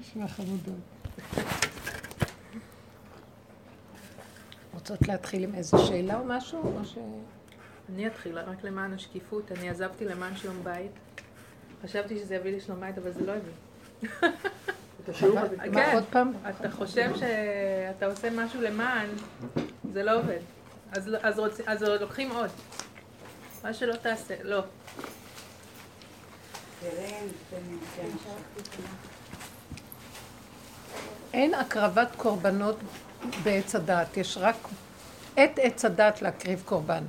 נשמע חמודות. רוצות להתחיל עם איזה שאלה או משהו? או ש... אני אתחיל, רק למען השקיפות. אני עזבתי למען שלום בית. חשבתי שזה יביא לי שלום בית, אבל זה לא הביא. מה עוד פעם? אתה חושב שאתה עושה משהו למען, זה לא עובד. אז, אז, רוצ, אז לוקחים עוד. מה שלא תעשה, לא. אין הקרבת קורבנות בעץ הדת, יש רק את עץ הדת להקריב קורבן.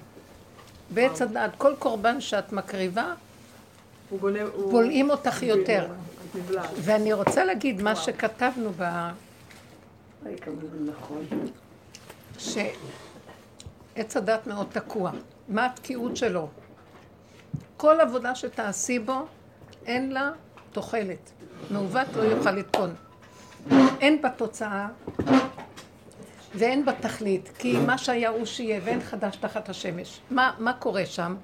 בעץ הדת, כל קורבן שאת מקריבה, בולעים אותך יותר. ואני רוצה להגיד מה שכתבנו ב... שעץ הדת מאוד תקוע. מה התקיעות שלו? כל עבודה שתעשי בו, אין לה תוחלת. מעוות לא יוכל לתקון. אין בה תוצאה ואין בה תכלית, כי מה שהיה הוא שיהיה ואין חדש תחת השמש. מה, מה קורה שם?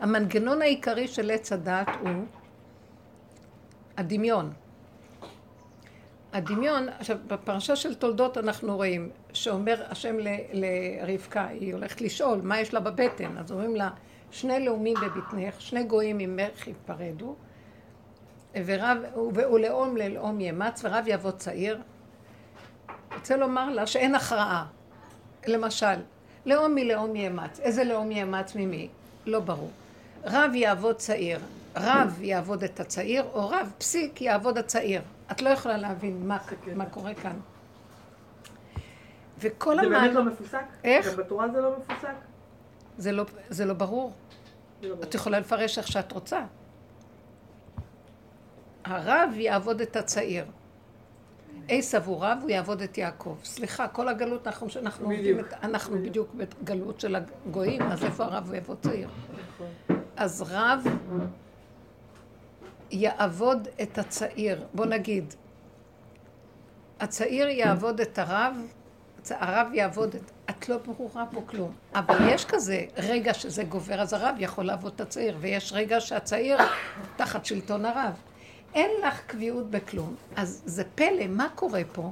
המנגנון העיקרי של עץ הדת הוא הדמיון. הדמיון, עכשיו בפרשה של תולדות אנחנו רואים שאומר השם לרבקה, היא הולכת לשאול מה יש לה בבטן, אז אומרים לה שני לאומים בבטנך, שני גויים ממך יפרדו, ורב, ולאום ללאום יאמץ, ורב יבוא צעיר. רוצה לומר לה שאין הכרעה. למשל, לאום מלאום יאמץ. איזה לאום יאמץ ממי? לא ברור. רב יעבוד צעיר. רב יעבוד את הצעיר, או רב פסיק יעבוד הצעיר. את לא יכולה להבין מה, מה קורה כאן. וכל המעלה... זה באמת לא מפוסק? איך? גם בתורה זה לא מפוסק? זה לא, זה לא ברור. זה לא ברור. את יכולה לפרש איך שאת רוצה. הרב יעבוד את הצעיר. עשב הוא רב, הוא יעבוד את יעקב. סליחה, כל הגלות, אנחנו, אנחנו, בדיוק. את, אנחנו בדיוק בגלות של הגויים, אז איפה הרב יעבוד צעיר? אז רב יעבוד את הצעיר. בוא נגיד, הצעיר יעבוד את הרב, הרב יעבוד את... את לא ברורה פה כלום. אבל יש כזה רגע שזה גובר, אז הרב יכול לעבוד את הצעיר, ויש רגע שהצעיר תחת שלטון הרב. אין לך קביעות בכלום. אז זה פלא, מה קורה פה?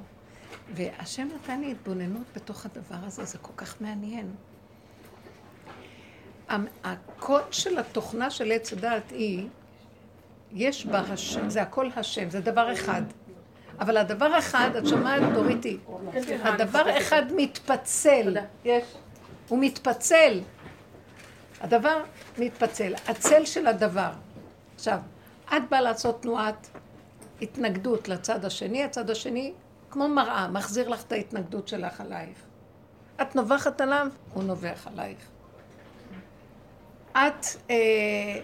והשם נתן לי התבוננות בתוך הדבר הזה, זה כל כך מעניין. הקוד של התוכנה של עץ הדעת היא, יש בה השם, זה הכל השם, זה דבר אחד. אבל הדבר אחד, את שומעת, דוריתי, הדבר אחד מתפצל. הוא מתפצל. הדבר מתפצל. הצל של הדבר. עכשיו, את באה לעשות תנועת התנגדות לצד השני, הצד השני, כמו מראה, מחזיר לך את ההתנגדות שלך עלייך. את נובחת עליו, הוא נובח עלייך. את אה,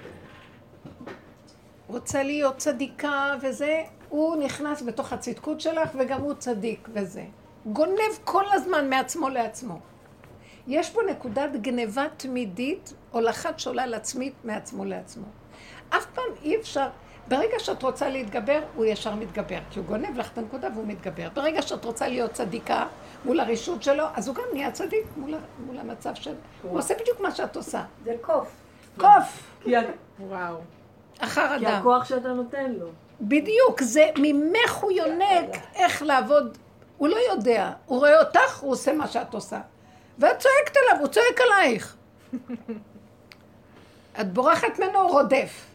רוצה להיות צדיקה וזה, הוא נכנס בתוך הצדקות שלך וגם הוא צדיק וזה. גונב כל הזמן מעצמו לעצמו. יש פה נקודת גניבה תמידית, הולכת שולל עצמית מעצמו לעצמו. אף פעם אי אפשר, ברגע שאת רוצה להתגבר, הוא ישר מתגבר, כי הוא גונב לך את הנקודה והוא מתגבר. ברגע שאת רוצה להיות צדיקה מול הרישות שלו, אז הוא גם נהיה צדיק מול, מול המצב של... הוא עושה בדיוק מה שאת עושה. זה קוף. קוף! וואו. אחר אדם. כי הכוח שאתה נותן לו. בדיוק, זה ממך הוא יונק איך לעבוד. הוא לא יודע, הוא רואה אותך, הוא עושה מה שאת עושה. ואת צועקת עליו, הוא צועק עלייך. את בורחת ממנו, הוא רודף.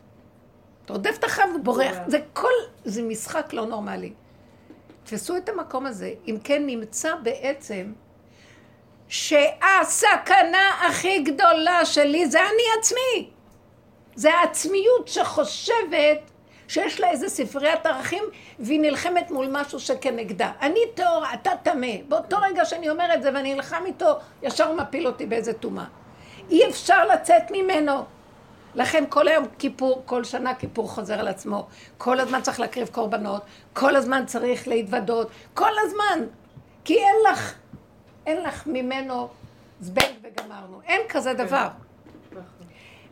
אתה רודף את החב, הוא בורח. זה כל, זה משחק לא נורמלי. תפסו את המקום הזה. אם כן, נמצא בעצם שהסכנה הכי גדולה שלי זה אני עצמי. זה העצמיות שחושבת שיש לה איזה ספריית ערכים והיא נלחמת מול משהו שכנגדה. אני טהור, אתה טמא. באותו רגע שאני אומר את זה ואני נלחם איתו, ישר הוא מפיל אותי באיזה טומאה. אי אפשר לצאת ממנו. לכן כל היום כיפור, כל שנה כיפור חוזר על עצמו. כל הזמן צריך להקריב קורבנות, כל הזמן צריך להתוודות, כל הזמן. כי אין לך, אין לך ממנו זבנג וגמרנו. אין כזה כן. דבר.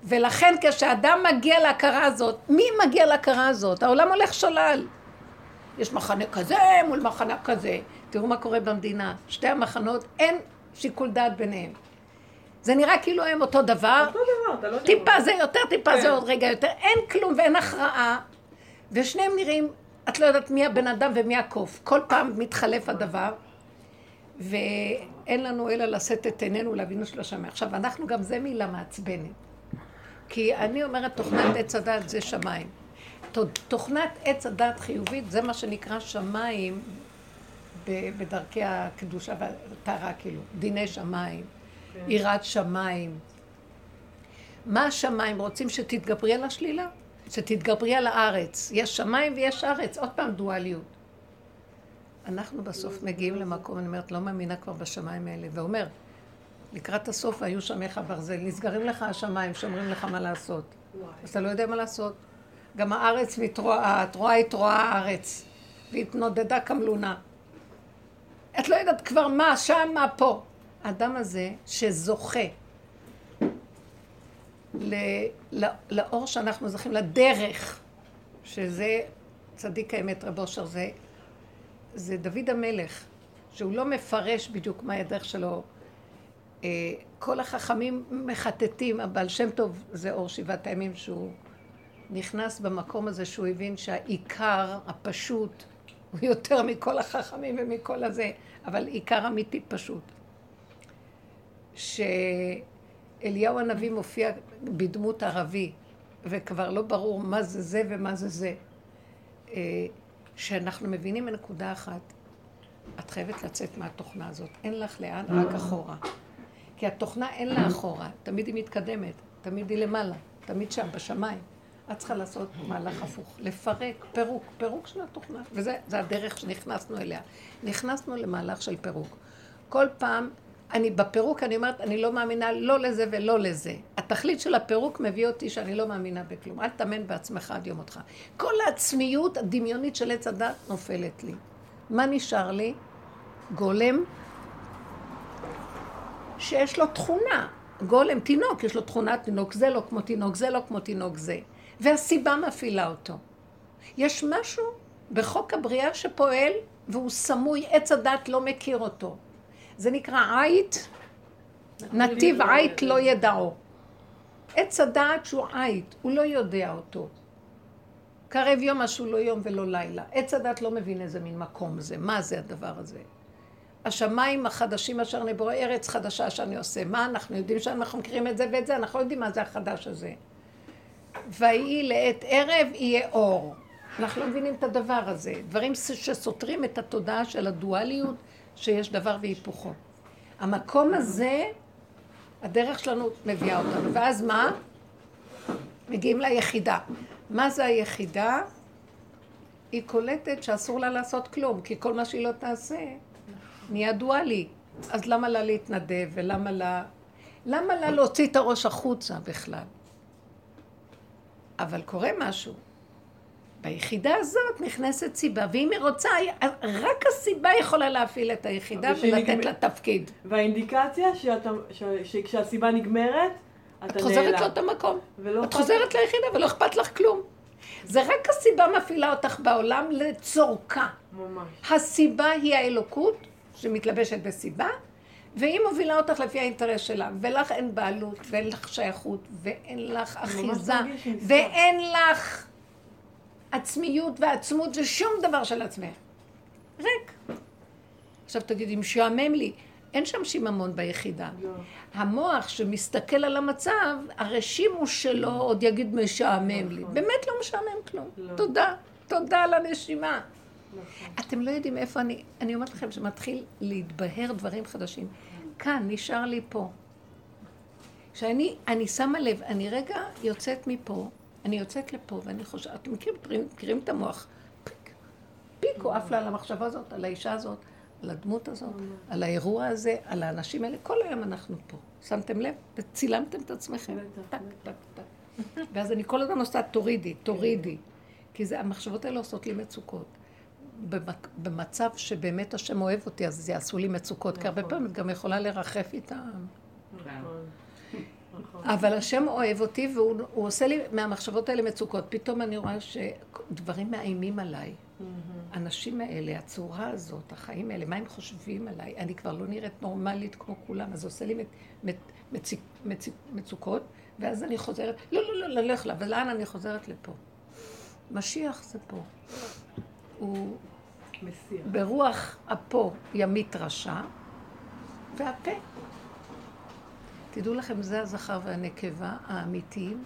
ולכן כשאדם מגיע להכרה הזאת, מי מגיע להכרה הזאת? העולם הולך שולל. יש מחנה כזה מול מחנה כזה. תראו מה קורה במדינה. שתי המחנות, אין שיקול דעת ביניהם. זה נראה כאילו הם אותו דבר. אותו דבר, אתה לא... טיפה זה יותר, טיפה זה כן. עוד רגע יותר. אין כלום ואין הכרעה. ושניהם נראים את לא יודעת מי הבן אדם ומי הקוף. כל פעם מתחלף הדבר, ואין לנו אלא לשאת את עינינו לאבינו של השמיים. עכשיו, אנחנו גם זה מילה מעצבנת. כי אני אומרת, תוכנת עץ הדת זה שמיים. תוכנת עץ הדת חיובית זה מה שנקרא שמיים בדרכי הקדושה והטהרה, כאילו, דיני שמיים. יראת שמיים. מה השמיים? רוצים שתתגברי על השלילה? שתתגברי על הארץ. יש שמיים ויש ארץ, עוד פעם דואליות. אנחנו בסוף מגיעים למקום, אני אומרת, לא מאמינה כבר בשמיים האלה, ואומר, לקראת הסוף היו שמך ברזל, נסגרים לך השמיים, שאומרים לך מה לעשות. אז אתה לא יודע מה לעשות. גם הארץ מתרועה, התרועה היא תרועה הארץ, והתנודדה כמלונה. את לא יודעת כבר מה שם, מה פה. האדם הזה שזוכה ל, לא, לאור שאנחנו זוכים, לדרך, שזה צדיק האמת רב אושר, זה, זה דוד המלך, שהוא לא מפרש בדיוק מהי הדרך שלו. אה, כל החכמים מחטטים, הבעל שם טוב זה אור שבעת הימים שהוא נכנס במקום הזה שהוא הבין שהעיקר הפשוט הוא יותר מכל החכמים ומכל הזה, אבל עיקר אמיתי פשוט. שאליהו הנביא מופיע בדמות ערבי, וכבר לא ברור מה זה זה ומה זה זה. אה, שאנחנו מבינים בנקודה אחת, את חייבת לצאת מהתוכנה הזאת. אין לך לאן, רק אחורה. כי התוכנה אין לה אחורה, תמיד היא מתקדמת, תמיד היא למעלה, תמיד שם, בשמיים. את צריכה לעשות מהלך הפוך, לפרק, פירוק, פירוק של התוכנה. וזה הדרך שנכנסנו אליה. נכנסנו למהלך של פירוק. כל פעם, אני בפירוק, אני אומרת, אני לא מאמינה לא לזה ולא לזה. התכלית של הפירוק מביא אותי שאני לא מאמינה בכלום. אל תאמן בעצמך עד יום אותך. כל העצמיות הדמיונית של עץ הדת נופלת לי. מה נשאר לי? גולם שיש לו תכונה. גולם, תינוק, יש לו תכונה, תינוק זה לא כמו תינוק זה, לא כמו תינוק זה. והסיבה מפעילה אותו. יש משהו בחוק הבריאה שפועל והוא סמוי, עץ הדת לא מכיר אותו. זה נקרא עית, נתיב עית לא ידעו. עץ הדעת שהוא עית, הוא לא יודע אותו. קרב יום משהו לא יום ולא לילה. עץ הדת לא מבין איזה מין מקום זה, מה זה הדבר הזה. השמיים החדשים אשר נבורא ארץ חדשה שאני עושה. מה אנחנו יודעים שאנחנו מכירים את זה ואת זה? אנחנו לא יודעים מה זה החדש הזה. ויהי לעת ערב יהיה אור. אנחנו לא מבינים את הדבר הזה. דברים שסותרים את התודעה של הדואליות, שיש דבר והיפוכו. המקום הזה, הדרך שלנו מביאה אותנו. ואז מה? מגיעים ליחידה. מה זה היחידה? היא קולטת שאסור לה לעשות כלום, כי כל מה שהיא לא תעשה נהיה דואלי. אז למה לה להתנדב ולמה לה... למה לה להוציא את הראש החוצה בכלל? אבל קורה משהו. ביחידה הזאת נכנסת סיבה, ואם היא רוצה, רק הסיבה יכולה להפעיל את היחידה ולתת נגמר... לה תפקיד. והאינדיקציה שאתה, ש... שכשהסיבה נגמרת, אתה נעלם. את חוזרת לאותו מקום. את חוזרת ליחידה ולא אכפת לך כלום. זה רק הסיבה מפעילה אותך בעולם לצורכה. ממש. הסיבה היא האלוקות שמתלבשת בסיבה, והיא מובילה אותך לפי האינטרס שלה, ולך אין בעלות, ואין לך שייכות, ואין לך אחיזה, ואין לך עצמיות ועצמות, זה שום דבר של עצמך. ריק. עכשיו תגידי, משעמם לי. אין שם שיממון ביחידה. לא. המוח שמסתכל על המצב, הרשימוש שלו עוד יגיד משעמם לי. נכון. באמת לא משעמם כלום. לא. תודה. תודה על הנשימה. נכון. אתם לא יודעים איפה אני, אני אומרת לכם שמתחיל להתבהר דברים חדשים. כאן, נשאר לי פה. כשאני אני שמה לב, אני רגע יוצאת מפה, אני יוצאת לפה, ואני חושבת, אתם מכירים, מכירים את המוח? פיק, פיק הוא עף לה על המחשבה הזאת, על האישה הזאת, על הדמות הזאת, על האירוע הזה, על האנשים האלה. כל היום אנחנו פה. שמתם לב? וצילמתם את עצמכם. טק, טק, טק. ואז אני כל הזמן עושה, תורידי, תורידי. כי זה, המחשבות האלה עושות לי מצוקות. במצב שבאמת השם אוהב אותי, אז זה יעשו לי מצוקות, כי הרבה נכון. פעמים את גם יכולה לרחף איתם. אבל השם אוהב אותי והוא עושה לי מהמחשבות האלה מצוקות. פתאום אני רואה שדברים מאיימים עליי. האנשים האלה, הצורה הזאת, החיים האלה, מה הם חושבים עליי? אני כבר לא נראית נורמלית כמו כולם, אז עושה לי מצוקות, ואז אני חוזרת, לא, לא, לא, ללך לה, ולאן אני חוזרת לפה? משיח זה פה. הוא. ברוח אפו ימית רשע, והפה. תדעו לכם, זה הזכר והנקבה האמיתיים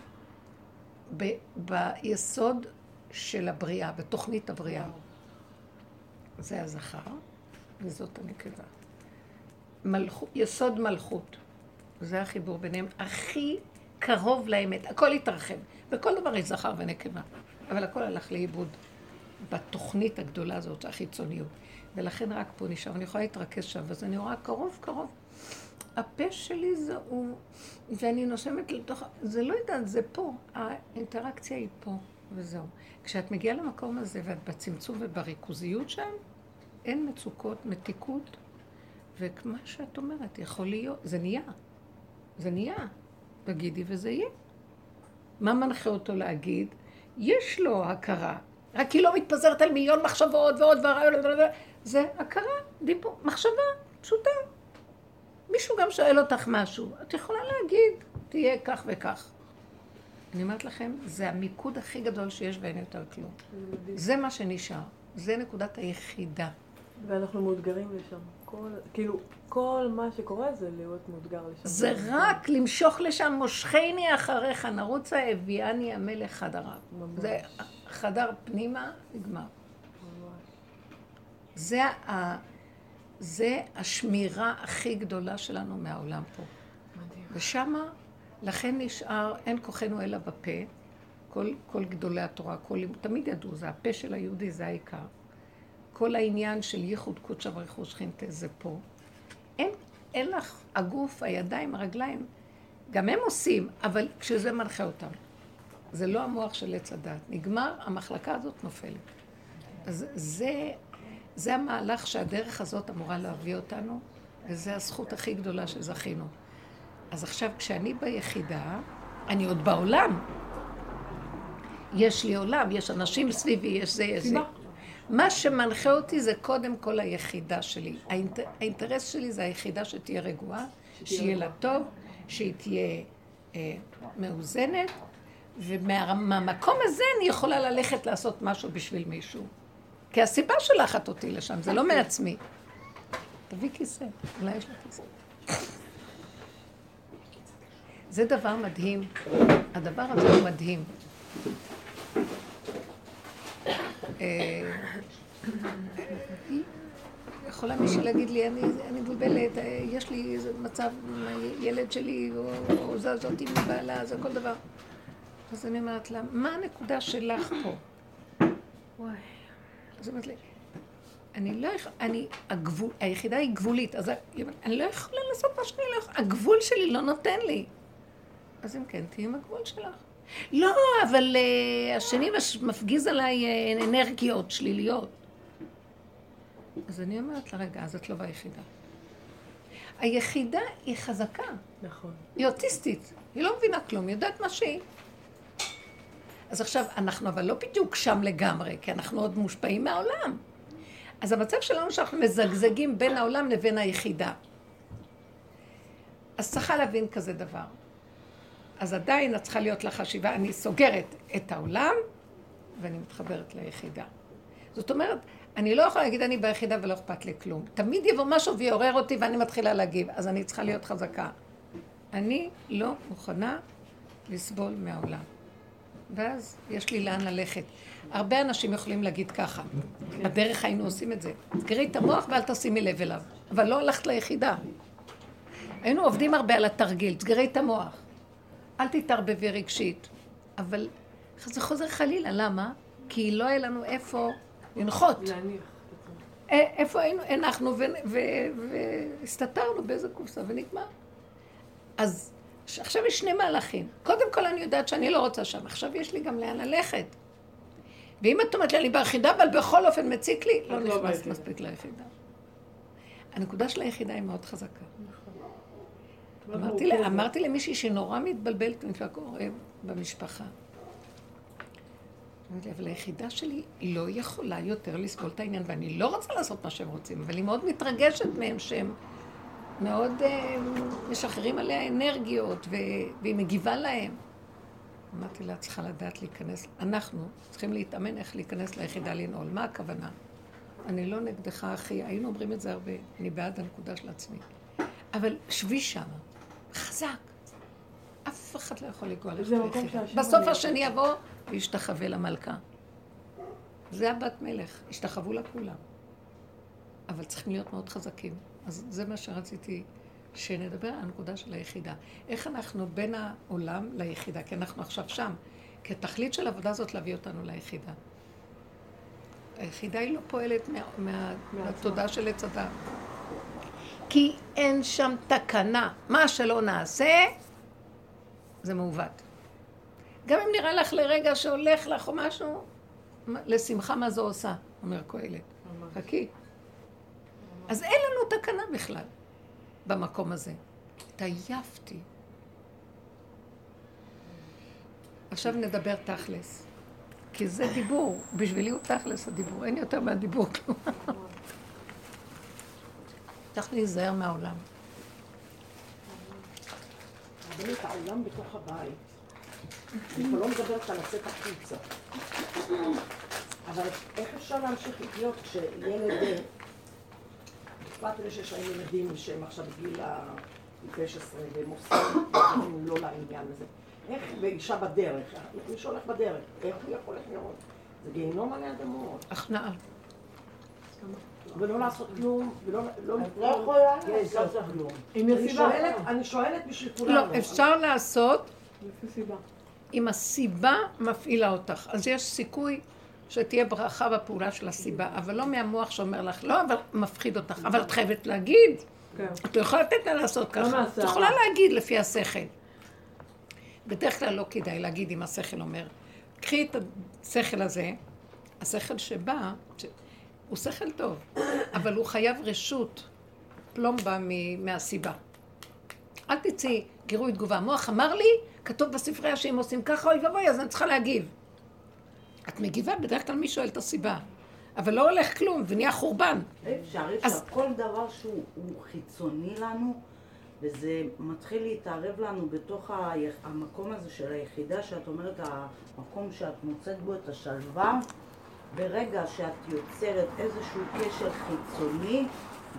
ב- ביסוד של הבריאה, בתוכנית הבריאה. זה הזכר, וזאת הנקבה. מלכות, יסוד מלכות. זה החיבור ביניהם הכי קרוב לאמת. הכל התרחב. בכל דבר יש זכר ונקבה. אבל הכל הלך לאיבוד בתוכנית הגדולה הזאת, החיצוניות. ולכן רק פה נשאר. אני יכולה להתרכז שם, אז אני רואה קרוב קרוב. הפה שלי זה הוא, ואני נושמת לתוך, זה לא יודעת, זה פה. האינטראקציה היא פה, וזהו. כשאת מגיעה למקום הזה ואת בצמצום ובריכוזיות שם, אין מצוקות, מתיקות, וכמה שאת אומרת, יכול להיות, זה נהיה. זה נהיה. תגידי וזה יהיה. מה מנחה אותו להגיד? יש לו הכרה, רק היא לא מתפזרת על מיליון מחשבות ועוד ורעיון, זה הכרה, דיבור, מחשבה פשוטה. מישהו גם שואל אותך משהו, את יכולה להגיד, תהיה כך וכך. אני אומרת לכם, זה המיקוד הכי גדול שיש ואין יותר כלום. זה מה שנשאר, זה נקודת היחידה. ואנחנו מאותגרים לשם. כל, כאילו, כל מה שקורה זה להיות מאותגר לשם. זה רק למשוך לשם, מושכני אחריך, נרוצה הביאני המלך חדריו. זה חדר פנימה, נגמר. ממש. זה, ה, זה השמירה הכי גדולה שלנו מהעולם פה. מדהים. ושמה, לכן נשאר, אין כוחנו אלא בפה. כל, כל גדולי התורה, כל, תמיד ידעו, זה הפה של היהודי, זה העיקר. כל העניין של ייחוד קודשא ורכוש שכינתה זה פה. אין, אין לך, הגוף, הידיים, הרגליים, גם הם עושים, אבל כשזה מנחה אותם. זה לא המוח של עץ הדת. נגמר, המחלקה הזאת נופלת. אז זה, זה המהלך שהדרך הזאת אמורה להביא אותנו, וזו הזכות הכי גדולה שזכינו. אז עכשיו, כשאני ביחידה, אני עוד בעולם. יש לי עולם, יש אנשים סביבי, יש זה, יש זה. מה שמנחה אותי זה קודם כל היחידה שלי. האינט... האינטרס שלי זה היחידה שתהיה רגועה, שיהיה לה טוב, שהיא תהיה אה, מאוזנת, ומהמקום הזה אני יכולה ללכת לעשות משהו בשביל מישהו. כי הסיבה שולחת אותי לשם, זה לא מעצמי. תביא כיסא, אולי יש לה כיסא. זה דבר מדהים. הדבר הזה הוא מדהים. אה, יכולה מישהי להגיד לי, אני, אני מבולבלת, אה, יש לי איזה מצב עם הילד שלי, או זז אותי מבעלה, זה כל דבר. אז אני אומרת לה, מה הנקודה שלך פה? אז אומרת לי, אני לא יכולה, אני, הגבול, היחידה היא גבולית, אז אני לא יכולה לעשות מה שאני לא יכולה, הגבול שלי לא נותן לי. אז אם כן, תהיי עם הגבול שלך. לא, אבל uh, השני מפגיז עליי uh, אנרגיות שליליות. אז אני אומרת לה, רגע, אז את לא ביחידה. היחידה היא חזקה, נכון. היא אוטיסטית, היא לא מבינה כלום, היא יודעת מה שהיא. אז עכשיו, אנחנו אבל לא בדיוק שם לגמרי, כי אנחנו עוד מושפעים מהעולם. אז המצב שלנו שאנחנו מזגזגים בין העולם לבין היחידה. אז צריכה להבין כזה דבר. אז עדיין את צריכה להיות לך חשיבה, אני סוגרת את העולם ואני מתחברת ליחידה. זאת אומרת, אני לא יכולה להגיד אני ביחידה ולא אכפת לי כלום. תמיד יבוא משהו ויעורר אותי ואני מתחילה להגיב, אז אני צריכה להיות חזקה. אני לא מוכנה לסבול מהעולם. ואז יש לי לאן ללכת. הרבה אנשים יכולים להגיד ככה, בדרך היינו עושים את זה. תסגרי את המוח ואל תשימי לב אליו. אבל לא הלכת ליחידה. היינו עובדים הרבה על התרגיל, תסגרי את המוח. אל תתערבבי רגשית. אבל זה חוזר חלילה, למה? כי לא היה לנו איפה לנחות. איפה היינו, הנחנו והסתתרנו באיזה קופסה ונגמר. אז עכשיו יש שני מהלכים. קודם כל אני יודעת שאני לא רוצה שם, עכשיו יש לי גם לאן ללכת. ואם את אומרת לי, אני ביחידה, אבל בכל אופן מציק לי, לא לא נכנס. מספיק ליחידה. הנקודה של היחידה היא מאוד חזקה. מאוד אמרתי, לה. אמרתי למישהי שנורא מתבלבלת מה קורה במשפחה. אמרתי, אבל היחידה שלי לא יכולה יותר לסבול את העניין, ואני לא רוצה לעשות מה שהם רוצים, אבל היא מאוד מתרגשת מהם שהם מאוד אה, משחררים עליה אנרגיות, והיא מגיבה להם. אמרתי לה, צריכה לדעת להיכנס, אנחנו צריכים להתאמן איך להיכנס ליחידה לנעול. מה הכוונה? אני לא נגדך, אחי, היינו אומרים את זה הרבה, אני בעד הנקודה של עצמי. אבל שבי שם, חזק. אף אחד לא יכול לגוע לך בסוף. השני יבוא וישתחווה למלכה. זה הבת מלך, השתחוו לה כולם. אבל צריכים להיות מאוד חזקים. אז זה מה שרציתי שנדבר על הנקודה של היחידה. איך אנחנו בין העולם ליחידה, כי אנחנו עכשיו שם. כי התכלית של העבודה הזאת להביא אותנו ליחידה. היחידה היא לא פועלת מה, מה, מהתודה של עץ הדת. כי אין שם תקנה. מה שלא נעשה, זה מעוות. גם אם נראה לך לרגע שהולך לך או משהו, מה- לשמחה מה זו עושה, אומר קהלת. חכי. אז אין לנו תקנה בכלל במקום הזה. התעייפתי. עכשיו נדבר תכלס. כי זה דיבור, בשבילי הוא תכלס הדיבור, אין יותר מהדיבור כלום. צריך להיזהר מהעולם. רבנית, העולם בתוך הבית. אני לא מדברת על לצאת החוצה. אבל איך אפשר להמשיך לחיות כשילד... בפרט אלה שיש להם ילדים שהם עכשיו בגיל ה-16 והם עושים לא לעניין הזה. איך, ואישה בדרך, מי שהולך בדרך, איך הוא יכול לחיות? זה גיהינום עלי אדמות. הכנעה. ולא לעשות כלום, ולא... לא לא יכולה כן, לעשות כלום. אם יש אני. שואלת, אני שואלת בשביל כולנו. לא, אפשר לעשות לפי סיבה. אם הסיבה מפעילה אותך. אז יש סיכוי שתהיה ברכה בפעולה של הסיבה, אבל לא מהמוח שאומר לך, לא, אבל מפחיד אותך. אבל את חייבת להגיד. כן. את לא יכולה לתת לה לעשות ככה. את. יכולה להגיד לפי השכל. בדרך כלל לא כדאי להגיד אם השכל אומר. קחי את השכל הזה, השכל שבא, ש... הוא שכל טוב, אבל הוא חייב רשות פלומבה מ- מהסיבה. אל תצאי גירוי תגובה. המוח אמר לי, כתוב בספרייה שאם עושים ככה, אוי ואבוי, אז אני צריכה להגיב. את מגיבה, בדרך כלל מי שואל את הסיבה. אבל לא הולך כלום, ונהיה חורבן. אי אפשר, אי אפשר. אז- כל דבר שהוא הוא חיצוני לנו, וזה מתחיל להתערב לנו בתוך ה- המקום הזה של היחידה, שאת אומרת, המקום שאת מוצאת בו את השלווה, ברגע שאת יוצרת איזשהו קשר חיצוני,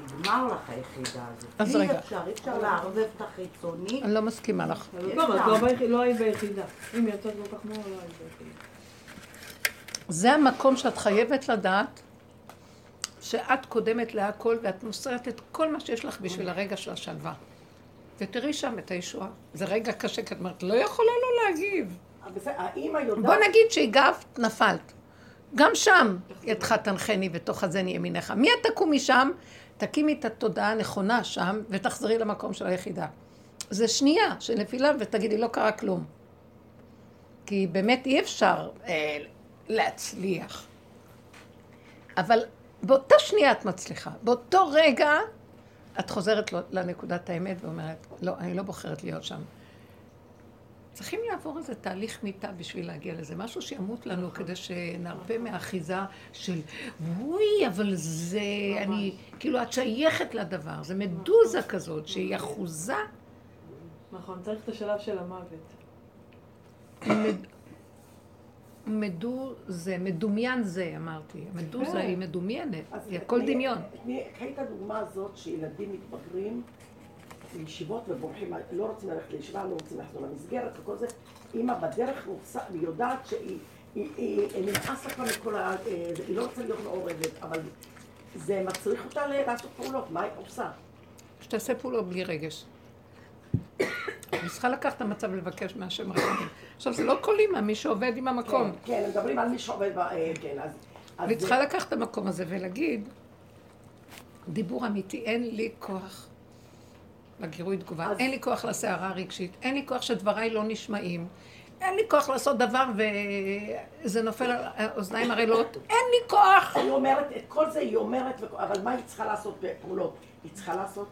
נגמר לך היחידה הזאת. אז אי רגע. אפשר, אי אפשר לערבב את החיצוני. אני לא מסכימה לך. אבל טוב, את לא ביח- לא היית ביחידה. אם יצאת כל כך מהר, לא היית ביחידה. זה המקום שאת חייבת לדעת שאת קודמת להכל ואת מוסרת את כל מה שיש לך בשביל הרגע של השלווה. ותראי שם את הישועה. זה רגע קשה, כי את אומרת, לא יכולה לא להגיב. יודעת... בוא נגיד שהגבת, נפלת. גם שם ידך תנחני בתוך הזני ימינך. מיד תקום משם, תקימי את התודעה הנכונה שם, ותחזרי למקום של היחידה. זה שנייה של נפילה, ותגידי, לא קרה כלום. כי באמת אי אפשר אה, להצליח. אבל באותה שנייה את מצליחה. באותו רגע את חוזרת לנקודת האמת ואומרת, לא, אני לא בוחרת להיות שם. צריכים לעבור איזה תהליך מיטה בשביל להגיע לזה, משהו שימות לנו כדי שנרפה מהאחיזה של וואי, אבל זה, אני, כאילו את שייכת לדבר, זה מדוזה כזאת שהיא אחוזה, נכון, צריך את השלב של המוות. מד... מדו זה, מדומיין זה, אמרתי. מדוזה כן. היא מדומיינת, היא הכל דמיון. קחי את הדוגמה הזאת שילדים מתבגרים לישיבות ובורחים, לא רוצים ללכת לישיבה, לא רוצים לחזור למסגרת וכל זה. אימא בדרך רוצה, והיא יודעת שהיא, היא- היא- היא נמאס לה כבר מכל ה... אה, היא לא רוצה להיות מעורבת, אבל זה מצריך אותה לעשות פעולות, מה היא עושה? שתעשה פעולות בלי רגש. היא צריכה לקחת את המצב ולבקש מהשם רחמים. עכשיו, זה לא כל אימא, מי שעובד עם המקום. כן, כן, מדברים על מי שעובד, ב- כן, אז... זה- צריכה לקחת את המקום הזה ולהגיד, דיבור אמיתי, אין לי כוח לגירוי תגובה, אין לי כוח לסערה הרגשית, אין לי כוח שדבריי לא נשמעים, אין לי כוח לעשות דבר וזה נופל על האוזניים ערלות, אין לי כוח! היא אומרת, את כל זה היא אומרת, אבל מה היא צריכה לעשות בפעולות? היא צריכה לעשות?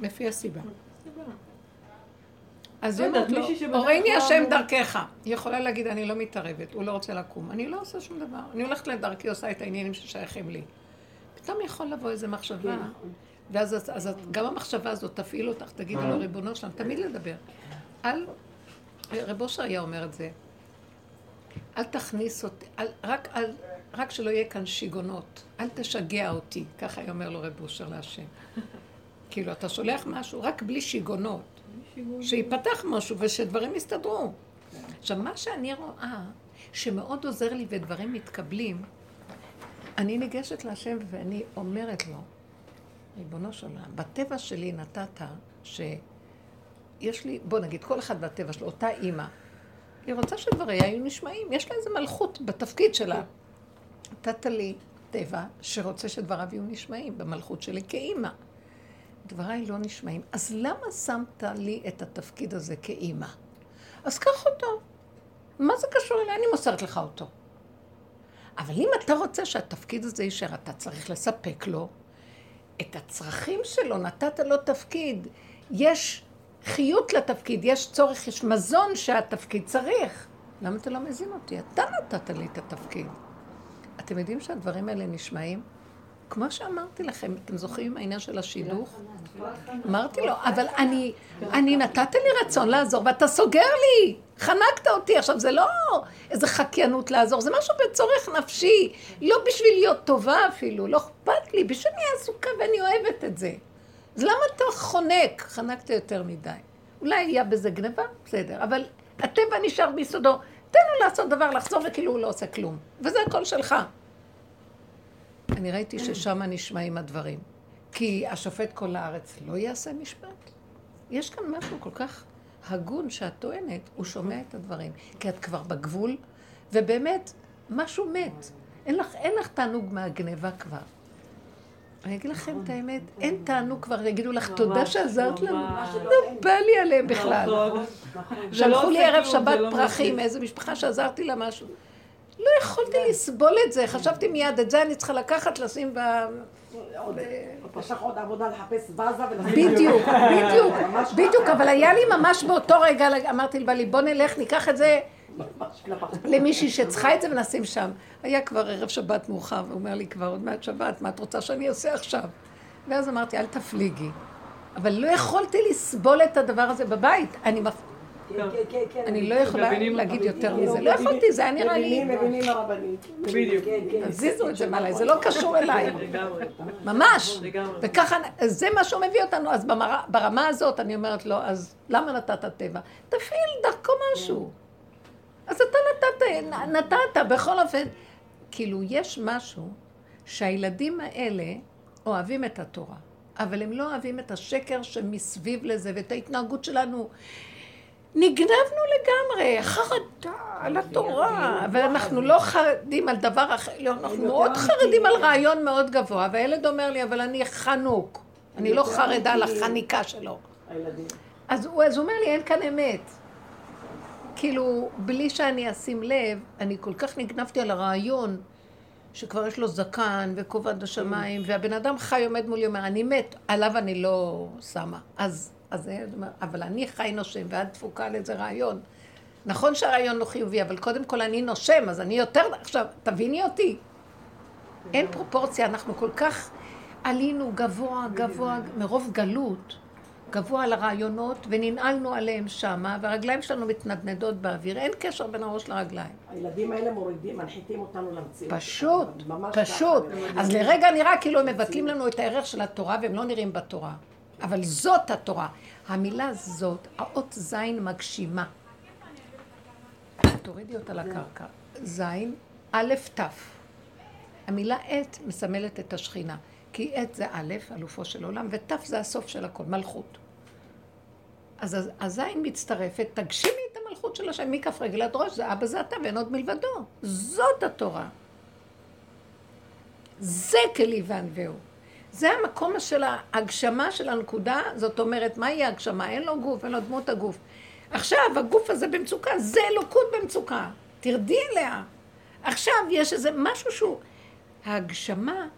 לפי הסיבה. אז היא אומרת לו, הורני השם דרכך. היא יכולה להגיד, אני לא מתערבת, הוא לא רוצה לקום. אני לא עושה שום דבר. אני הולכת לדרכי, עושה את העניינים ששייכים לי. פתאום יכול לבוא איזו מחשבה, ואז אז, גם המחשבה הזאת תפעיל אותך, תגידי לו, ריבונו שלם, תמיד לדבר. אל רב אושר היה אומר את זה. אל תכניס אותי, אל, רק, אל, רק שלא יהיה כאן שיגעונות. אל תשגע אותי, ככה היה אומר לו רב אושר להשם. כאילו, אתה שולח משהו רק בלי שיגעונות. שיפתח משהו ושדברים יסתדרו. עכשיו, מה שאני רואה, שמאוד עוזר לי ודברים מתקבלים, אני ניגשת להשם ואני אומרת לו, ריבונו של עולם, בטבע שלי נתת שיש לי, בוא נגיד, כל אחד בטבע שלו, אותה אימא, היא רוצה שדבריה היו נשמעים, יש לה איזה מלכות בתפקיד שלה. נתת לי טבע שרוצה שדבריו יהיו נשמעים במלכות שלי כאימא. דבריי לא נשמעים. אז למה שמת לי את התפקיד הזה כאימא? אז קח אותו. מה זה קשור אליי? אני מוסרת לך אותו. אבל אם אתה רוצה שהתפקיד הזה יישאר, אתה צריך לספק לו את הצרכים שלו, נתת לו תפקיד. יש חיות לתפקיד, יש צורך, יש מזון שהתפקיד צריך. למה אתה לא מזין אותי? אתה נתת לי את התפקיד. אתם יודעים שהדברים האלה נשמעים? כמו שאמרתי לכם, אתם זוכרים העניין של השידוך? אמרתי לו, אבל אני, אני נתת לי רצון לעזור ואתה סוגר לי, חנקת אותי. עכשיו, זה לא איזה חקיינות לעזור, זה משהו בצורך נפשי, לא בשביל להיות טובה אפילו, לא אכפת לי, בשביל אני עסוקה ואני אוהבת את זה. אז למה אתה חונק? חנקת יותר מדי. אולי היה בזה גניבה, בסדר, אבל הטבע נשאר ביסודו. תן לו לעשות דבר, לחזור וכאילו הוא לא עושה כלום. וזה הכל שלך. אני ראיתי ששם נשמעים הדברים. כי השופט כל הארץ לא יעשה משפט? יש כאן משהו כל כך הגון שאת טוענת, הוא שומע את הדברים. כי את כבר בגבול, ובאמת, משהו מת. אין לך, אין לך תענוג מהגניבה כבר. אני אגיד לכם את האמת, אין תענוג כבר, יגידו לך, תודה שעזרת לנו. לא בא לי עליהם בכלל. שלחו לי ערב שבת פרחים, איזה משפחה שעזרתי לה משהו. לא יכולתי לסבול את זה, חשבתי מיד, את זה אני צריכה לקחת, לשים ב... לך עוד עבודה לחפש ואזה ולשים... בדיוק, בדיוק, בדיוק, אבל היה לי ממש באותו רגע, אמרתי לבעלי, בוא נלך, ניקח את זה למישהי שצריכה את זה ונשים שם. היה כבר ערב שבת מאוחר, והוא אומר לי כבר עוד מעט שבת, מה את רוצה שאני אעשה עכשיו? ואז אמרתי, אל תפליגי. אבל לא יכולתי לסבול את הדבר הזה בבית. אני אני לא יכולה להגיד יותר מזה. לא יכולתי, זה היה נראה לי... מבינים, מבינים הרבנית. בדיוק. תזיזו את זה מעליי, זה לא קשור אליי. ממש. וככה, זה מה שהוא מביא אותנו. אז ברמה הזאת אני אומרת לו, אז למה נתת טבע? תפעיל דרכו משהו. אז אתה נתת, נתת, בכל אופן. כאילו, יש משהו שהילדים האלה אוהבים את התורה, אבל הם לא אוהבים את השקר שמסביב לזה ואת ההתנהגות שלנו. נגנבנו לגמרי, חרדה על התורה, אבל אנחנו לא חרדים על דבר אחר, לא, אנחנו מאוד חרדים על רעיון מאוד גבוה, והילד אומר לי, אבל אני חנוק, אני לא חרדה על החניקה שלו. אז הוא אומר לי, אין כאן אמת. כאילו, בלי שאני אשים לב, אני כל כך נגנבתי על הרעיון שכבר יש לו זקן וכובד השמיים, והבן אדם חי עומד מולי, אומר, אני מת, עליו אני לא שמה. אז, אז זה אומר, אבל אני חי נושם, ואת דפוקה על איזה רעיון. נכון שהרעיון לא חיובי, אבל קודם כל אני נושם, אז אני יותר... עכשיו, תביני אותי. אין פרופורציה, אנחנו כל כך עלינו גבוה, גבוה, מרוב גלות. גבוה על הרעיונות וננעלנו עליהם שמה, והרגליים שלנו מתנדנדות באוויר, אין קשר בין הראש לרגליים. הילדים האלה מורידים, מנחיתים אותנו למציאות. פשוט, פשוט. אז לרגע נראה כאילו הם מבטלים לנו את הערך של התורה והם לא נראים בתורה. אבל זאת התורה. המילה זאת, האות זין מגשימה. תורידי אותה לקרקע. זין, א', ת'. המילה עת מסמלת את השכינה. כי עת זה א', אלופו של עולם, ות' זה הסוף של הכל, מלכות. אז הז- הזין מצטרפת, תגשימי את המלכות של השם מכף רגל עד ראש, זה אבא זה אתה ואין עוד מלבדו. זאת התורה. זה כלי וענווהו. זה המקום של ההגשמה של הנקודה, זאת אומרת, מהי ההגשמה? אין לו גוף, אין לו דמות הגוף. עכשיו, הגוף הזה במצוקה, זה אלוקות במצוקה. תרדי אליה. עכשיו, יש איזה משהו שהוא... ההגשמה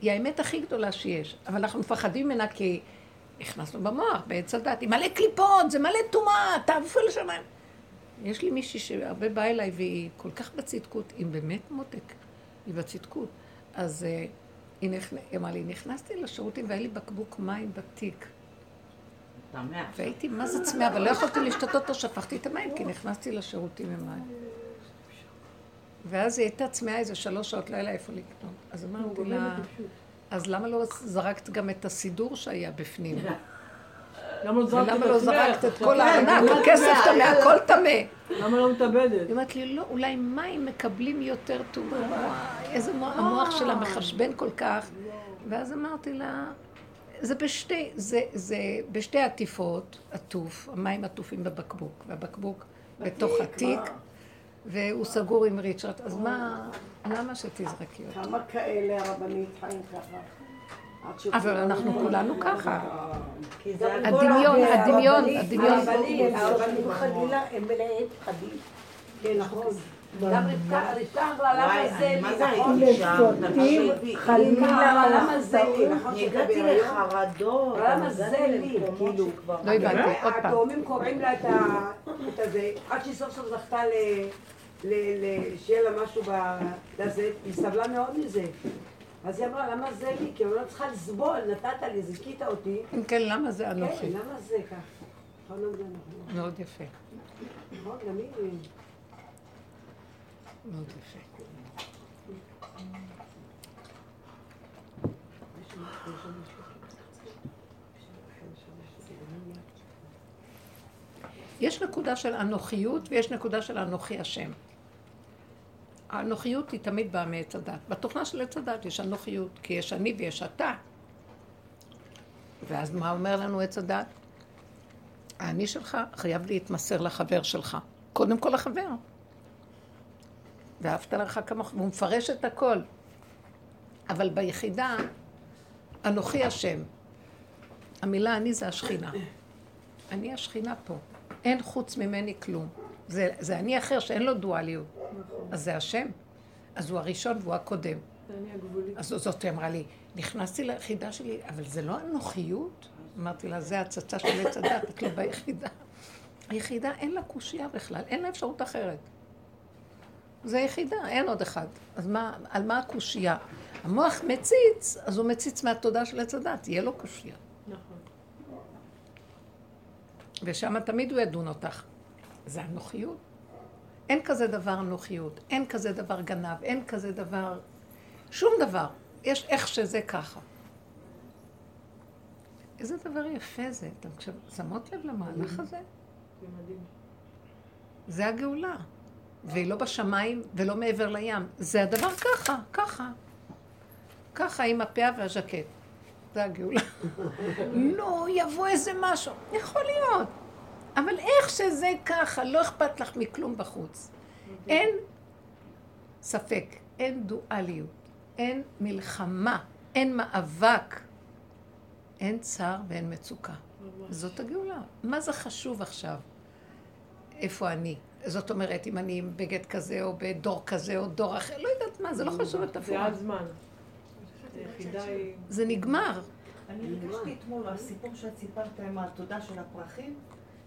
היא האמת הכי גדולה שיש, אבל אנחנו מפחדים ממנה כי נכנסנו במוח, בעץ הדת, היא מלא קליפות, זה מלא טומאה, תעבו על השמיים. יש לי מישהי שהרבה באה אליי והיא כל כך בצדקות, היא באמת מותק, היא בצדקות. אז uh, היא, אמרה לי, נכנסתי לשירותים והיה לי בקבוק מים בתיק. והייתי מה זה צמאה, אבל לא יכולתי לשתות אותו, שפכתי את המים, כי נכנסתי לשירותים עם מים. ואז היא הייתה צמאה איזה שלוש שעות, לא היה לה איפה לקנות. אז אמרתי לה, אז למה לא זרקת גם את הסידור שהיה בפנים? למה לא זרקת את ולמה לא עצמך? זרקת את כל הארנק, הכסף טמא, הכל טמא. למה לא מתאבדת? היא אומרת לי, לא, אולי מים מקבלים יותר. וואי, איזה מוח, המוח שלה מחשבן כל כך. ואז אמרתי לה, זה בשתי, זה, זה בשתי עטיפות עטוף, המים עטופים בבקבוק, והבקבוק בתוך התיק, והוא סגור עם ריצ'רד, אז מה, למה שתזרקי אותו? כמה כאלה הרבנית חיים ככה? אבל אנחנו כולנו ככה. כי זה הכל הדמיון, הדמיון, הדמיון. הרבנים, חלילה הם מלאי פחדים. כן, נכון. גם רבקה רבקה אמרה למה זה נכון? הייתי שם, תקשיבי, חלילה למה זה לי, נכון? שהייתה הגעתי? לחרדות, למה זה לי? כאילו, שכבר... לא הבנתי, עוד פעם. התאומים קוראים לה את ה- את הזה, עד שהיא סוף סוף זכתה ל... ל- ל- שיהיה לה משהו ב- לזה, היא סבלה מאוד מזה. אז היא אמרה, למה זה לי? כי אני לא צריכה לסבול, נתת לי, זיכית אותי. אם כן, למה זה כן, אנוכי? למה זה ככה? נכון, לא, נכון. מאוד יפה, נכון. מאוד יפה. יש נקודה של אנוכיות ויש נקודה של אנוכי השם. האנוכיות היא תמיד באה מעץ הדת. בתוכנה של עץ הדת יש אנוכיות, כי יש אני ויש אתה. ואז מה אומר לנו עץ הדת? האני שלך חייב להתמסר לחבר שלך. קודם כל לחבר. ואהבת לך כמוך, והוא מפרש את הכל. אבל ביחידה, אנוכי השם. המילה אני זה השכינה. אני השכינה פה. אין חוץ ממני כלום. זה, זה אני אחר שאין לו דואליות. אז זה השם. אז הוא הראשון והוא הקודם. אז זאת אמרה לי, נכנסתי ליחידה שלי, אבל זה לא אנוכיות? אמרתי לה, זה הצצה של עץ הדת, את לא ביחידה. היחידה אין לה קושייה בכלל, אין לה אפשרות אחרת. זה יחידה, אין עוד אחד. אז מה, על מה הקושייה? המוח מציץ, אז הוא מציץ מהתודעה של עץ הדת, יהיה לו קושייה. נכון. ושם תמיד הוא ידון אותך. זה אנוכיות. אין כזה דבר אנוכיות, אין כזה דבר גנב, אין כזה דבר, שום דבר. יש איך שזה ככה. איזה דבר יפה זה. אתם עכשיו שמות לב למהלך הזה? זה מדהים. זה הגאולה. והיא לא בשמיים ולא מעבר לים. זה הדבר ככה, ככה. ככה עם הפאה והז'קט. זה הגאולה. לא, יבוא איזה משהו. יכול להיות. אבל איך שזה ככה, לא אכפת לך מכלום בחוץ. אין ספק, אין דואליות, אין מלחמה, אין מאבק, אין צער ואין מצוקה. זאת הגאולה. מה זה חשוב עכשיו? איפה אני? זאת אומרת, אם אני עם בגד כזה, או בדור כזה, או דור אחר, לא יודעת מה, זה לא חשוב זה התפאורה. עד זמן. היחידה היא... זה נגמר. אני הרגשתי אתמול, הסיפור שאת סיפרת עם התודה של הפרחים,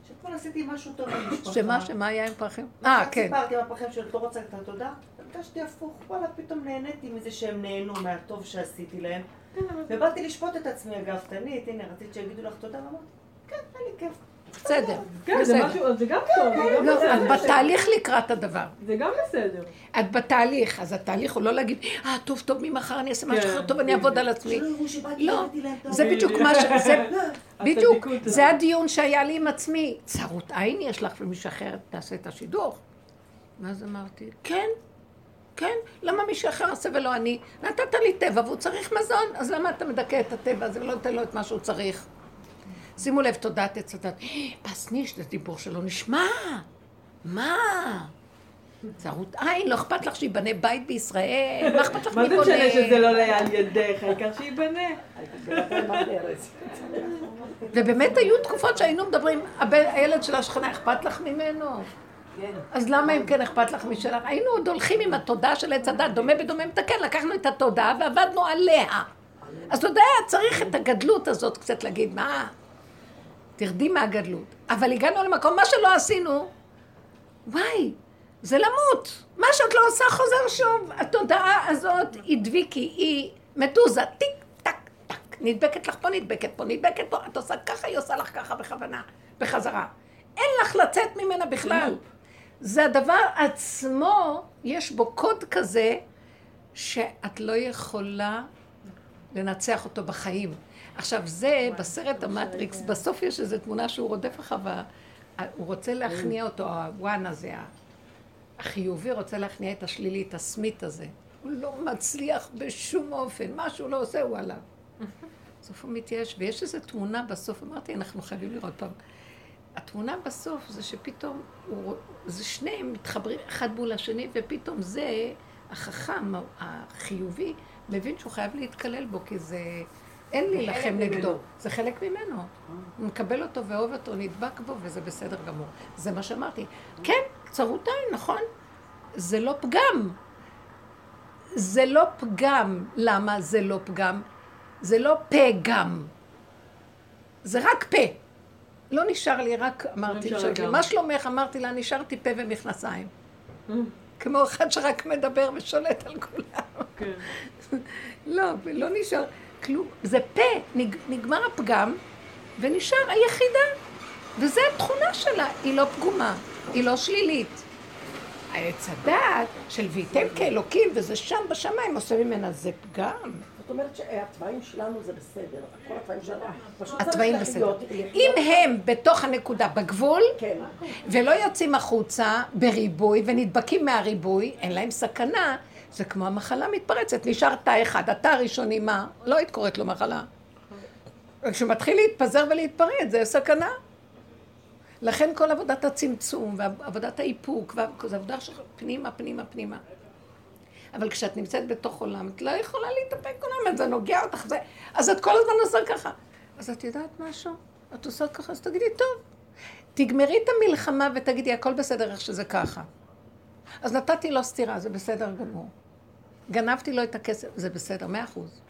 שאתמול עשיתי משהו טוב במשפחה. שמה, שמה היה עם פרחים? אה, כן. סיפרתי עם הפרחים שאת לא רוצה את התודה, הרגשתי הפוך, וואלה, פתאום נהניתי מזה שהם נהנו מהטוב שעשיתי להם. ובאתי לשפוט את עצמי הגאוותנית, הנה, רצית שיגידו לך תודה, ואמרתי, כן, היה לי כיף. בסדר, כן, זה בסדר. משהו, זה גם טוב, לא. את בתהליך לקראת הדבר. זה גם בסדר. את בתהליך, אז התהליך הוא לא להגיד, אה, טוב, טוב, ממחר אני אעשה משהו כן, אחר, טוב, אני אעבוד על עצמי. לא. זה בדיוק מה ש... זה בדיוק, זה. הדיון שהיה לי עם עצמי. צרות עין יש לך ומישהו אחר תעשה את השידור. ואז אמרתי, כן, כן, למה מישהו אחר עושה ולא אני? נתת לי טבע והוא צריך מזון, אז למה אתה מדכא את הטבע הזה ולא נותן לו את מה שהוא צריך? שימו לב, תודעת עץ הדת. פסניש, זה דיבור שלא נשמע. מה? צרות עין, לא אכפת לך שייבנה בית בישראל? מה אכפת לך מה מי זה בונה? משנה שזה לא ליד ידך, העיקר שייבנה. ובאמת היו תקופות שהיינו מדברים, הילד של השכנה, אכפת לך ממנו? אז למה אם כן אכפת לך משלך? היינו עוד הולכים עם התודעה של עץ הדת, דומה בדומה מתקן, לקחנו את התודעה ועבדנו עליה. אז אתה יודע, צריך את הגדלות הזאת קצת להגיד, מה? תרדי מהגדלות. אבל הגענו למקום, מה שלא עשינו, וואי, זה למות. מה שאת לא עושה חוזר שוב. התודעה הזאת היא דביקי, היא מדוזה, טיק, טק, טק. נדבקת לך פה, נדבקת פה, נדבקת פה, את עושה ככה, היא עושה לך ככה בכוונה, בחזרה. אין לך לצאת ממנה בכלל. זה הדבר עצמו, יש בו קוד כזה, שאת לא יכולה לנצח אותו בחיים. עכשיו זה, בסרט המטריקס, בסוף יש איזו תמונה שהוא רודף אחריו, הוא רוצה להכניע אותו, הוואן הזה, החיובי רוצה להכניע את השלילי, את הסמית הזה. הוא לא מצליח בשום אופן, מה שהוא לא עושה הוא עליו. בסוף הוא מתייאש, ויש איזו תמונה בסוף, אמרתי, אנחנו חייבים לראות פעם. התמונה בסוף זה שפתאום, הוא, זה שניהם מתחברים אחד מול השני, ופתאום זה, החכם, החיובי, מבין שהוא חייב להתקלל בו, כי זה... אין להילחם נגדו, זה חלק ממנו. הוא מקבל אותו ואוהב אותו, נדבק בו, וזה בסדר גמור. זה מה שאמרתי. כן, צרות עין, נכון. זה לא פגם. זה לא פגם. למה זה לא פגם? זה לא פגם. זה רק פה. לא נשאר לי, רק אמרתי, מה שלומך? אמרתי לה, נשארתי פה ומכנסיים. כמו אחד שרק מדבר ושולט על כולם. כן. לא, לא נשאר. כלום. זה פה, נג, נגמר הפגם, ונשאר היחידה. וזו התכונה שלה, היא לא פגומה, היא לא שלילית. העץ הדעת של ויתם כאלוקים, וזה שם בשמיים, עושה ממנה זה פגם. זאת אומרת שהתוואים שלנו זה בסדר, כל התוואים שלנו, פשוט התוואים בסדר. אם הם בתוך הנקודה, בגבול, כן. ולא יוצאים החוצה בריבוי ונדבקים מהריבוי, אין להם סכנה, זה כמו המחלה מתפרצת, נשארת אחד, אתה הראשוני, מה? לא היית קוראת לו מחלה. כשמתחיל להתפזר ולהתפרץ, זה סכנה. לכן כל עבודת הצמצום ועבודת האיפוק, זה עבודה של פנימה, פנימה, פנימה. אבל כשאת נמצאת בתוך עולם, את לא יכולה להתאפק עולם, זה נוגע אותך, זה... אז את כל הזמן עושה ככה. אז את יודעת משהו? את עושה ככה, אז תגידי, טוב. תגמרי את המלחמה ותגידי, הכל בסדר איך שזה ככה. אז נתתי לו סטירה, זה בסדר גמור. גנבתי לו את הכסף, זה בסדר, מאה אחוז.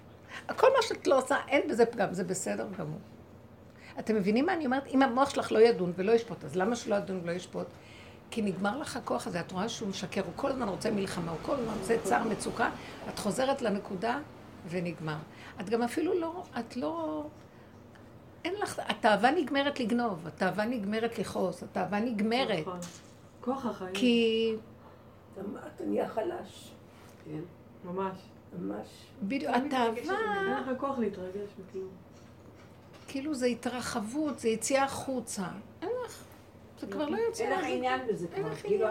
כל מה שאת לא עושה, אין בזה פגם, זה בסדר גמור. אתם מבינים מה אני אומרת? אם המוח שלך לא ידון ולא ישפוט, אז למה שלא ידון ולא ישפוט? כי נגמר לך הכוח הזה, את רואה שהוא משקר, הוא כל הזמן רוצה מלחמה, הוא כל הזמן רוצה צער מצוקה, את חוזרת לנקודה ונגמר. את גם אפילו לא, את לא... אין לך, התאווה נגמרת לגנוב, התאווה נגמרת לכעוס, התאווה נגמרת. נכון. כוח החיים. כי... אתה נהיה חלש. כן, ממש. ממש. בדיוק, התאווה... אין לך כוח להתרגש מכלום. כאילו זה התרחבות, זה יציאה החוצה. אין לך. זה כבר לא יוצא. אין לך עניין בזה כבר. כאילו,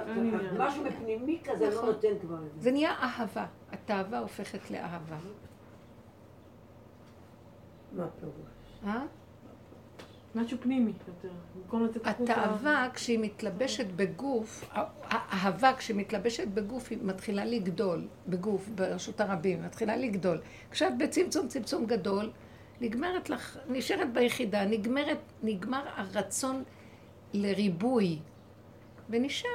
משהו בפנימי כזה לא נכון. נותן כבר את זה. זה נהיה אהבה. התאווה הופכת לאהבה. מה הפירוש? משהו פנימי יותר, במקום לצאת החוצה. התאווה, כשהיא מתלבשת בגוף, האהבה כשהיא מתלבשת בגוף, היא מתחילה לגדול, בגוף, ברשות הרבים, מתחילה לגדול. כשאת בצמצום צמצום גדול, נגמרת לך, נשארת ביחידה, נגמרת, נגמר הרצון לריבוי, ונשאר,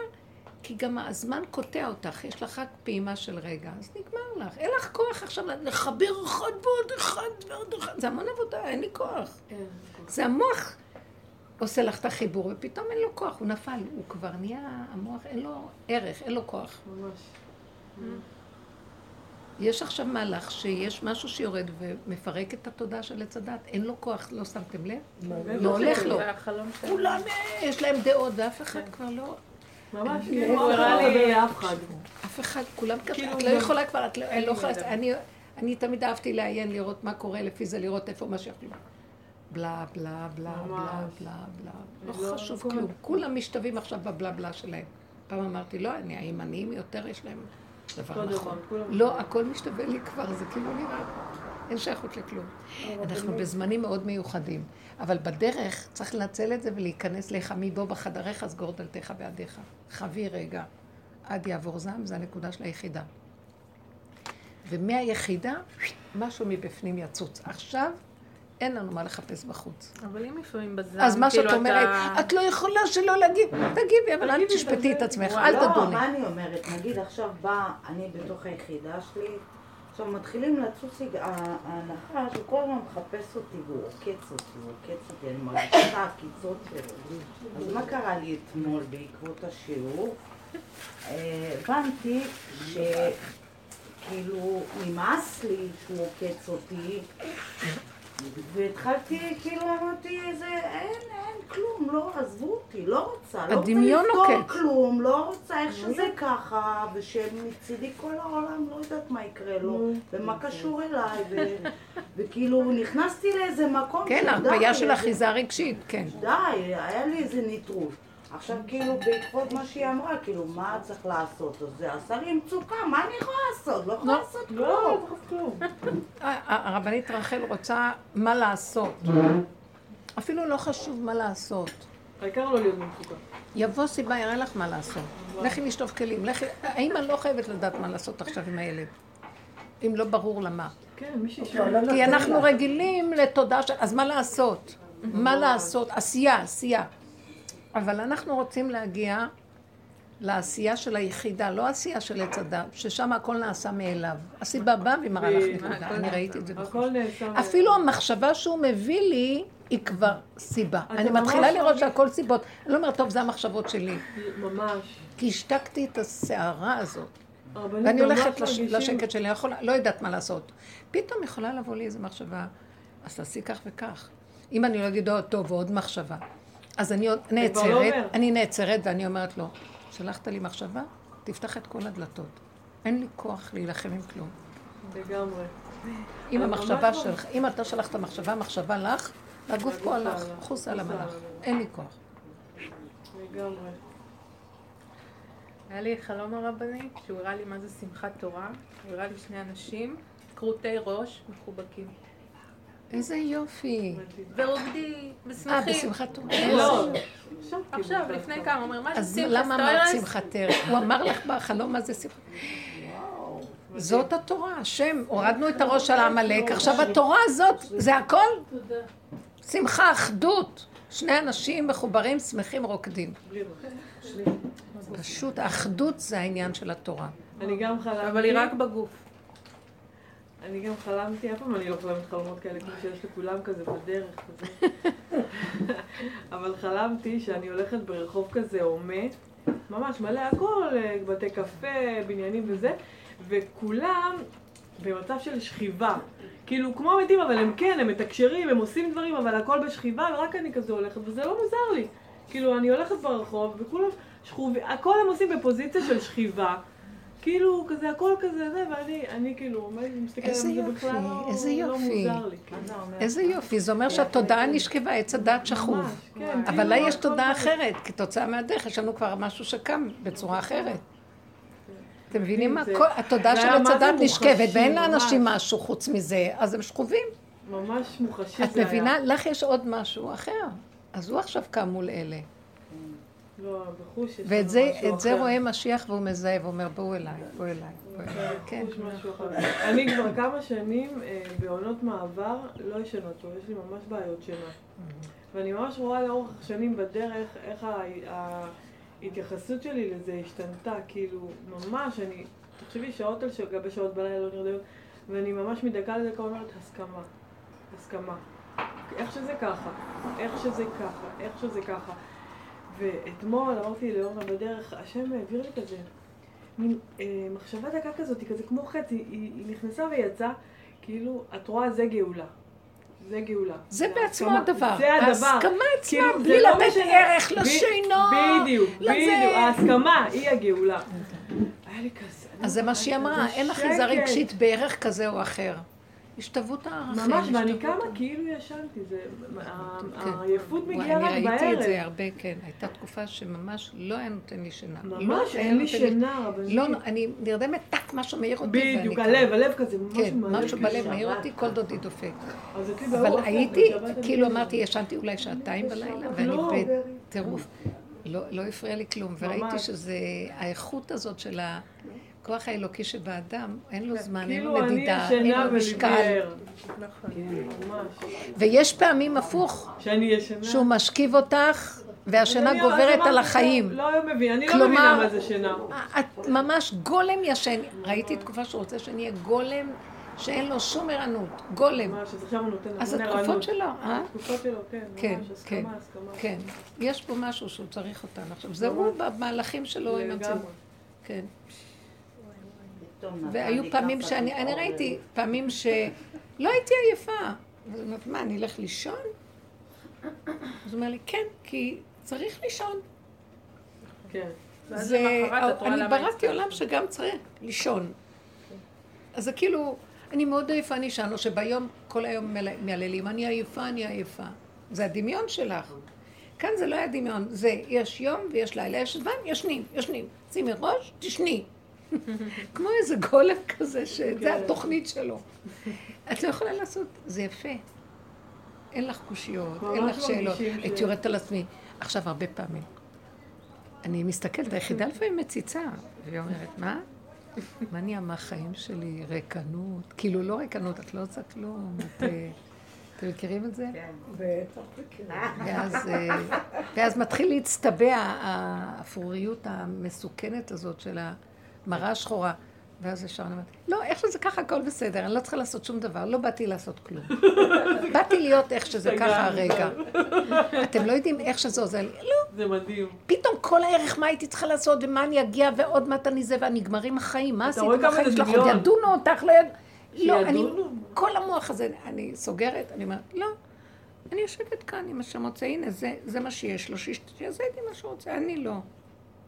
כי גם הזמן קוטע אותך, יש לך רק פעימה של רגע, אז נגמר לך. אין לך כוח עכשיו לחבר אחד ועוד אחד ועוד אחד, זה המון עבודה, אין לי כוח. זה המוח עושה לך את החיבור, ופתאום אין לו כוח, הוא נפל, הוא כבר נהיה, המוח אין לו ערך, אין לו כוח. ממש. יש עכשיו מהלך שיש משהו שיורד ומפרק את התודעה של עץ הדת, אין לו כוח, לא שמתם לב? לא הולך לו. כולם, יש להם דעות, ואף אחד. כבר לא... ממש, כאילו, אף אחד. כולם כזה, כאילו את לא יכולה כבר, את לא, לא יכולה, אני תמיד אהבתי לעיין, לראות מה קורה לפי זה, לראות איפה מה שיכולו. בלה, בלה, בלה, בלה, בלה, בלה. לא, לא חשוב כלום. כולם משתווים עכשיו בבלה בלה שלהם. פעם אמרתי, לא, הימניים יותר יש להם דבר נכון. לא, הכל משתווה לי כבר, זה כאילו נראה. אין שייכות לכלום. אנחנו בזמנים מאוד מיוחדים, אבל בדרך צריך לנצל את זה ולהיכנס לך מבוא בחדריך, סגור דלתך בעדיך. חבי רגע, עד יעבור זעם, זה הנקודה של היחידה. ומהיחידה, משהו מבפנים יצוץ. עכשיו, אין לנו מה לחפש בחוץ. אבל אם לפעמים בזעם, אז מה שאת כאילו אומרת, את לא יכולה שלא להגיב, תגיבי, אבל אל תשפטי את עצמך, אל תדוני. לא, מה אני אומרת? נגיד עכשיו באה אני בתוך היחידה שלי, עכשיו מתחילים לצוץ ההנחה שהוא כל הזמן מחפש אותי והוא עוקץ אותי, הוא עוקץ אותי, אני מרגישה את העקיצות שלו. אז מה קרה לי אתמול בעקבות השיעור? אה, הבנתי שכאילו נמאס לי שהוא עוקץ אותי והתחלתי, כאילו אמרתי, זה, אין, אין כלום, לא, עזבו אותי, לא רוצה, לא רוצה לפתור. כלום, לא רוצה איך שזה ככה, ושמצידי כל העולם לא יודעת מה יקרה לו, ומה קשור אליי, ו- וכאילו נכנסתי לאיזה מקום כן, שדי, הרפאיה של אחיזה רגשית, כן. די, היה לי איזה נטרול. עכשיו כאילו בעקבות מה שהיא אמרה, כאילו מה צריך לעשות? אז זה עשה לי מצוקה, מה אני יכולה לעשות? לא יכולה לא. לעשות לא, כלום. לא כלום. ה- ה- הרבנית רחל רוצה מה לעשות. אפילו לא חשוב מה לעשות. העיקר לא להיות במצוקה. יבוא סיבה, יראה לך מה לעשות. לכי לשטוף כלים. לכי... האמא לא חייבת לדעת מה לעשות עכשיו עם הילד. אם לא ברור למה. כן, מי שישמע. לא נותן כי אנחנו. רגילים לתודה של... אז מה לעשות? מה לעשות? עשייה, עשייה. אבל אנחנו רוצים להגיע לעשייה של היחידה, לא עשייה של עץ הדת, ששם הכל נעשה מאליו. הסיבה באה והיא מראה לך. נקודה, אני ראיתי את זה בחוץ. אפילו המחשבה שהוא מביא לי, היא כבר סיבה. אני מתחילה לראות מרגיש- שהכל סיבות. אני לא אומרת, טוב, זה המחשבות שלי. ממש. כי השתקתי את הסערה הזאת. ואני הולכת לשקט שלי, לא לא יודעת מה לעשות. פתאום יכולה לבוא לי איזו מחשבה, אז תעשי כך וכך. אם אני לא אגיד, "או, טוב, עוד מחשבה. אז אני עוד לא נעצרת. אני נעצרת ואני אומרת לו, שלחת לי מחשבה, תפתח את כל הדלתות. אין לי כוח להילחם עם כלום. לגמרי. אם המחשבה לא. שלך, אם אתה שלחת מחשבה, מחשבה לך, והגוף פה הלך, הלך, חוס על המלאך. אין לי כוח. לגמרי. היה לי חלום הרבנית, שהוא הראה לי מה זה שמחת תורה. הוא הראה לי שני אנשים, כרותי ראש, מחובקים. איזה יופי. מדהים. ורוקדים, אה. בשמחת תורה. לא. עכשיו עכשיו, לפני כמה, הוא אומר, מה זה אז שמחת למה אמרת תורה? שמחת תרא? הוא אמר לך בחלום מה זה שמחת זאת התורה, השם, הורדנו את הראש על העמלק, עכשיו התורה הזאת, זה הכל? שמחה, אחדות. שני אנשים מחוברים, שמחים, רוקדים. פשוט, האחדות זה העניין של התורה. אני גם חלמתי. אבל היא רק בגוף. אני גם חלמתי, אף פעם אני לא חולמת חלומות כאלה, כמו שיש לכולם כזה בדרך כזה. אבל חלמתי שאני הולכת ברחוב כזה הומה, ממש מלא הכל, אה, בתי קפה, בניינים וזה, וכולם במצב של שכיבה. כאילו, כמו מתים, אבל הם כן, הם מתקשרים, הם עושים דברים, אבל הכל בשכיבה, ורק אני כזה הולכת, וזה לא מוזר לי. כאילו, אני הולכת ברחוב, וכולם שכובים, הכל הם עושים בפוזיציה של שכיבה. כאילו, כזה, הכל כזה זה, ואני, אני כאילו עומדת ומסתכלת על זה יופי, בכלל לא, איזה לא יופי. מוזר לי. כאילו. איזה יופי, זה אומר שהתודעה נשכבה, עץ הדת שכוב. כן, אבל כאילו, לה יש תודעה. אחרת, כתוצאה מהדרך, יש לנו כבר משהו שקם בצורה אחרת. אתם מבינים מה? התודעה של עץ הדת נשכבת, ואין לאנשים. משהו חוץ מזה, אז הם שכובים. ממש מוחשי את זה היה. מבינה? לך יש עוד משהו אחר. אז הוא עכשיו קם מול אלה. לא, בחוש יש ואת זה, משהו זה. רואה משיח והוא מזהה ואומר, בואו אליי, בואו אליי. כן. אחר. אני כבר כמה שנים אה, בעונות מעבר לא ישנות טוב, יש לי ממש בעיות שינה. ואני ממש רואה לאורך השנים בדרך איך ההתייחסות שלי לזה השתנתה, כאילו, ממש, אני, תחשבי שעות על גבי שעות בלילה לא נרדמת, ואני ממש מדקה לדקה אומרת הסכמה, הסכמה. איך שזה ככה, איך שזה ככה, איך שזה ככה. ואתמול אמרתי לאורנה בדרך, השם העביר לי כזה, מין אה, מחשבה דקה כזאת, היא כזה כמו חצי, היא, היא נכנסה ויצאה, כאילו, את רואה זה גאולה. זה גאולה. זה בעצמו. הדבר. זה הדבר. ההסכמה עצמה, כאילו, בלי לא לתת משנה. ערך ב- לשינו. בדיוק, לזה. בדיוק, ההסכמה היא הגאולה. היה לי כזה... אז זה מה שהיא אמרה, אין אחיזה. רגשית בערך כזה או אחר. השתוות הערכים. ממש, ואני קמה ה- כאילו ישנתי, זה... ה- כן. העייפות מגיעה רק אני בערב. ראיתי את זה הרבה, כן. הייתה תקופה שממש לא היה נותן לי שינה. לא ממש, אין לי שינה. לא, אני נרדמת, טק, משהו מעיר אותי. בדיוק. הלב, הלב כזה, כן, משהו. בלב מעיר אותי, כל דודי דופק. אצלי אבל הייתי, אני כאילו אמרתי, ישנתי אולי שעתיים בלילה, ואני לא, בטירוף. לא לא הפריע לי כלום, וראיתי. שזה, האיכות הזאת של הכוח האלוקי שבאדם, אין לו זמן, אין כאילו לו מדידה, אין לו משקל. נכון. ממש. ויש פעמים הפוך, שאני ישנה. שהוא משכיב אותך, והשינה גוברת על החיים. לא מבין, אני לא מבינה מה זה שינה. את ממש גולם ישן. ראיתי תקופה שהוא רוצה שנהיה גולם שאין לו שום ערנות. גולם. ממש, אז עכשיו הוא נותן אז התקופות. שלו, אה? התקופות שלו, כן, כן, כן. כן. יש פה משהו שהוא צריך אותנו. עכשיו, זה הוא במהלכים שלו עם. הציבור. כן. פתאום נתן והיו לי פעמים שאני, אני. ראיתי פעמים שלא הייתי עייפה. אז הוא אומר, מה, אני אלך לישון? אז הוא אומר לי, כן, כי צריך לישון. כן. זה, אני בראתי עולם. שגם צריך לישון. אז זה כאילו, אני מאוד עייפה, אני אשן, או שביום, כל היום מהללים, אני עייפה, אני עייפה. זה הדמיון שלך. כאן זה לא היה דמיון, זה יש יום ויש לילה, יש זמן, ישנים, ישנים. שימי ראש, תשני. כמו איזה גולם כזה, שזה התוכנית שלו. את לא יכולה לעשות, זה יפה. אין לך קושיות, אין לך שאלות. הייתי יורדת על עצמי. עכשיו, הרבה פעמים. אני מסתכלת, היחידה לפעמים מציצה, והיא אומרת, מה? מה נהיה מהחיים שלי? ריקנות? כאילו, לא ריקנות, את לא עושה כלום. אה, אתם מכירים את זה? ואז, אה, ואז מתחיל להצטבע האפרוריות המסוכנת הזאת של המראה השחורה. ואז ישר אני אומרת, לא, איך שזה ככה הכל בסדר, אני לא צריכה לעשות שום דבר, לא באתי לעשות כלום. באתי להיות איך שזה ככה הרגע. אתם לא יודעים איך שזה עוזר לי. לא, זה מדהים. פתאום כל הערך מה הייתי צריכה לעשות ומה אני אגיע ועוד מעט אני זה ונגמרים החיים, מה עשית בחיים זה שלך? עוד ידונו אותך, לא יד... לא, אני... כל המוח הזה, אני סוגרת, אני אומרת, לא, אני יושבת כאן עם רוצה, הנה, זה, זה מה שיש לו, שיעשה איתי מה שהוא רוצה, אני לא.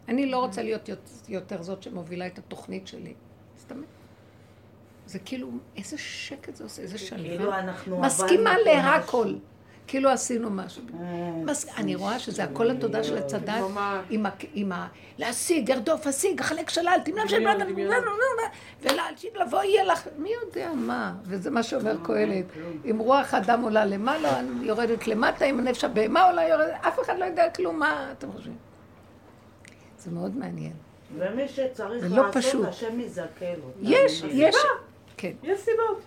אני לא רוצה להיות יותר, זאת שמובילה את התוכנית שלי. סתם. זה כאילו, איזה שקט זה עושה, איזה כאילו שלווה. אנחנו מסכימה להכל. כאילו עשינו משהו. אה. אני רואה שזה הכל התודה של ממש. עם ה... להשיג, ארדוף, השיג, החלק שלל, תמנם של דמיון. ולהלשין לבוא יהיה לך, מי יודע מה, וזה מה שאומר קהלת, אם רוח האדם עולה למעלה, אני יורדת למטה, אם הנפש הבהמה עולה יורדת, אף אחד לא יודע כלום, מה אתם חושבים? זה מאוד מעניין. ומי שצריך לא לעשות, פשוט. השם יזכה לו. יש. יש, כן, יש סיבות.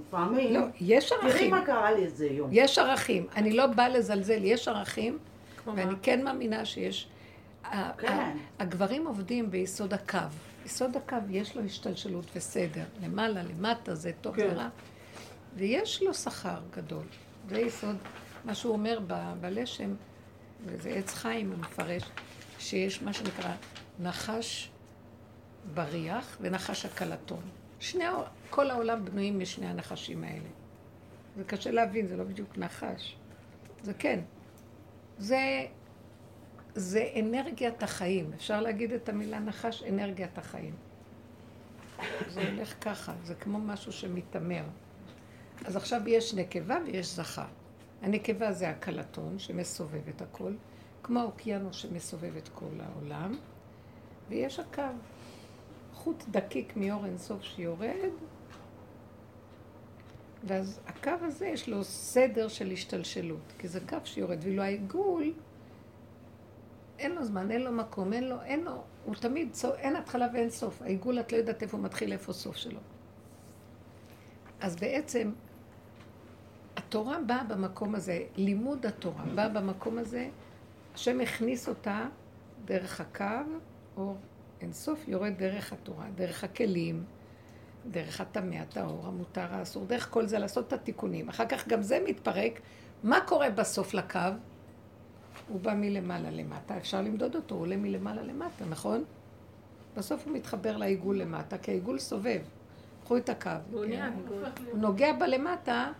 לפעמים, לא, יש תראי ערכים, מה קרה לי איזה יום. יש ערכים, אני לא באה לזלזל, יש ערכים, ואני? כן מאמינה שיש... כן. הגברים עובדים ביסוד הקו. יסוד הקו יש לו השתלשלות וסדר. למעלה, למטה, זה טוב, כן. זה רע. ויש לו שכר גדול. זה יסוד, מה שהוא אומר בלשם, וזה עץ חיים, הוא מפרש, שיש מה שנקרא נחש בריח ונחש הקלטון. שני, כל העולם בנויים משני הנחשים האלה. זה קשה להבין, זה לא בדיוק נחש. זה כן. זה, זה אנרגיית החיים. אפשר להגיד את המילה נחש, אנרגיית החיים. זה הולך ככה, זה כמו משהו שמתעמר. אז עכשיו יש נקבה ויש זכר. הנקבה זה הקלטון שמסובב את הכל, כמו האוקיינוס שמסובב את כל העולם, ויש הקו, חוט דקיק מאור אינסוף שיורד, ואז הקו הזה יש לו סדר של השתלשלות, כי זה קו שיורד, ואילו העיגול, אין לו זמן, אין לו מקום, אין לו, אין לו, הוא תמיד, אין התחלה ואין סוף. העיגול, את לא יודעת איפה הוא מתחיל, איפה הסוף שלו. אז בעצם, התורה באה במקום הזה, לימוד התורה בא במקום הזה, השם הכניס אותה דרך הקו, אור אינסוף יורד דרך התורה, דרך הכלים, דרך הטמא, הטהור, המותר, האסור, דרך כל זה לעשות את התיקונים. אחר כך גם זה מתפרק. מה קורה בסוף לקו? הוא בא מלמעלה למטה, אפשר למדוד אותו, הוא עולה מלמעלה למטה, נכון? בסוף הוא מתחבר לעיגול למטה, כי העיגול סובב. קחו את הקו. הוא עיגול. הוא נוגע בלמטה,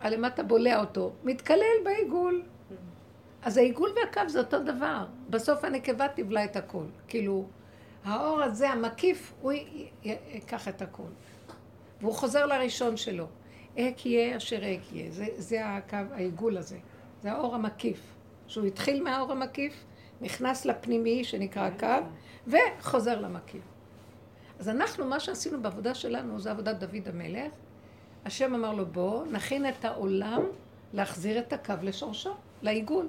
הלמטה בולע אותו, מתקלל בעיגול. אז העיגול והקו זה אותו דבר. בסוף הנקבה תבלע את הכל. כאילו, האור הזה, המקיף, הוא ייקח את הכל. והוא חוזר לראשון שלו. אק יהיה אשר אק יהיה. זה, זה הקו, העיגול הזה. זה האור המקיף. שהוא התחיל מהאור המקיף, נכנס לפנימי שנקרא הקו, וחוזר למקיף. אז אנחנו, מה שעשינו בעבודה שלנו, זה עבודת דוד המלך. השם אמר לו, בוא, נכין את העולם להחזיר את הקו לשורשו, לעיגול.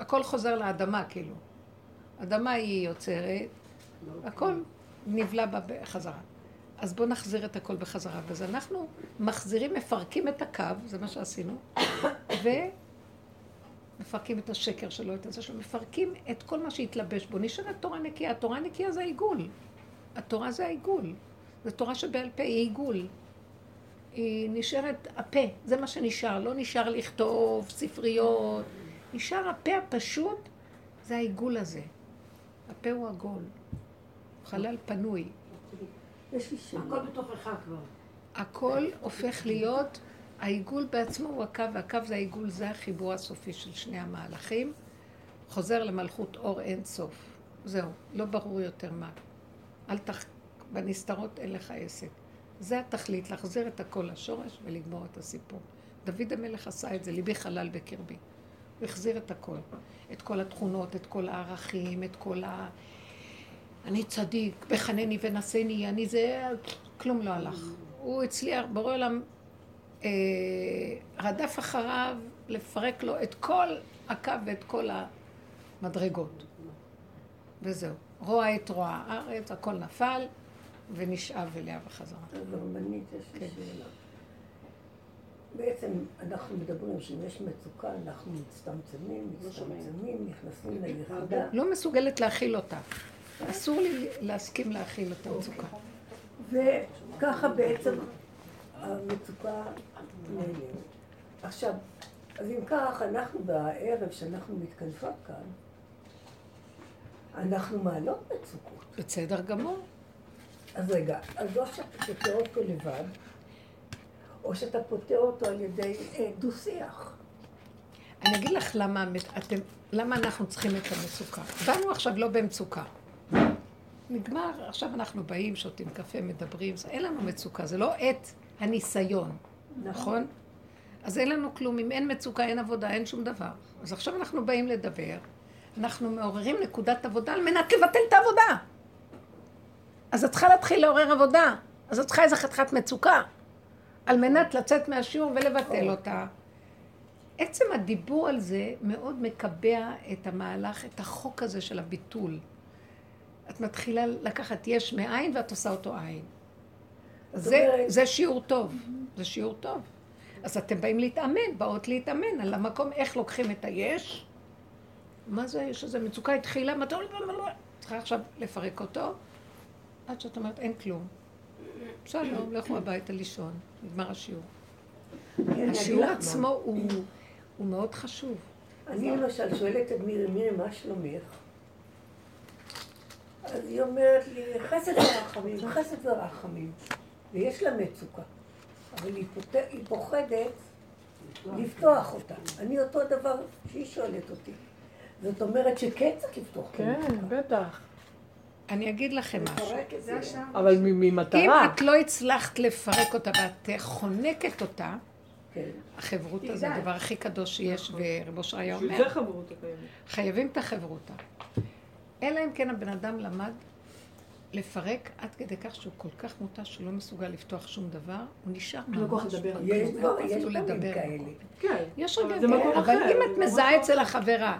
הכל חוזר לאדמה, כאילו. אדמה היא יוצרת, הכל נבלע בה בחזרה. אז בואו נחזיר את הכל בחזרה. אז אנחנו מחזירים, מפרקים את הקו, זה מה שעשינו, ומפרקים את השקר שלו, את הזה שלו, מפרקים את כל מה שהתלבש בו. נשארת תורה נקייה. התורה נקייה זה העיגול. התורה זה העיגול. זו תורה שבעל פה היא עיגול. היא נשארת הפה, זה מה שנשאר. לא נשאר לכתוב ספריות. נשאר הפה הפשוט, זה העיגול הזה. הפה הוא עגול. חלל פנוי. הכל בתוכך כבר. הכל הופך להיות, העיגול בעצמו הוא הקו, והקו זה העיגול, זה החיבור הסופי של שני המהלכים. חוזר למלכות אור אין סוף. זהו, לא ברור יותר מה. אל תח... בנסתרות אין לך עסק. זה התכלית, להחזיר את הכל לשורש ולגמור את הסיפור. דוד המלך עשה את זה, ליבי חלל בקרבי. הוא החזיר את הכל. את כל התכונות, את כל הערכים, את כל ה... אני צדיק, בחנני ונשני, אני זה... כלום לא הלך. הוא הצליח, בורא עולם אה, רדף אחריו לפרק לו את כל הקו ואת כל המדרגות. וזהו. רוע את רוע הארץ, הכל נפל, ונשאב אליה בחזרה. הרבנית, יש לי כן. שאלה. בעצם אנחנו מדברים שאם יש מצוקה, אנחנו מצטמצמים, מצטמצמים, נכנסים ליחידה. לא מסוגלת להכיל אותה. אסור לי להסכים להכיל את המצוקה. וככה בעצם המצוקה נעלמת. עכשיו, אז אם כך, אנחנו בערב שאנחנו מתכנסות כאן, אנחנו מעלות מצוקות. בסדר גמור. אז רגע, אז או שאתה פותר אותו לבד, או שאתה פותר אותו על ידי אה, דו-שיח. אני אגיד לך למה, אתם, למה אנחנו צריכים את המצוקה. באנו עכשיו לא במצוקה. נגמר, עכשיו אנחנו באים, שותים קפה, מדברים, אין לנו מצוקה, זה לא עת הניסיון, נכון? אז אין לנו כלום, אם אין מצוקה, אין עבודה, אין שום דבר. אז עכשיו אנחנו באים לדבר, אנחנו מעוררים נקודת עבודה על מנת לבטל את העבודה. אז את צריכה להתחיל לעורר עבודה, אז את צריכה איזה חתיכת מצוקה, על מנת לצאת מהשיעור ולבטל אותה. עצם הדיבור על זה מאוד מקבע את המהלך, את החוק הזה של הביטול. את מתחילה לקחת יש מאין ואת עושה אותו עין. זה, זה שיעור טוב, זה שיעור טוב. אז אתם באים להתאמן, באות להתאמן על המקום, איך לוקחים את היש. מה זה היש הזה? מצוקה התחילה, מתי... צריכה עכשיו לפרק אותו, עד שאת אומרת, אין כלום. שלום, לכו הביתה לישון, נגמר השיעור. השיעור. עצמו הוא, הוא מאוד חשוב. אני למשל שואלת את מירי, מירי, מה שלומך? אז היא אומרת לי, חסד ורחמים, חסד ורחמים. ויש לה מצוקה, אבל היא, פות... היא פוחדת לפתוח אותה. אני אותו דבר שהיא שואלת אותי. זאת אומרת שכן צריך לפתוח את כן, המצוקה. בטח. אני אגיד לכם משהו. אבל מ- אם ממטרה. את לא הצלחת לפרק אותה ואת חונקת אותה, כן. החברותה זה הדבר הכי קדוש שיש, ורב אושר היה בשביל אומר, זה חברות הקיימת. חייבים את החברותה. אלא אם כן הבן אדם למד לפרק עד כדי כך שהוא כל כך מותש שהוא לא מסוגל לפתוח שום דבר, הוא נשאר אין לו כוח ממש לדבר. יש אפילו דברים לדבר. כאלה. כן. יש רגעים זה מקום כאלה, אבל אם את ממש מזהה אצל החברה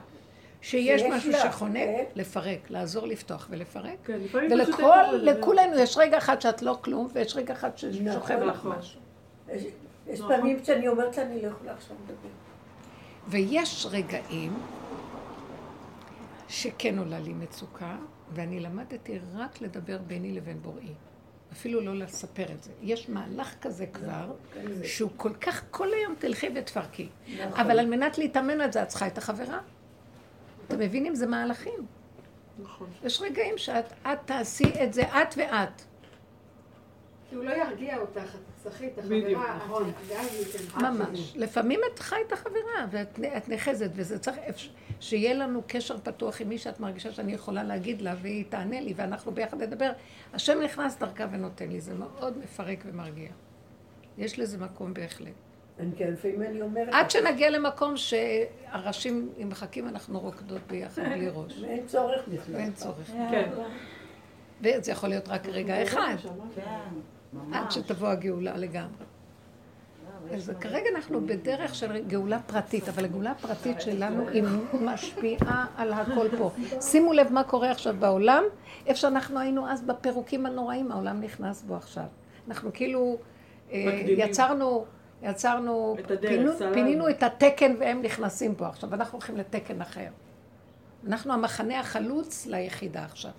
שיש משהו לך, שחונק, כן. לפרק, לעזור לפתוח ולפרק. כן, לפעמים פשוט אין ולכל, כוח לדבר. לכולנו יש רגע אחד שאת לא כלום, ויש רגע אחד ששוכב לך נכון. משהו. יש, יש נכון. פעמים שאני אומרת לה, אני לא יכולה עכשיו לדבר. ויש רגעים שכן עולה לי מצוקה, ואני למדתי רק לדבר ביני לבין בוראי. אפילו לא לספר את זה. יש מהלך כזה כבר, כן, שהוא כל כך, כל היום תלכי ותפרקי. נכון. אבל על מנת להתאמן על זה, את צריכה את החברה. אתם מבינים? זה מהלכים. נכון. יש רגעים שאת את תעשי את זה, את ואת. כי הוא לא ירגיע אותך, את תצטרכי את בדיוק, החברה, נכון. ייתן לך. ממש. לפעמים את חי את החברה, ואת את נחזת, וזה צריך שיהיה לנו קשר פתוח עם מי שאת מרגישה שאני יכולה להגיד לה, והיא תענה לי, ואנחנו ביחד נדבר. השם נכנס דרכה ונותן לי, זה מאוד מפרק ומרגיע. יש לזה מקום בהחלט. אני כן, לפעמים אני אומרת... עד שנגיע למקום שהראשים, אם מחכים, אנחנו רוקדות ביחד בלי ראש. אין צורך בכלל. ואין צורך. כן. וזה יכול להיות רק רגע אחד, כן, ממש. עד שתבוא הגאולה לגמרי. אז כרגע אנחנו בדרך של גאולה פרטית, אבל הגאולה הפרטית שלנו היא משפיעה על הכל פה. שימו לב מה קורה עכשיו בעולם, איפה שאנחנו היינו אז בפירוקים הנוראים, העולם נכנס בו עכשיו. אנחנו כאילו אה. יצרנו, יצרנו, את הדרך, פינו. פינינו את התקן והם נכנסים פה עכשיו, אנחנו הולכים לתקן אחר. אנחנו המחנה החלוץ ליחידה עכשיו.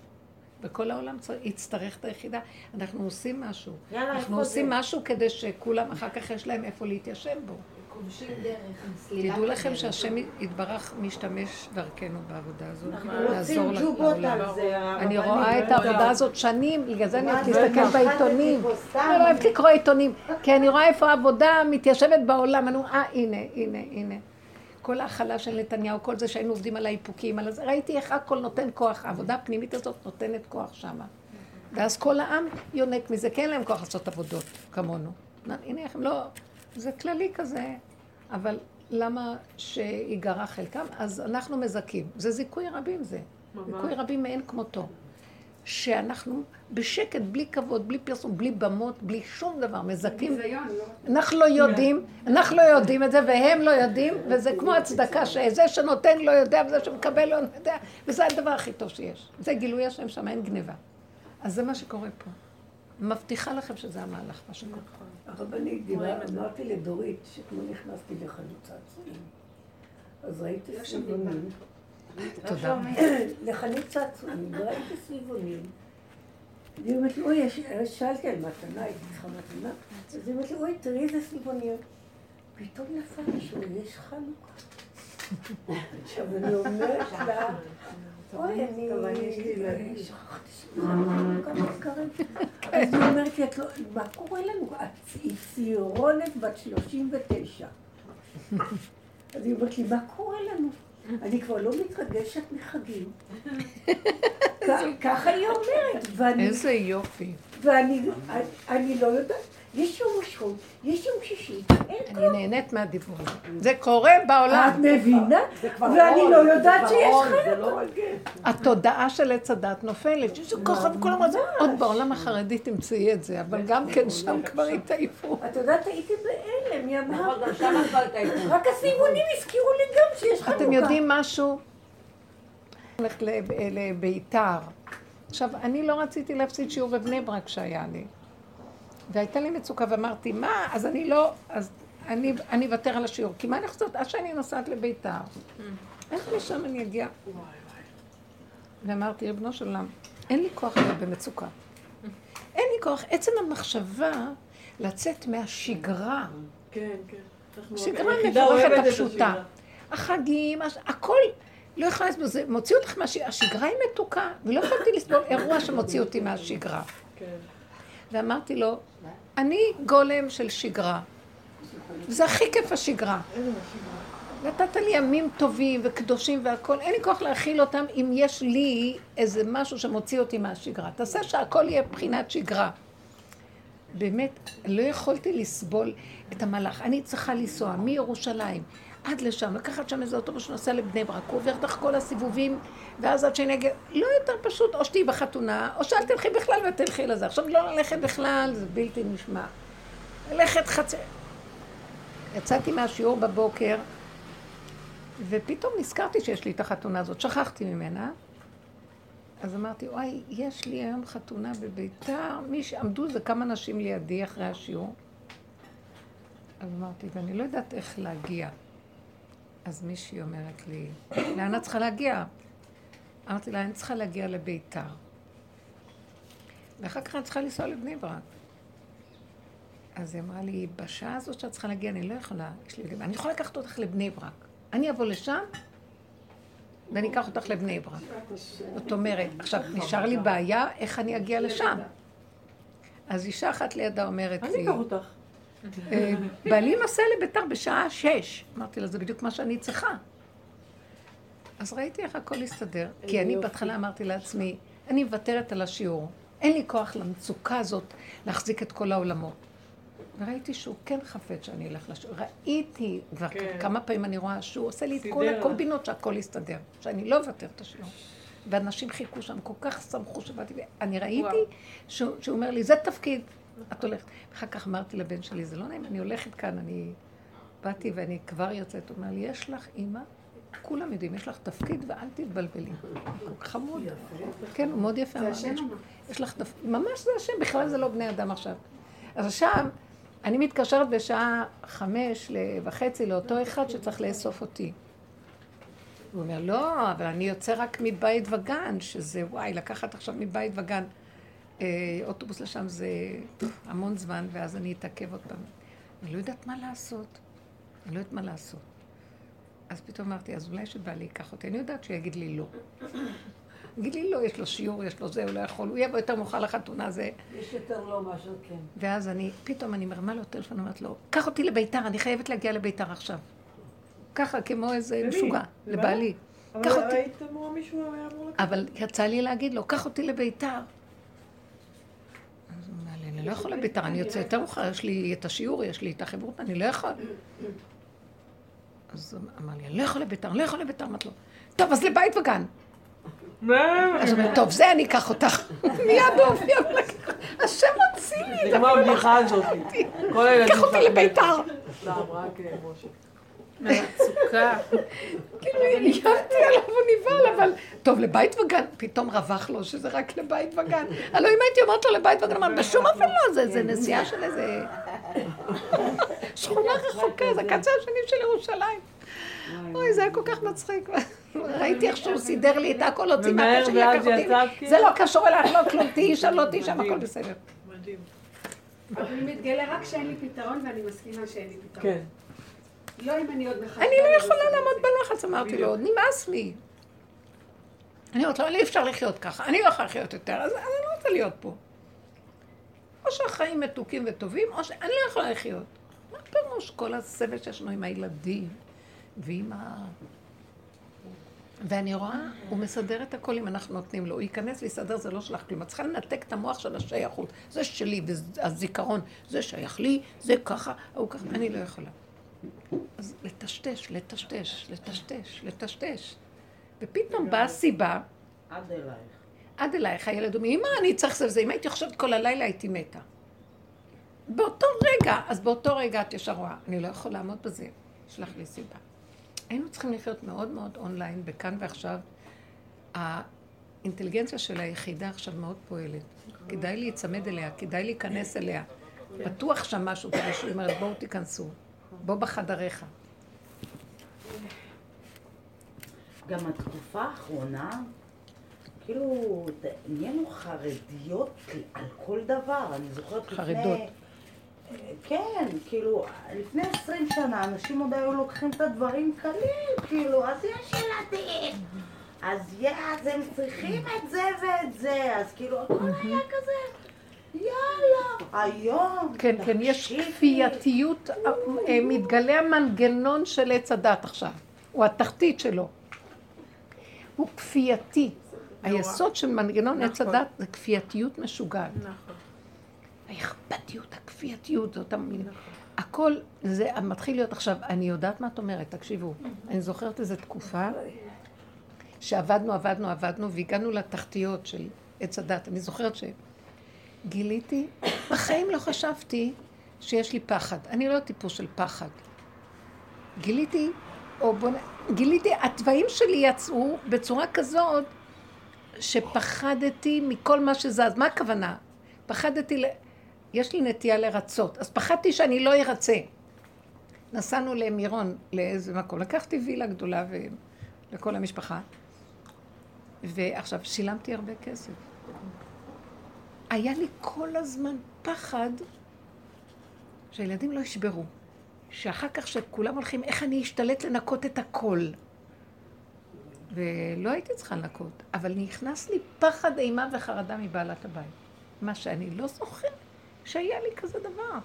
וכל העולם יצטרך את היחידה. אנחנו עושים משהו. יאללה, אנחנו עושים זה? משהו כדי שכולם אחר כך יש להם איפה להתיישב בו. דורשים דרך, תדעו לכם. שהשם יתברך משתמש דרכנו בעבודה הזאת, אנחנו לעזור רוצים ל- ג'ובות לעולם. על זה, אני. רואה את העבודה הזאת שנים, בגלל זה אני אוהבת לא להסתכל בעיתונים. אני לא אוהבת לקרוא עיתונים, כי אני רואה איפה העבודה מתיישבת בעולם. אני אומרת, אה, הנה, הנה, הנה. כל ההכלה של נתניהו, כל זה שהיינו עובדים על האיפוקים, על זה, ראיתי איך הכל נותן כוח, העבודה הפנימית הזאת נותנת כוח שמה. ואז כל העם יונק מזה, כי אין להם כוח לעשות עבודות כמונו. הנה, הם לא, זה כללי כזה, אבל למה שיגרע חלקם? אז אנחנו מזכים. זה זיכוי רבים זה. ממש. זיכוי רבים מאין כמותו. שאנחנו בשקט, בלי כבוד, בלי פרסום, בלי במות, בלי שום דבר, מזכים. לא? אנחנו לא יודעים, אנחנו לא יודעים את זה, והם לא יודעים, וזה כמו הצדקה שזה שנותן לא יודע, וזה שמקבל לא יודע, וזה הדבר הכי טוב שיש. זה גילוי השם שם, אין גניבה. אז זה מה שקורה פה. מבטיחה לכם שזה המהלך, מה שקורה. הרבנית דיברה, אמרתי לדורית, שכמו נכנסתי לחנות צעצועים, אז ראיתי סביבונים, תודה. לחנות צעצועים, וראיתי סביבונים. והיא אומרת לי, אוי, שאלתי על מתנה, הייתי צריכה מתנה, אז היא אומרת לי, אוי, תראי איזה סביבוניות. פתאום נפל לי שהוא, יש חנוכה. עכשיו אני אומרת לה, אוי, אני מתקרב. אז היא אומרת לי, "את לא- מה קורה לנו? היא צעירונת בת 39. אז היא אומרת לי, מה קורה לנו? אני כבר לא מתרגשת מחגים. ככה היא אומרת, איזה יופי. ואני אני לא יודעת, יש יום ראשון, יש יום שישי, אין אני נהנית מהדיבור הזה. זה קורה בעולם. את מבינה? ואני לא יודעת שיש חלק. זה לא. התודעה של עץ הדת נופלת, שזה ככה וכולם אומרים, עוד בעולם החרדי תמצאי את זה, אבל גם כן שם כבר התעייפו. את יודעת, הייתי בהלם, היא אמרה, נכון. רק הסימונים הזכירו לי גם שיש חנוכה. אתם יודעים משהו? הולכת לב- לביתר. עכשיו, אני לא רציתי להפסיד שיעור בבני ברק שהיה לי. והייתה לי מצוקה ואמרתי, מה? אז אני לא, אז אני אני אוותר על השיעור. כי מה אני חושבת? עד שאני נוסעת לביתר, איך משם אני אגיע? ואמרתי, ריבונו של עולם, אין לי כוח להיות במצוקה. אין לי כוח. עצם המחשבה לצאת מהשגרה. כן, כן. שגרה מבורכת הפשוטה. החגים, הכל לא יכולה לסבול, זה מוציא אותך מהשגרה, השגרה היא מתוקה, ולא יכולתי לסבול אירוע שמוציא אותי מהשגרה. ואמרתי לו, אני גולם של שגרה. זה הכי כיף השגרה. נתת לי ימים טובים וקדושים והכול, אין לי כוח להכיל אותם אם יש לי איזה משהו שמוציא אותי מהשגרה. תעשה שהכל יהיה בחינת שגרה. באמת, לא יכולתי לסבול את המלאך. אני צריכה לנסוע מירושלים עד לשם, לקחת שם איזה אוטובוס שנוסע לבני ברק, הוא עובר דרך כל הסיבובים, ואז עד שאני אגיע, לא יותר פשוט, או שתהיי בחתונה, או שאל תלכי בכלל ותלכי לזה. עכשיו לא ללכת בכלל, זה בלתי נשמע. ללכת חצי... יצאתי מהשיעור בבוקר, ופתאום נזכרתי שיש לי את החתונה הזאת, שכחתי ממנה. אז אמרתי, וואי, יש לי היום חתונה בביתר, מי שעמדו זה כמה נשים לידי אחרי השיעור. אז אמרתי, ואני לא יודעת איך להגיע. אז מישהי אומרת לי, לאן את צריכה להגיע? אמרתי לה, אני צריכה להגיע לביתר. ואחר כך אני צריכה לנסוע לבני ברק. אז היא אמרה לי, בשעה הזאת שאת צריכה להגיע, אני לא יכולה, יש לי... אני יכולה לקחת אותך לבני ברק. אני אבוא לשם, ואני אקח אותך לבני ברק. זאת אומרת, עכשיו, נשאר לי בעיה איך אני אגיע לשם. אז אישה אחת לידה אומרת אני לי, אקח אותך. "אה, בעלי נוסע לביתר בשעה שש. אמרתי לה, זה בדיוק מה שאני צריכה. אז ראיתי איך הכל הסתדר, כי אני בהתחלה אמרתי לעצמי, אני מוותרת על השיעור. אין לי כוח למצוקה הזאת להחזיק את כל העולמות. וראיתי שהוא כן חפץ שאני אלך לשיעור. ראיתי, כבר כן. כמה פעמים אני רואה שהוא עושה לי את כל. הקומבינות שהכל יסתדר, שאני לא אוותר את השיעור. ואנשים חיכו שם, כל כך שמחו שבאתי, ואני ראיתי. שהוא, שהוא אומר לי, זה תפקיד, את הולכת. אחר כך אמרתי לבן שלי, זה לא נעים, אני הולכת כאן, אני באתי ואני כבר יוצאת, הוא אומר לי, יש לך אימא, כולם יודעים, יש לך תפקיד ואל תתבלבלי. חמוד. כן, הוא מאוד יפה. זה השם "יש- לך תפקיד, ממש זה השם, בכלל זה לא בני אדם עכשיו. אז עכשיו, אני מתקשרת בשעה חמש וחצי לאותו אחד שצריך לאסוף אותי. הוא אומר, לא, אבל אני יוצא רק מבית וגן, שזה, וואי, לקחת עכשיו מבית וגן אוטובוס לשם זה המון זמן, ואז אני אתעכב עוד פעם. אני לא יודעת מה לעשות. אני לא יודעת מה לעשות. אז פתאום אמרתי, אז אולי שבעלי ייקח אותי. אני יודעת שהוא יגיד לי לא. יגיד לי לא, יש לו שיעור, יש לו זה, הוא לא יכול, הוא יבוא יותר מאוחר לחתונה, זה... יש יותר לא מאשר כן. ואז אני, פתאום אני מרמה לו טלפון, אומרת לו, קח אותי לביתר, אני חייבת להגיע לביתר עכשיו. ככה, כמו איזה? משוגע? לבעלי. קח אותי. היית אמורה מישהו היה אמור לקחת. אבל יצא לי להגיד לו, קח אותי לביתר. אז הוא אמר לי, אני לא יכול לביתר, אני יוצא יותר מאוחר, יש לי את השיעור, יש לי את החברות, אני לא יכול. אז הוא אמר לי, אני לא יכול לביתר, אני לא יכול לביתר. אמרתי לו, טוב, אז לבית וגן. אז הוא אומר, טוב, זה אני אקח אותך. מיד הוא הופיע, השם הוציא לי את זה כמו הבדיחה הזאת. קח אותי לביתר. סתם, רק אה, משה. מהמצוקה. כאילו, איימתי עליו, הוא נבהל, אבל... טוב, לבית וגן, פתאום רווח לו שזה רק לבית וגן. הלוא אם הייתי אומרת לו לבית וגן, אמר, בשום אופן לא, זה- זה נסיעה של איזה... שכונה רחוקה, זה הקצה השני של ירושלים. אוי, זה היה כל כך מצחיק. ראיתי איך שהוא סידר לי את הכל, הוציא מהפה שלי, ואז לקח אותי. זה לא קשור אלייך, לא כלום, תהיי שם, לא תהיי שם, הכל. בסדר. מדהים. אבל הוא מתגלה רק כשאין לי פתרון, ואני מסכימה שאין לי פתרון. כן. לא אם אני עוד מחכה. אני לא יכולה לעמוד בלחץ, אמרתי לו, נמאס לי. אני אומרת לו, אי אפשר לחיות ככה, אני לא יכולה לחיות יותר, אז אני לא רוצה להיות פה. או שהחיים מתוקים וטובים, או שאני לא יכולה לחיות. מה פירוש כל הסבל שיש לנו עם הילדים ועם ה... ואני רואה, הוא מסדר את הכל אם אנחנו נותנים לו. הוא ייכנס ויסדר, זה לא שלך כלום. את צריכה לנתק את המוח של השייכות. זה שלי, והזיכרון, זה שייך לי, זה ככה, הוא ככה. אני לא יכולה. אז לטשטש, לטשטש, לטשטש, לטשטש. ופתאום באה סיבה, עד אלייך. עד אלייך הילד אומר, אמא, אני צריך זה וזה, אם הייתי חושבת כל הלילה הייתי מתה. באותו רגע, אז באותו רגע את ישר רואה, אני לא יכול לעמוד בזה, שלח לי סיבה. היינו צריכים לחיות מאוד מאוד אונליין, בכאן ועכשיו. האינטליגנציה של היחידה עכשיו מאוד פועלת. כדאי להיצמד אליה, כדאי להיכנס אליה. בטוח שם משהו כזה שהיא אומרת, בואו תיכנסו, בואו בחדריך. גם התקופה האחרונה, כאילו, נהיינו חרדיות על כל דבר. אני זוכרת לפני... חרדות. כן, כאילו, לפני עשרים שנה אנשים עוד היו לוקחים את הדברים קלים, כאילו, אז יש ילדים. אז יא, אז הם צריכים את זה ואת זה, אז כאילו, הכל היה כזה, יאללה, היום, כן, כן, יש. כפייתיות, אה, מתגלה המנגנון של עץ הדת עכשיו, הוא התחתית שלו. הוא כפייתי. היסוד של מנגנון עץ נכון. הדת זה כפייתיות משוגעת. נכון. האכפתיות, הכפייתיות, זאת המילה. הכל, זה מתחיל להיות עכשיו, אני יודעת מה את אומרת, תקשיבו. אני זוכרת איזו תקופה שעבדנו, עבדנו, עבדנו, והגענו לתחתיות של עץ הדת. אני זוכרת שגיליתי, בחיים לא חשבתי שיש לי פחד. אני לא טיפוס של פחד. גיליתי, או בוא נ... גיליתי, התוואים שלי יצאו בצורה כזאת שפחדתי מכל מה שזז. מה הכוונה? פחדתי, ל... יש לי נטייה לרצות, אז פחדתי שאני לא ארצה. נסענו למירון, לאיזה מקום, לקחתי וילה גדולה ו... לכל המשפחה, ועכשיו שילמתי הרבה כסף. היה לי כל הזמן פחד שהילדים לא ישברו, שאחר כך שכולם הולכים, איך אני אשתלט לנקות את הכל. ולא הייתי צריכה לנקות, אבל נכנס לי פחד, אימה וחרדה מבעלת הבית. מה שאני לא זוכרת שהיה לי כזה דבר.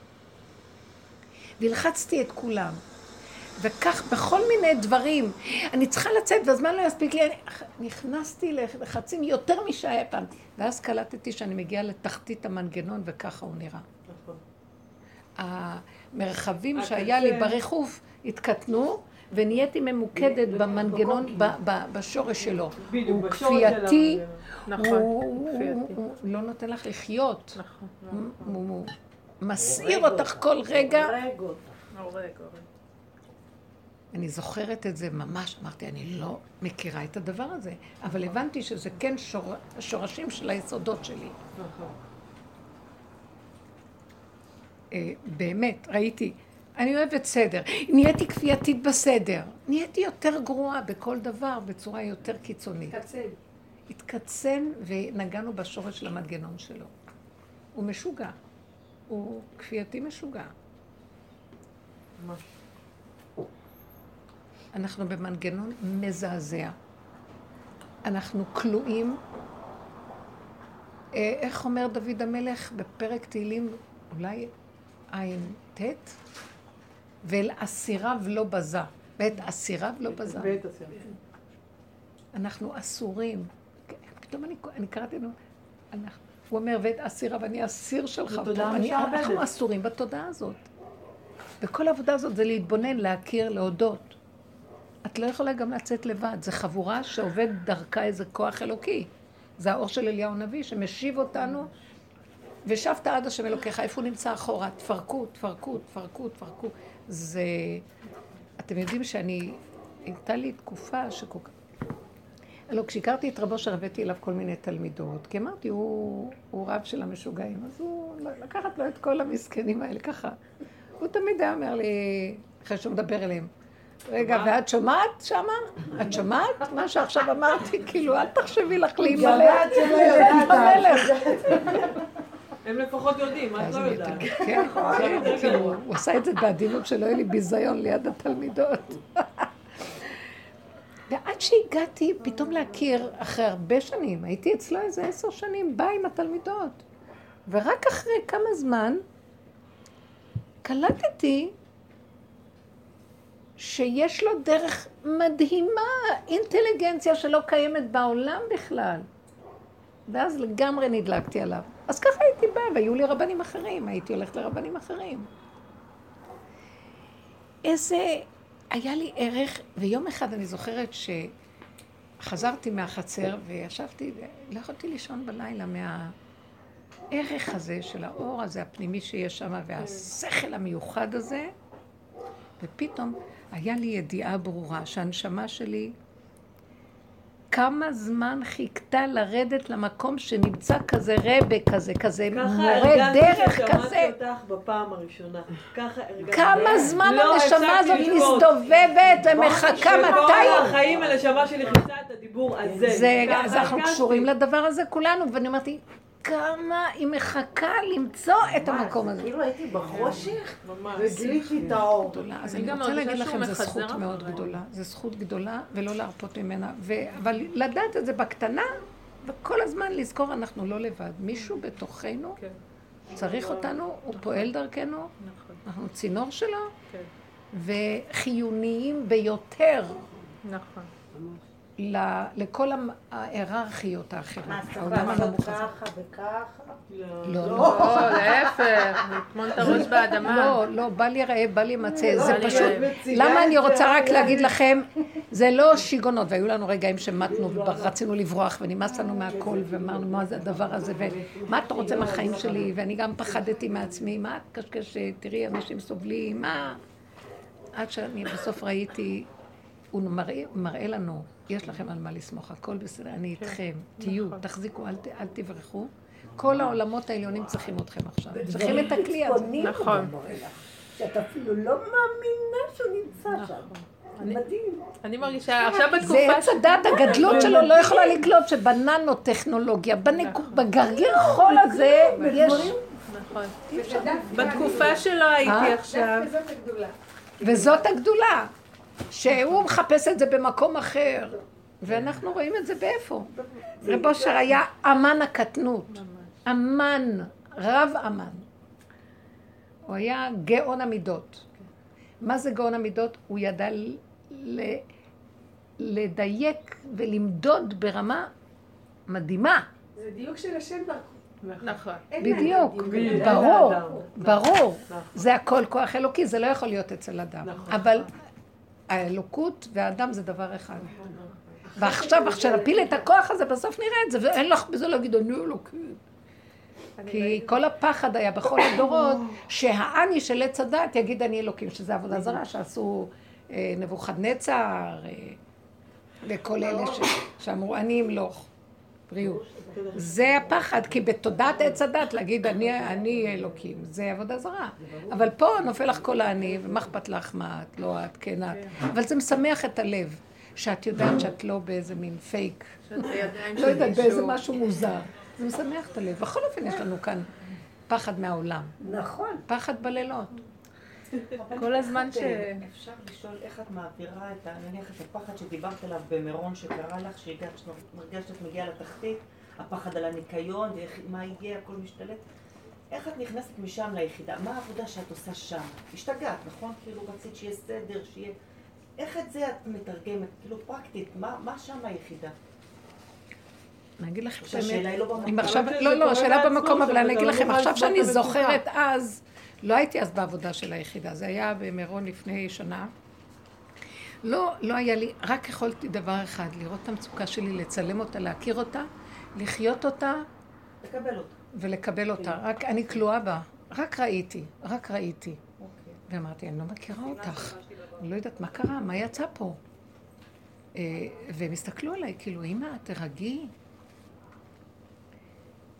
והלחצתי את כולם. וכך בכל מיני דברים, אני צריכה לצאת והזמן לא יספיק לי, אני נכנסתי לחצים יותר משהיה פעם. ואז קלטתי שאני מגיעה לתחתית המנגנון וככה הוא נראה. נכון. המרחבים הקצה. שהיה לי בריחוף התקטנו, ונהייתי ממוקדת במנגנון, בשורש שלו. בדיוק, הוא בשורש כפייתי. נכון, הוא כפייתי. הוא לא נותן לך לחיות. נכון. הוא- הוא מסעיר אותך כל רגע. הורג אותך. אני זוכרת את זה ממש, אמרתי, אני לא מכירה את הדבר הזה, אבל הבנתי שזה כן שור, שורשים של היסודות שלי. נכון. אה, באמת, ראיתי, אני אוהבת סדר. נהייתי כפייתית בסדר. נהייתי יותר גרועה בכל דבר בצורה יותר קיצונית. קצן. התקצן ונגענו בשורש של המנגנון שלו. הוא משוגע. הוא כפייתי משוגע. ממש. אנחנו במנגנון מזעזע. אנחנו כלואים. אה, איך אומר דוד המלך בפרק תהילים, אולי ע"ט? ואל אסיריו לא בזה. ואת אסיריו לא בזה. הסירה. אנחנו אסורים. פתאום אני, אני קראתי לו, אנחנו, הוא אומר, ואת אסיריו, אני אסיר שלך. אני-. אנחנו אסורים בתודעה הזאת. וכל העבודה הזאת זה להתבונן, להכיר, להודות. את לא יכולה גם לצאת לבד, זו חבורה שעובד דרכה איזה כוח אלוקי. זה האור של אליהו הנביא שמשיב אותנו, ושבת עד השם אלוקיך, איפה הוא נמצא אחורה? תפרקו, תפרקו, תפרקו, תפרקו. זה... אתם יודעים שאני... הייתה לי תקופה שכל כך... הלוא כשהכרתי את רבו שהבאתי אליו כל מיני תלמידות, כי אמרתי, הוא, הוא רב של המשוגעים, אז הוא לקחת לו את כל המסכנים האלה, ככה. הוא תמיד היה אומר לי, אחרי שהוא מדבר אליהם, רגע, ואת שומעת שמה? את שומעת מה שעכשיו אמרתי? כאילו, אל תחשבי לך להימלא. שלא יודעת. המלך. הם לפחות יודעים, את אז לא יודעת. כן, כן, כאילו, הוא עשה את זה בעדינות שלא יהיה לי ביזיון ליד התלמידות. ועד שהגעתי פתאום להכיר, אחרי הרבה שנים, הייתי אצלו איזה עשר שנים, באה עם התלמידות. ורק אחרי כמה זמן קלטתי שיש לו דרך מדהימה, אינטליגנציה שלא קיימת בעולם בכלל. ואז לגמרי נדלקתי עליו. אז ככה הייתי באה, והיו לי רבנים אחרים, הייתי הולכת לרבנים אחרים. איזה... היה לי ערך, ויום אחד אני זוכרת שחזרתי מהחצר וישבתי, לא יכולתי לישון בלילה מהערך הזה של האור הזה הפנימי שיש שם, והשכל המיוחד הזה, ופתאום היה לי ידיעה ברורה שהנשמה שלי כמה זמן חיכתה לרדת למקום שנמצא כזה רבה כזה, כזה ככה מורה הרגשתי דרך כזה. אותך בפעם הראשונה. ככה הרגשתי. כמה זמן לא הנשמה הזאת. מסתובבת ומחכה מתי... החיים הנשמה שלי חיפשה את הדיבור הזה. זה, ככה אז אנחנו הרגשתי. קשורים לדבר הזה כולנו, ואני אמרתי, כמה היא מחכה למצוא את המקום הזה. כאילו הייתי בחושך. וגיליתי את האור. אז אני רוצה להגיד לכם, זו זכות מאוד. גדולה. זו זכות גדולה, ולא להרפות ממנה. אבל לדעת את זה בקטנה, וכל הזמן לזכור, אנחנו לא לבד. מישהו בתוכנו כן, צריך אותנו, הוא פועל דרכנו, נכון, אנחנו צינור שלו, כן, וחיוניים ביותר נכון. ל- לכל ההיררכיות האחרות. מה, העולם לעשות הנמוך הזה. ככה וככה? לא, לא. לא, להפך, לטמון את הראש באדמה. לא, לא, בל ייראה, בל יימצא, זה בל פשוט... למה אני רוצה רק להגיד לכם, זה לא שיגעונות, והיו לנו רגעים שמתנו ורצינו לברוח ונמאס לנו מהכל ואמרנו מה זה הדבר הזה ומה אתה רוצה מהחיים שלי ואני גם פחדתי מעצמי, מה את קשקשת, תראי אנשים סובלים, מה... עד שאני בסוף ראיתי, הוא מראה, מראה לנו, יש לכם על מה לסמוך, הכל בסדר, אני איתכם, תהיו, תחזיקו, אל, אל תברחו. כל העולמות העליונים צריכים אתכם עכשיו, צריכים את הכלי הזה. נכון. שאת אפילו לא מאמינה שהוא נמצא שם. מדהים. אני מרגישה, עכשיו זה בתקופה עץ הדת, הגדלות שלו לא יכולה לקלוט שבננו טכנולוגיה, בנקו- בגרגיר חול הזה יש... נכון. בתקופה שלא הייתי אה? עכשיו, דווקא זאת הגדולה. וזאת הגדולה, שהוא מחפש את זה במקום אחר, ואנחנו רואים את זה באיפה? רב אושר היה אמן הקטנות, אמן, רב אמן. הוא היה גאון המידות. מה זה גאון המידות? הוא ידע ל- לדייק ולמדוד ברמה מדהימה. זה דיוק של השם דרכו. נכון. בדיוק, דיוק. בדיוק. ברור. ברור. זה הכל כוח אלוקי, זה לא יכול להיות אצל אדם. נכון. אבל האלוקות והאדם זה דבר אחד. ועכשיו, כשנפיל את הכוח הזה, בסוף נראה את זה, ואין לך בזה להגיד, אני אלוקים. כי כל הפחד היה בכל הדורות, שהאני של עץ הדת יגיד אני אלוקים, שזה עבודה זרה שעשו אה, נבוכדנצר, אה, וכל אלה שאמרו, אני אמלוך. בריאות. זה הפחד, כי בתודעת עץ הדת להגיד אני, אני אלוקים, זה עבודה זרה. אבל פה נופל לך כל האני, ומה אכפת לך מה את, לא את, כן את. אבל זה משמח את הלב, שאת יודעת שאת לא באיזה מין פייק, לא יודעת, באיזה. משהו מוזר. זה משמח את הלב. בכל אופן יש לנו כאן פחד מהעולם, נכון. פחד בלילות. כל הזמן ש... אפשר לשאול איך את מעבירה את. נניח את הפחד שדיברת עליו במירון שקרה לך, שהגעת, שמרגשת שאת מגיעה לתחתית, הפחד על הניקיון, מה יהיה, הכל משתלט. איך את נכנסת משם ליחידה? מה העבודה שאת עושה שם? השתגעת, נכון? כאילו רצית שיהיה סדר, שיהיה... איך את זה את מתרגמת? כאילו פרקטית, מה, מה שם היחידה? אני אגיד לכם את שהשאלה היא לא במקום. אם עכשיו, לא, לא, השאלה במקום, אבל אני אגיד לכם, עכשיו שאני. זוכרת אז, לא הייתי אז בעבודה של היחידה, זה היה במירון לפני שנה. לא, לא היה לי, רק יכולתי דבר אחד, לראות את המצוקה שלי, לצלם אותה, להכיר אותה, לחיות אותה תקבל אותה. ולקבל אותה. רק אני כלואה בה, רק ראיתי, רק ראיתי. אוקיי. ואמרתי, אני לא מכירה אותך, אני לא יודעת מה קרה, מה יצא פה. אה, והם הסתכלו עליי, כאילו, אמא, תרגי.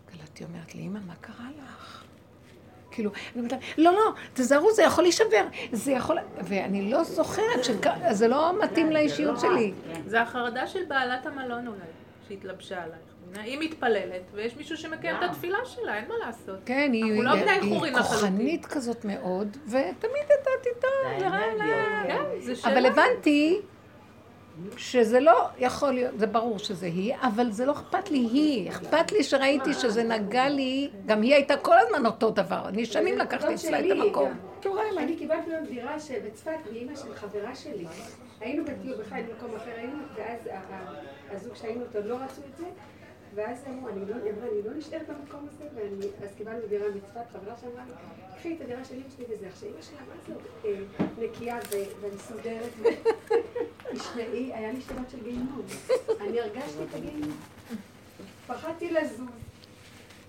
קלטתי אומרת לי, אמא, מה קרה לך? כאילו, אני אומרת לה, לא, לא, תזהרו, זה יכול להישבר, זה יכול... ואני לא זוכרת, שכ... זה לא מתאים לאישיות שלי. זה החרדה של בעלת המלון אולי, שהתלבשה עלייך. היא מתפללת, ויש מישהו שמקיים את התפילה שלה, אין מה לעשות. כן, היא, לא. כוחנית כזאת מאוד, ותמיד ידעת איתה, זה האנרגיות. כן, זה שאלה. אבל הבנתי שזה לא יכול להיות, זה ברור שזה היא, אבל זה לא אכפת לי היא. אכפת לי שראיתי שזה נגע לי, גם היא הייתה כל הזמן אותו דבר. אני שנים לקחתי אצלה את המקום. אני קיבלתי היום דירה בצפת מאימא של חברה שלי. היינו בטיול בכלל במקום אחר היינו, ואז הזוג שהיינו אותו לא רצו את זה, ואז אמרו, אני לא, היא אמרה, אני לא נשארת במקום הזה, ואני, אז קיבלנו דירה מצפת, חברה שאמרה לי, קחי את הדירה של אמא שלי וזה. עכשיו אמא שלה, מה זה נקייה ומסודרת, תשמעי, היה לי שבת של גיהינום. אני הרגשתי את הגיהינום. פחדתי לזוז,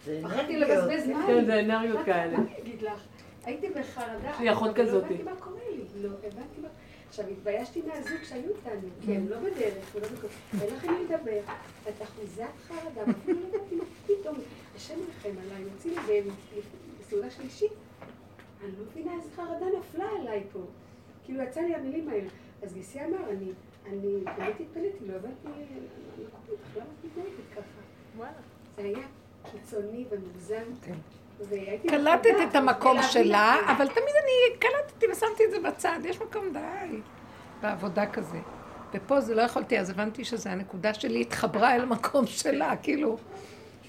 זה פחדתי. לבזבז מים. כן, זה אנרגיות כאלה. מה אני אגיד לך? הייתי בחרדה. יש לי אחות אבל כזאתי. לא הבנתי מה קורה לי. לא הבנתי מה... עכשיו, התביישתי מהזוג שהיו איתנו, כי הם לא בדרך, ולא בכל... אין לכם מי לדבר. את אחוזת חרדה, ואפילו לא ידעתי מה פתאום. השם ירחם עליי, יוצאים לי בסעודה שלישית. אני לא מבינה איזה חרדה נפלה עליי פה. כאילו, יצא לי המילים האלה. אז גיסי אמר, אני, אני באמת התפלאתי, לא הבנתי, אני לא למה את מתנהגת ככה? וואלה. זה היה קיצוני ומוגזם. כן. קלטתי בחרדה, את המקום שלה, זה. אבל תמיד אני קלטתי ושמתי את זה בצד, יש מקום די בעבודה כזה. ופה זה לא יכולתי, אז הבנתי שזו הנקודה שלי התחברה אל המקום שלה, כאילו,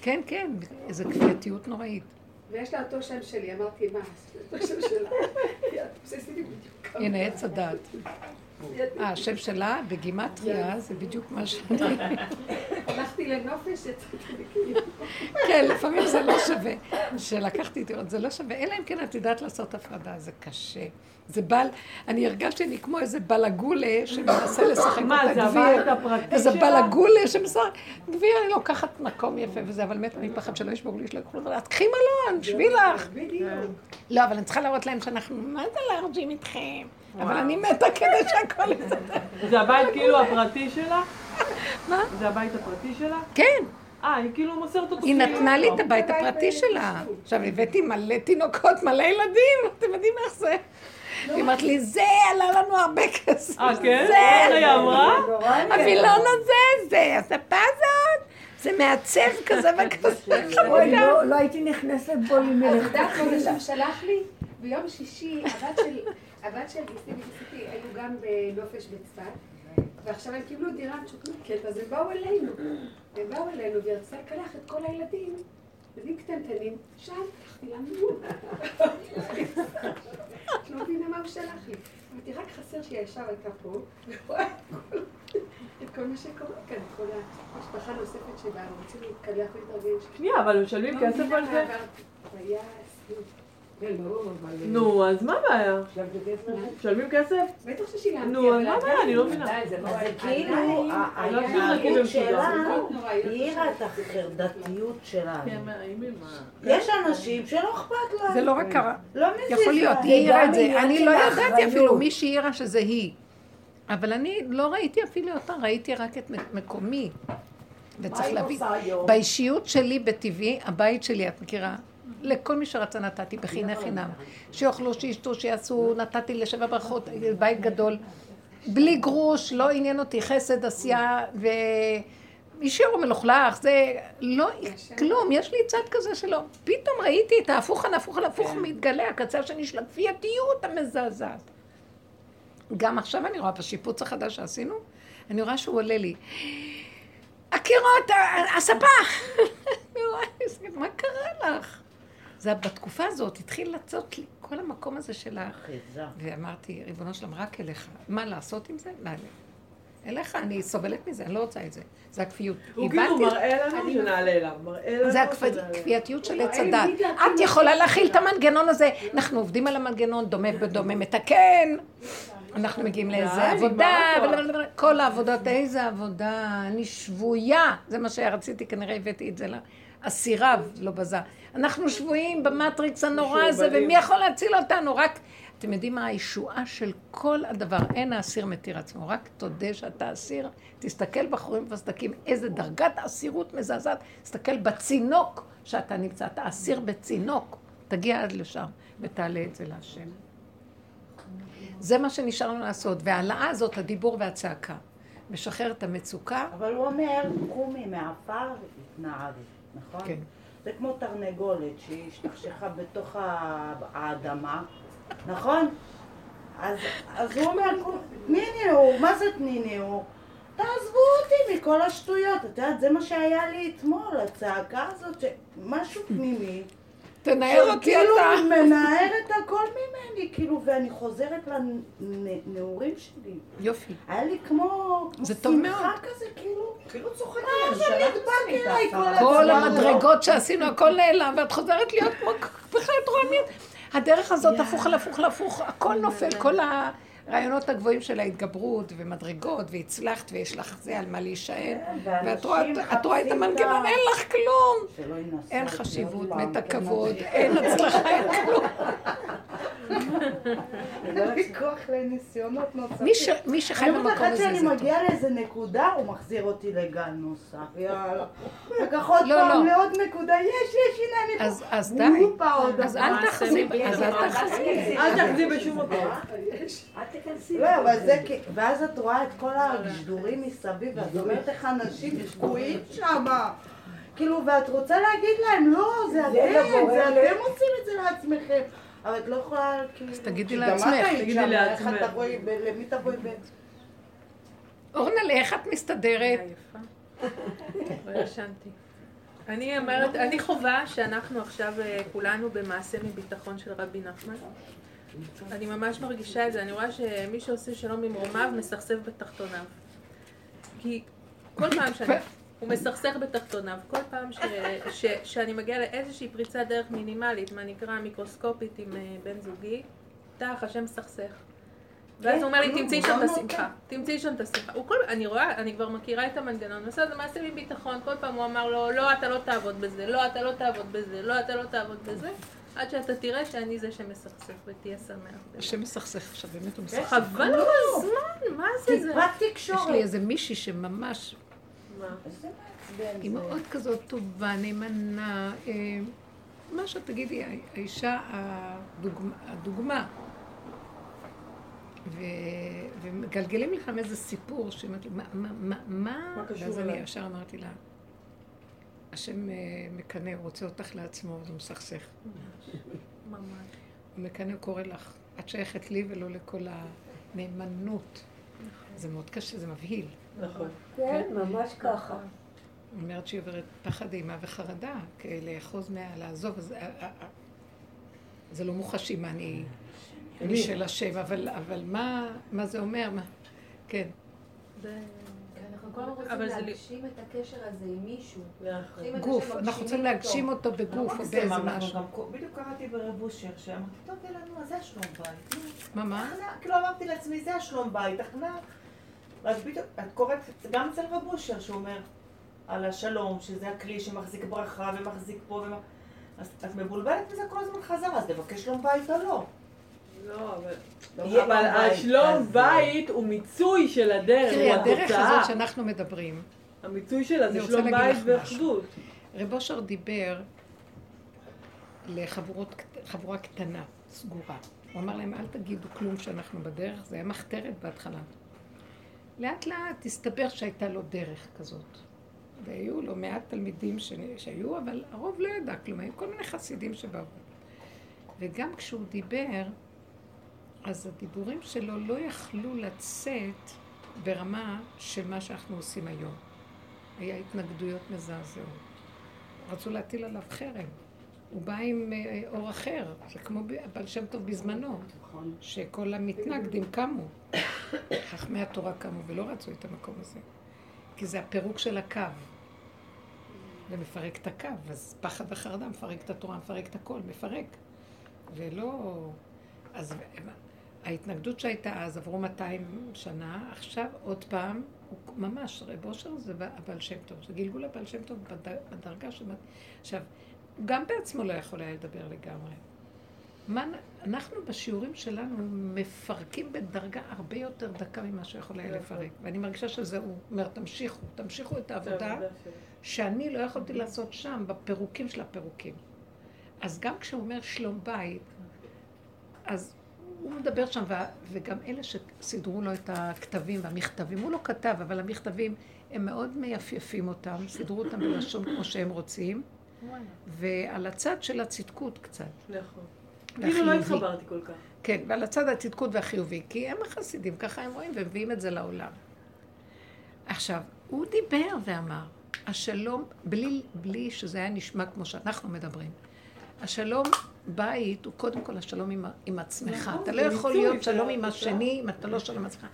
כן, כן, איזו כפייתיות נוראית. ויש לה אותו שם שלי, אמרתי, מה, אותו שם שלה. הנה, עץ הדת. אה, השם שלה בגימטריה זה בדיוק מה שאני... הלכתי לנופש. כן, לפעמים זה לא שווה. שלקחתי דירות, זה לא שווה, אלא אם כן את יודעת לעשות הפרדה, זה קשה. זה בל, אני הרגשתי אני כמו איזה בלגולה שמנסה לשחק מה, אותה זה גביר. איזה? בלגולה שמשחק, גביר, אני לוקחת מקום יפה וזה, אבל מתה מפחד שלא ישברו לי, שלא יקחו לך, את קחי מלון, שבי לך. בדיוק. לא, אבל אני צריכה להראות להם שאנחנו, מה זה לארג'ים איתכם? אבל אני מתה כדי שהכל יסתדר. זה הבית כאילו הפרטי שלה? מה? זה הבית הפרטי שלה? כן. אה, היא כאילו מוסרת אותו. היא כאילו. נתנה לי את הבית הפרטי שלה. עכשיו, הבאתי מלא תינוקות, מלא ילדים, אתם יודעים איך זה? היא אומרת לי, זה עלה לנו הרבה כסף. אה, כן? זה, היא אמרה? הווילון הזה, זה, הספה הזאת, זה מעצב כזה וכזה. לא- לא הייתי נכנסת בו את מלכתחילה. יודעת מה שהוא שלח לי? ביום שישי, הבת של, הבת של גיסי וגיסיתי היו גם בנופש בצפת, ועכשיו הם קיבלו דירה משוקלקת, אז הם באו אלינו. הם באו אלינו והיא רצתה לקלח את כל הילדים, ילדים קטנטנים, שם, הלכתי לנו. את לא מבינה מה הוא שלח לי. אמרתי, רק חסר שהיא ישר הייתה פה, ורואה את כל- מה שקורה כאן, כל המשפחה הנוספת שבאה, רוצים להתקלח ולהתארגן. שנייה, אבל משלמים לא כסף על זה? היה סיוט. כן, ברור, אבל... נו, אז מה הבעיה? משלמים כסף? בטח ששילמתי, נו, אז מה הבעיה? אני לא מבינה. זה לא... כאילו, עדיין- ה- צריך ההתנהגות שלה מאוד נוראיות. העירה את החרדתיות כן, שלנו. מאיימים. יש אנשים שלא אכפת להם. זה לא רק קרה. לא מזיז יכול להיות. היא העירה את זה. אני לא ידעתי. אפילו, מי שהעירה שזה היא. אבל אני לא ראיתי אפילו אותה, ראיתי רק את מקומי. וצריך להבין? באישיות שלי, בטבעי, הבית שלי, את מכירה? לכל מי שרצה נתתי בחיני חינם. שיאכלו, שישתו, שיעשו, נתתי לשבע ברכות, בית גדול. בלי גרוש, לא עניין אותי חסד, עשייה ו... אישור מלוכלך, זה לא, כלום, יש לי צד כזה שלא. פתאום ראיתי את ההפוך על הפוך על הפוך מתגלה, הקצה השני של הכפייתיות המזעזעת. גם עכשיו אני רואה בשיפוץ החדש שעשינו, אני רואה שהוא עולה לי. הקירות, הספה! אני רואה, איזה- מה קרה לך? זה בתקופה הזאת התחיל לצות לי כל המקום הזה של ה... ואמרתי, ריבונו שלום, רק אליך. מה לעשות עם זה? מה אליך? אני סובלת מזה, אני לא רוצה את זה. זה הכפיות. הוא כאילו מראה לנו שנעלה אליו, מראה לנו זה שנעלה. הכפייתיות של עץ הדת. את יכולה להכיל את המנגנון הזה. אנחנו עובדים על המנגנון, דומה בדומה מתקן. אנחנו מגיעים לאיזה עבודה, כל העבודות, איזה עבודה, אני שבויה. זה מה שרציתי, כנראה הבאתי את זה לאסיריו, לא בזה. אנחנו שבויים במטריקס הנורא הזה. ומי יכול להציל אותנו? רק, אתם יודעים מה הישועה של כל הדבר? אין האסיר מתיר עצמו, רק תודה שאתה אסיר, תסתכל בחורים ובסדקים, איזה דרגת אסירות מזעזעת, תסתכל בצינוק שאתה נמצא, אתה אסיר בצינוק, תגיע עד לשם ותעלה את זה להשם. זה מה שנשאר לנו לעשות, וההעלאה הזאת, הדיבור והצעקה, משחרר את המצוקה, אבל הוא אומר, קומי מעפר והתנערי, נכון? כן. זה כמו תרנגולת שהיא השתכשכה בתוך האדמה, נכון? אז, אז הוא אומר, תניניהו, מה זה תניניהו? תעזבו אותי מכל השטויות. את יודעת, זה מה שהיה לי אתמול, הצעקה הזאת, שמשהו פנימי. תנער אותי כאילו אתה. מנער את הכל ממני, כאילו, ואני חוזרת לנעורים שלי. יופי. היה לי כמו, זה טוב שמחה מאוד. כזה, כאילו, כאילו צוחק מה זה עלינו, נדבק שלחת אליי את כל. המדרגות שעשינו, הכל נעלם, ואת חוזרת להיות כמו בכלל מי... הדרך הזאת הפוך על הפוך על הפוך, הכל נופל, כל הרעיונות הגבוהים של ההתגברות ומדרגות, והצלחת ויש לך זה על מה להישען, ואת רואה את רואה את המנגנון, אין לך כלום. אין חשיבות, מת כן, הכבוד, אין הצלחה, אין כלום. מי שחי אני אומרת במקום הזה, שאני זה טוב. מגיעה לאיזה נקודה, הוא מחזיר אותי לגל נוסף. יאללה. וכך עוד לא, פעם לא. לעוד נקודה, יש, יש, הנה אני פה. אז- אז די. אז. אל תחזי, אז אל תחזי. אל תחזי בשום מקום. תיכנסי. לא, אבל זה כי... ואז את רואה את כל הגשדורים מסביב, ואת אומרת איך אנשים תקועים שם. כאילו, ואת רוצה להגיד להם, לא, זה אתם, זה. אתם עושים את זה לעצמכם. אבל את לא יכולה, כאילו... אז תגידי לעצמך. תגידי לעצמך. את תבואי, ב- למי תבואי ב... אורנה, איך את מסתדרת? לא ישנתי. אני אומרת, אני חווה שאנחנו עכשיו אה, כולנו במעשה מביטחון של רבי נחמן. אני ממש מרגישה את זה, אני רואה שמי שעושה שלום ממרומיו מסכסף בתחתוניו. כי כל פעם שאני... הוא מסכסך בתחתוניו. כל פעם ש, ש, שאני מגיעה לאיזושהי פריצת דרך מינימלית, מה נקרא מיקרוסקופית עם אה, בן זוגי, תח, השם מסכסך. ואז הוא אומר לי, תמצאי שם את השמחה, תמצאי שם את השמחה. אני רואה, אני כבר מכירה את המנגנון, עושה את זה מעשה מביטחון, כל פעם הוא אמר לו, לא, אתה לא תעבוד בזה, לא, אתה לא תעבוד בזה, לא, אתה לא תעבוד בזה, עד שאתה תראה שאני זה שמסכסך ותהיה שמח. השם מסכסך עכשיו, באמת הוא מסכסך. חבל לו הזמן, מה זה זה? טיפת יש תקשורת. לי איזה מישהי שממש, מעצבן היא זה. מאוד כזאת טובה, נאמנה, אה, מה שתגידי, האישה הדוגמה. ומגלגלים לכם איזה סיפור, שהיא אומרת לי, מה, מה, מה, מה? מה קשור ואז אני? ישר אמרתי לה, השם אה, מקנא, הוא רוצה אותך לעצמו, אז הוא מסכסך. ממש. הוא מקנא, הוא קורא לך, את שייכת לי ולא לכל הנאמנות. זה מאוד קשה, זה מבהיל. נכון. כן, ממש ככה. היא אומרת שהיא עוברת פחד, אימה וחרדה, כי לאחוז מה... לעזוב. אה, אה, זה לא מוחשי מה אני... אני של השם, אבל, אבל מה, מה זה אומר? מה? כן. זה- אנחנו כל הזמן רוצים להגשים את הקשר הזה עם מישהו. נכון. גוף, אנחנו רוצים. להגשים אותו בגוף או באיזה אנחנו משהו. בדיוק קראתי ברב אושר, שאמרתי, טוב, יאללה, נו, אז זה השלום בית. מה, מה? כאילו אמרתי לעצמי, זה השלום בית, הכנה. ואז בדיוק, את קוראת, גם אצל רב אושר, שאומר על השלום, שזה הכלי שמחזיק ברכה ומחזיק פה. אז את מבולבלת מזה כל הזמן חזרה, אז תבקש שלום בית או לא. לא, אבל... בית, השלום בית הוא מיצוי של הדרך, תראי, הוא הדרך התוצאה. הזאת שאנחנו מדברים, המיצוי שלה זה שלום בית ואחדות. רב אושר דיבר לחבורה קטנה, סגורה. הוא אמר להם, אל תגידו כלום שאנחנו בדרך, זה היה מחתרת בהתחלה. לאט לאט הסתבר שהייתה לו דרך כזאת. והיו לא מעט תלמידים ש... שהיו, אבל הרוב לא ידע כלום, היו כל מיני חסידים שבאו. וגם כשהוא דיבר, אז הדיבורים שלו לא יכלו לצאת ברמה של מה שאנחנו עושים היום. היה התנגדויות מזעזעות. רצו להטיל עליו חרם. הוא בא עם אה, אור אחר, זה כמו בעל שם טוב בזמנו, שכל המתנגדים קמו. חכמי התורה קמו ולא רצו את המקום הזה. כי זה הפירוק של הקו. זה מפרק את הקו, אז פחד וחרדה מפרק את התורה, מפרק את הכל, מפרק. ולא... אז ההתנגדות שהייתה אז, עברו 200 שנה, עכשיו עוד פעם, הוא ממש, רב אושר זה הבעל שם טוב, זה גלגול הבעל שם טוב בדרגה של... עכשיו, הוא גם בעצמו לא יכול היה לדבר לגמרי. מה, אנחנו בשיעורים שלנו מפרקים בדרגה הרבה יותר דקה ממה שיכול היה לפרק. ואני מרגישה שזה, הוא אומר, תמשיכו, תמשיכו את העבודה שאני לא יכולתי לעשות שם, בפירוקים של הפירוקים. אז גם כשהוא אומר שלום בית, אז הוא מדבר שם, וגם אלה שסידרו לו את הכתבים והמכתבים, הוא לא כתב, אבל המכתבים, הם מאוד מייפייפים אותם, סידרו אותם בלשון כמו שהם רוצים, ועל הצד של הצדקות קצת. נכון. כאילו לא התחברתי כל כך. כן, ועל הצד הצדקות והחיובי, כי הם החסידים, ככה הם רואים, ומביאים את זה לעולם. עכשיו, הוא דיבר ואמר, השלום, בלי, בלי שזה היה נשמע כמו שאנחנו מדברים, השלום בית הוא קודם כל השלום עם, עם עצמך. נכון, אתה לא יכול להיות שלום עם השני אם אתה לא שלום עם עצמך.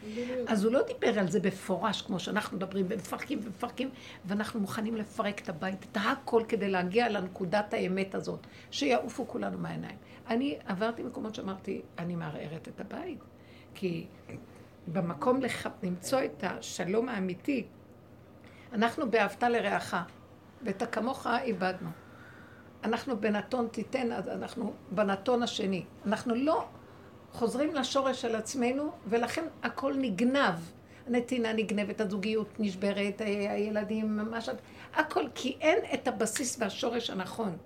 אז הוא לא דיבר על זה בפורש, כמו שאנחנו מדברים, ומפרקים ומפרקים, ואנחנו מוכנים לפרק את הבית, את הכל כדי להגיע לנקודת האמת הזאת, שיעופו כולנו מהעיניים. אני עברתי מקומות שאמרתי, אני מערערת את הבית. כי במקום לח... למצוא את השלום האמיתי, אנחנו באהבת לרעך, ואת הכמוך איבדנו. אנחנו בנתון תיתן, אז אנחנו בנתון השני. אנחנו לא חוזרים לשורש של עצמנו, ולכן הכל נגנב. הנתינה נגנבת, הזוגיות נשברת, הילדים, מה ש... הכל, כי אין את הבסיס והשורש הנכון.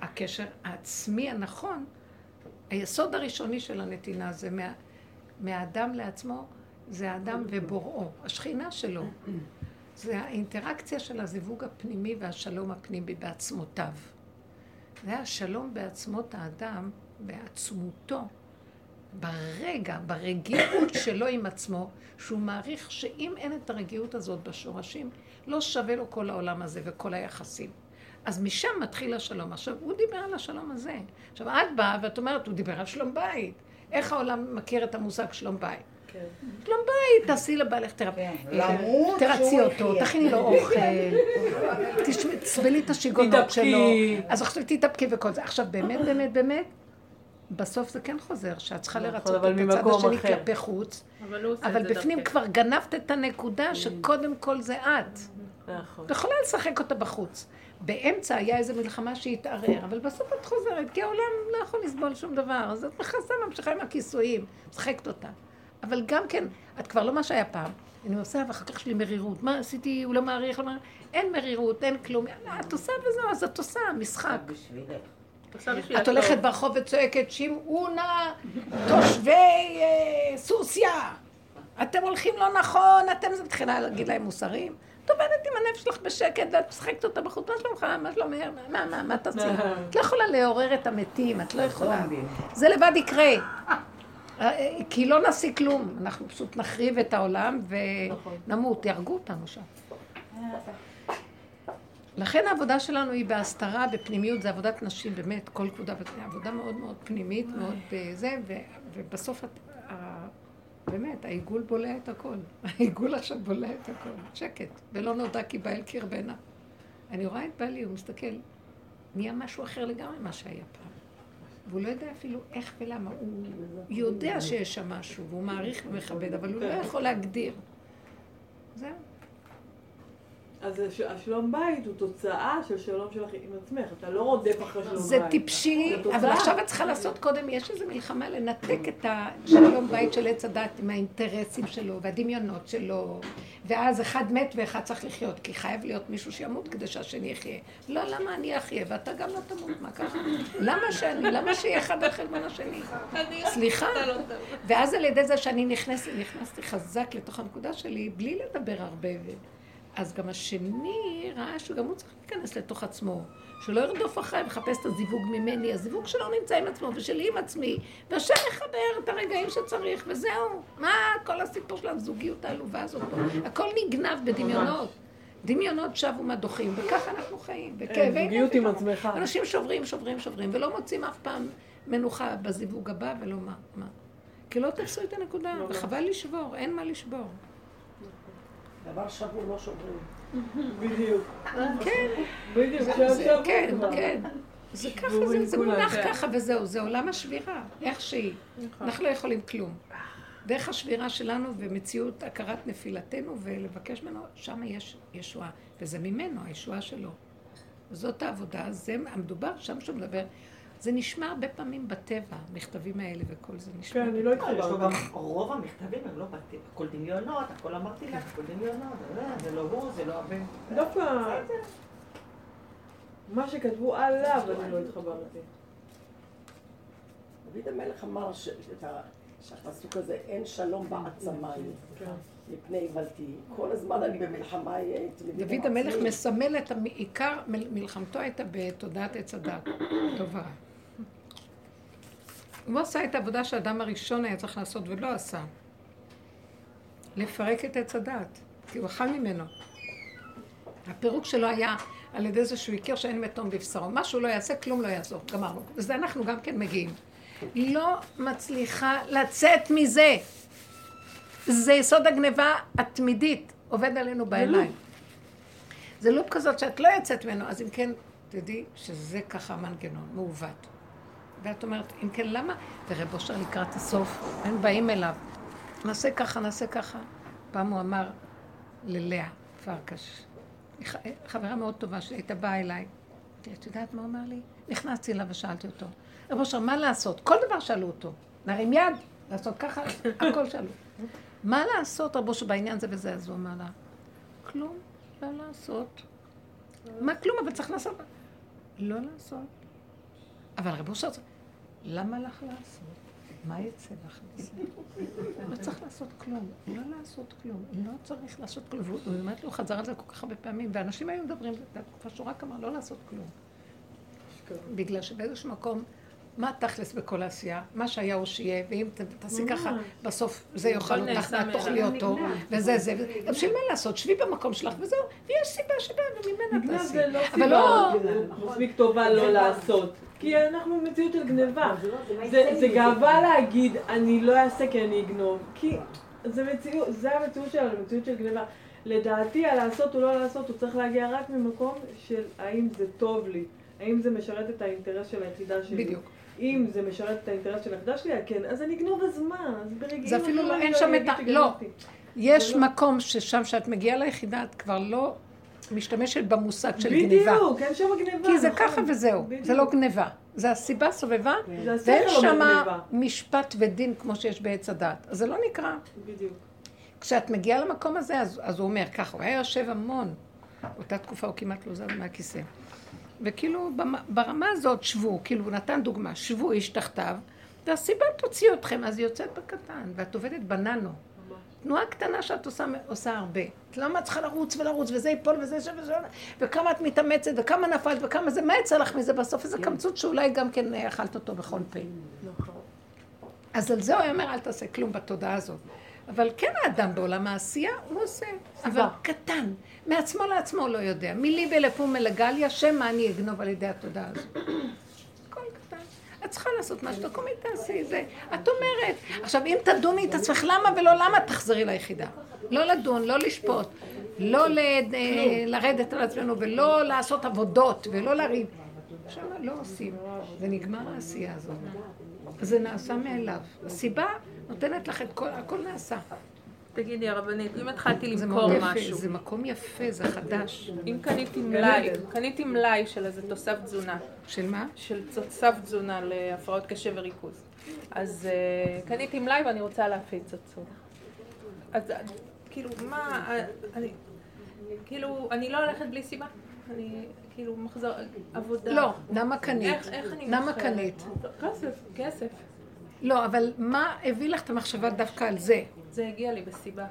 הקשר העצמי הנכון, היסוד הראשוני של הנתינה זה מה, מהאדם לעצמו, זה האדם ובוראו, השכינה שלו. זה האינטראקציה של הזיווג הפנימי והשלום הפנימי בעצמותיו. זה השלום בעצמות האדם, בעצמותו, ברגע, ברגיעות שלו עם עצמו, שהוא מעריך שאם אין את הרגיעות הזאת בשורשים, לא שווה לו כל העולם הזה וכל היחסים. אז משם מתחיל השלום. עכשיו, הוא דיבר על השלום הזה. עכשיו, את באה ואת אומרת, הוא דיבר על שלום בית. איך העולם מכיר את המושג שלום בית? כן. שלום בית, תעשי לבעלך תרפי. תרצי אותו, תכיני לו אוכל, תסבלי את השיגונות שלו. אז עכשיו תתאפקי וכל זה. עכשיו, באמת, באמת, באמת, בסוף זה כן חוזר, שאת צריכה נכון, לרצות את הצד השני כלפי חוץ. אבל בפנים כבר גנבת את הנקודה שקודם כל זה את. נכון. את יכולה לשחק אותה בחוץ. באמצע היה איזו מלחמה שהתערער, אבל בסוף את חוזרת, כי העולם לא יכול לסבול שום דבר, אז את מכסה, ממשיכה עם הכיסויים, משחקת אותה. אבל גם כן, את כבר לא מה שהיה פעם. אני עושה, ואחר כך יש לי מרירות. מה עשיתי, הוא לא מעריך, לא מעריך. אין מרירות, אין כלום. את עושה וזהו, אז את עושה, משחק. את הולכת ברחוב וצועקת, שמעו נא תושבי אה, סוסיא, אתם הולכים לא נכון, אתם זה מתחילה להגיד להם מוסרים. את עובדת עם הנפש שלך בשקט, ואת משחקת אותה בחוץ, מה שלומך, מה שלומך, מה, מה, מה תעשי? את לא יכולה לעורר את המתים, את לא יכולה. זה לבד יקרה. כי לא נעשי כלום, אנחנו פשוט נחריב את העולם ונמות, יהרגו אותנו שם. לכן העבודה שלנו היא בהסתרה, בפנימיות, זה עבודת נשים, באמת, כל כבודה, עבודה. מאוד מאוד פנימית, מאוד זה, ובסוף, באמת, העיגול בולע את הכל. העיגול עכשיו בולע את הכל, שקט, ולא נודע כי באל קרבנה. אני רואה את בעלי, הוא מסתכל, נהיה משהו אחר לגמרי ממה שהיה פעם. והוא לא יודע אפילו איך ולמה. הוא יודע שיש שם משהו, והוא מעריך ומכבד, אבל הוא לא יכול להגדיר. זהו. אז השלום בית הוא תוצאה של שלום שלך עם עצמך, אתה לא רודף אחרי שלום בית. זה טיפשי, אבל עכשיו את צריכה לעשות קודם, יש איזו מלחמה לנתק את השלום בית של עץ הדת עם האינטרסים שלו והדמיונות שלו, ואז אחד מת ואחד צריך לחיות, כי חייב להיות מישהו שימות כדי שהשני יחיה. לא, למה אני אחיה ואתה גם לא תמות, מה ככה? למה שאני, למה שיהיה אחד על חלבון השני? סליחה. לא ואז על ידי זה שאני נכנסתי חזק לתוך הנקודה שלי, בלי לדבר הרבה. אז גם השני ראה שגם הוא צריך להיכנס לתוך עצמו. שלא ירדוף אחריי ויחפש את הזיווג ממני. הזיווג שלו נמצא עם עצמו ושלי עם עצמי. והשם יחבר את הרגעים שצריך, וזהו. מה כל הסיפור של הזוגיות העלובה הזאת פה? הכל נגנב בדמיונות. דמיונות שבו מהדוחים, וככה אנחנו חיים. וכאבי זוגיות עם. עצמך. אנשים שוברים, שוברים, שוברים, ולא מוצאים אף פעם מנוחה בזיווג הבא, ולא מה. מה. כי לא תפסו את הנקודה, ממש. וחבל לשבור, אין מה לשבור. דבר שבור לא שוברים. בדיוק. כן. בדיוק, כן. כן. זה ככה, זה, זה מונח כן. ככה וזהו, זה עולם השבירה, איך שהיא. נכון. אנחנו לא יכולים כלום. דרך השבירה שלנו ומציאות הכרת נפילתנו ולבקש ממנו, שם יש ישועה. וזה ממנו, הישועה שלו. זאת העבודה, זה המדובר שם שהוא מדבר. זה נשמע הרבה פעמים בטבע, המכתבים האלה וכל זה נשמע. כן, אני לא יש לו התחברתי. גם רוב המכתבים הם לא בתים, הכל דמיונות, הכל אמרתי לך, הכל דמיונות, זה לא- זה לא הוא, זה לא הבן. דווקא מה שכתבו עליו אני לא התחברתי. דוד המלך אמר שהפסוק הזה, אין שלום בעצמיים, כן. מפני איוולתי. כל הזמן אני במלחמה אה, עם דוד המלך. מסמל את עיקר מלחמתו הייתה בתודעת עץ הדת, טוב ורע. הוא עשה את העבודה שהאדם הראשון היה צריך לעשות ולא עשה. לפרק את עץ הדת, כי הוא אכל ממנו. הפירוק שלו היה על ידי זה שהוא הכיר שאין מתום בבשרו. מה שהוא לא יעשה, כלום לא יעזור. גמרנו. וזה אנחנו גם כן מגיעים. לא מצליחה לצאת מזה. זה יסוד הגניבה התמידית, עובד עלינו בעיניים. זה לופ כזאת שאת לא יוצאת ממנו, אז אם כן, תדעי שזה ככה המנגנון, מעוות. ואת אומרת, אם כן, למה? ורב אושר לקראת הסוף, הם באים אליו. נעשה ככה, נעשה ככה. פעם הוא אמר ללאה פרקש, חברה מאוד טובה שהייתה באה אליי. את יודעת מה הוא אמר לי? נכנסתי אליו ושאלתי אותו, רב אושר, מה לעשות? כל דבר שאלו אותו. להרים יד, לעשות ככה, הכל שאלו. מה לעשות, רב אושר, בעניין זה וזה? אז הוא אמר לה, כלום, לא לעשות. מה כלום, אבל צריך לעשות. לא לעשות. אבל רב אושר, למה לך לעשות? מה יצא לך מזה? לא צריך לעשות כלום, לא לעשות כלום, לא צריך לעשות כלום. והוא אומרת לי, הוא חזר על זה כל כך הרבה פעמים, ואנשים היו מדברים, זו תקופה שהוא רק אמר לא לעשות כלום. בגלל שבאיזשהו מקום, מה התכלס בכל העשייה? מה שהיה הוא שיהיה, ואם תעשי ככה, בסוף זה יאכל אותך, ואת תאכלי. אותו, וזה זה. גם בשביל מה לעשות? שבי במקום שלך וזהו, ויש סיבה שבאה וממנה תעשי. לא אבל לא... מספיק טובה לא לעשות. כי אנחנו במציאות של גניבה. זה זה גאווה להגיד, אני לא אעשה כי אני אגנוב. כי זה מציאות, זה המציאות שלנו, מציאות של גניבה. לדעתי, הלעשות או לא לעשות, הוא צריך להגיע רק ממקום של האם זה טוב לי, האם זה משרת את האינטרס של היחידה שלי. בדיוק. אם זה משרת את האינטרס של היחידה שלי, כן, אז אני אגנוב הזמן, אז ברגעים זה אפילו לא, אין אני שם את ה... לא. יש לא- מקום ששם, כשאת מגיעה ליחידה, את כבר לא משתמשת במושג של גניבה. בדיוק, אין שם גניבה. כי זה נכון. ככה וזהו, בדיוק. זה לא גניבה. זה הסיבה סובבה, השכל ואין שם. משפט ודין כמו שיש בעץ הדת. אז זה לא נקרא. בדיוק. כשאת מגיעה למקום הזה, אז, אז הוא אומר ככה, הוא היה יושב המון. באותה תקופה הוא כמעט לא זז מהכיסא. וכאילו ברמה הזאת שבו, כאילו הוא נתן דוגמה, שבו איש תחתיו, והסיבה תוציא אתכם, אז היא יוצאת בקטן, ואת עובדת בננו. תנועה קטנה שאת עושה, עושה הרבה. את למה את צריכה לרוץ ולרוץ, וזה ייפול וזה שם וזה, וכמה את מתאמצת, וכמה נפלת, וכמה זה, מה יצא לך מזה בסוף? איזה קמצוץ שאולי גם כן אכלת אותו בכל פה. נכון. אז על זה הוא אומר, אל תעשה כלום בתודעה הזאת. אבל כן האדם בעולם העשייה, הוא עושה. אבל קטן. מעצמו לעצמו לא יודע. מילי בלפום מלגליה, שמא אני אגנוב על ידי התודעה הזאת. את צריכה לעשות מה שתקומי תעשי זה. את אומרת. עכשיו, אם תדוני את עצמך למה ולא למה, תחזרי ליחידה. לא לדון, לא לשפוט, לא אה, לרדת על עצמנו ולא לעשות עבודות ולא לריב. שם לא עושים. ונגמר העשייה הזאת. זה נעשה מאליו. הסיבה נותנת לך את כל, הכל נעשה. תגידי, הרבנית, אם התחלתי למכור משהו, זה מקום יפה, זה חדש. אם קניתי מלאי, קניתי מלאי של איזה תוסף תזונה, של מה? של תוסף תזונה להפרעות קשב וריכוז, אז אה, קניתי מלאי ואני רוצה להפיץ אותו. אז אה, כאילו, מה, אה, אני, כאילו, אני לא הולכת בלי סיבה. אני, כאילו, מחזור, עבודה. לא, למה קנית? איך, איך אני למה מוכרת? קנית? כסף, כסף. לא, אבל מה הביא לך את המחשבה דווקא על זה? זה הגיע לי בסיבה.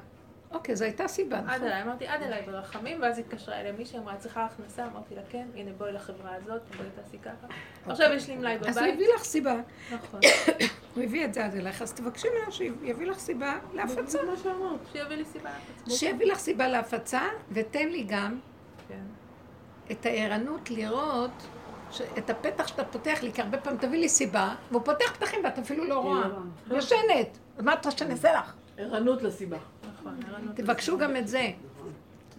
אוקיי, זו הייתה סיבה, עד נכון? אליי, אמרתי עד אליי ברחמים, ואז התקשרה אליי מישהי, אמרה, צריכה הכנסה? אמרתי לה, כן, הנה בואי לחברה הזאת, בואי תעשי ככה. עכשיו יש לי מלאי אז הוא בבית. הביא לך סיבה. נכון. הוא הביא את זה עד אליך, אז תבקשי ממנו שיביא לך סיבה להפצה. זה מה שאמרת. שיביא לי סיבה להפצה. שיביא לך סיבה להפצה, ותן לי גם כן. את הערנות לראות את הפתח שאתה פותח לי, כי הרבה פעמים תביא לי סיבה, והוא פותח פתחים ואת אפילו לא רואה. ישנת. מה את רוצה שאני אעשה לך? ערנות לסיבה. נכון, ערנות. תבקשו גם את זה.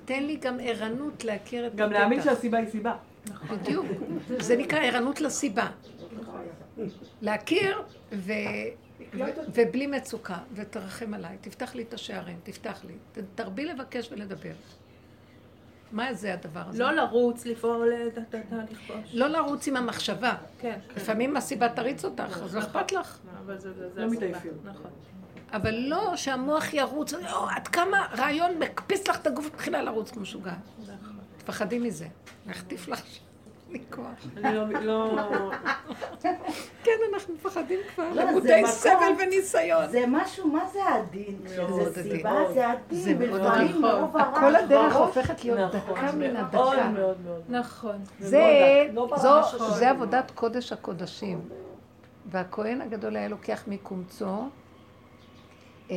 תן לי גם ערנות להכיר את גם להאמין הפתח. שהסיבה היא סיבה. בדיוק. זה נקרא ערנות לסיבה. להכיר ו... ו- ובלי מצוקה, ותרחם עליי, תפתח לי את השערים, תפתח לי, תרבי לבקש ולדבר. מה זה הדבר הזה? לא לרוץ, לפעול, ת- לכבוש. לא לרוץ עם המחשבה. כן, כן. לפעמים הסיבה תריץ אותך, אז לא אכפת לך. אבל זה זה- זה לא הסיבה. מתעייפים. נכון. אבל לא שהמוח ירוץ, "או, עד כמה רעיון מקפיץ לך את הגוף, מתחילה לרוץ כמו משוגעת. נכון. תפחדי מזה, להחטיף לך לי כוח. אני לא... לא... כן, אנחנו מפחדים כבר, לא, זה למודי סבל וניסיון. זה משהו, מה זה עדין? מאוד כשזה עדין. סיבה זה זה עדין, מאוד עדין. מרוב הרעש כל הדרך הופכת להיות נכון, דקה מן מאוד הדקה. מאוד מאוד. נכון. זה, לא זה עבודת קודש הקודשים. והכהן הגדול היה לוקח מקומצו, אה,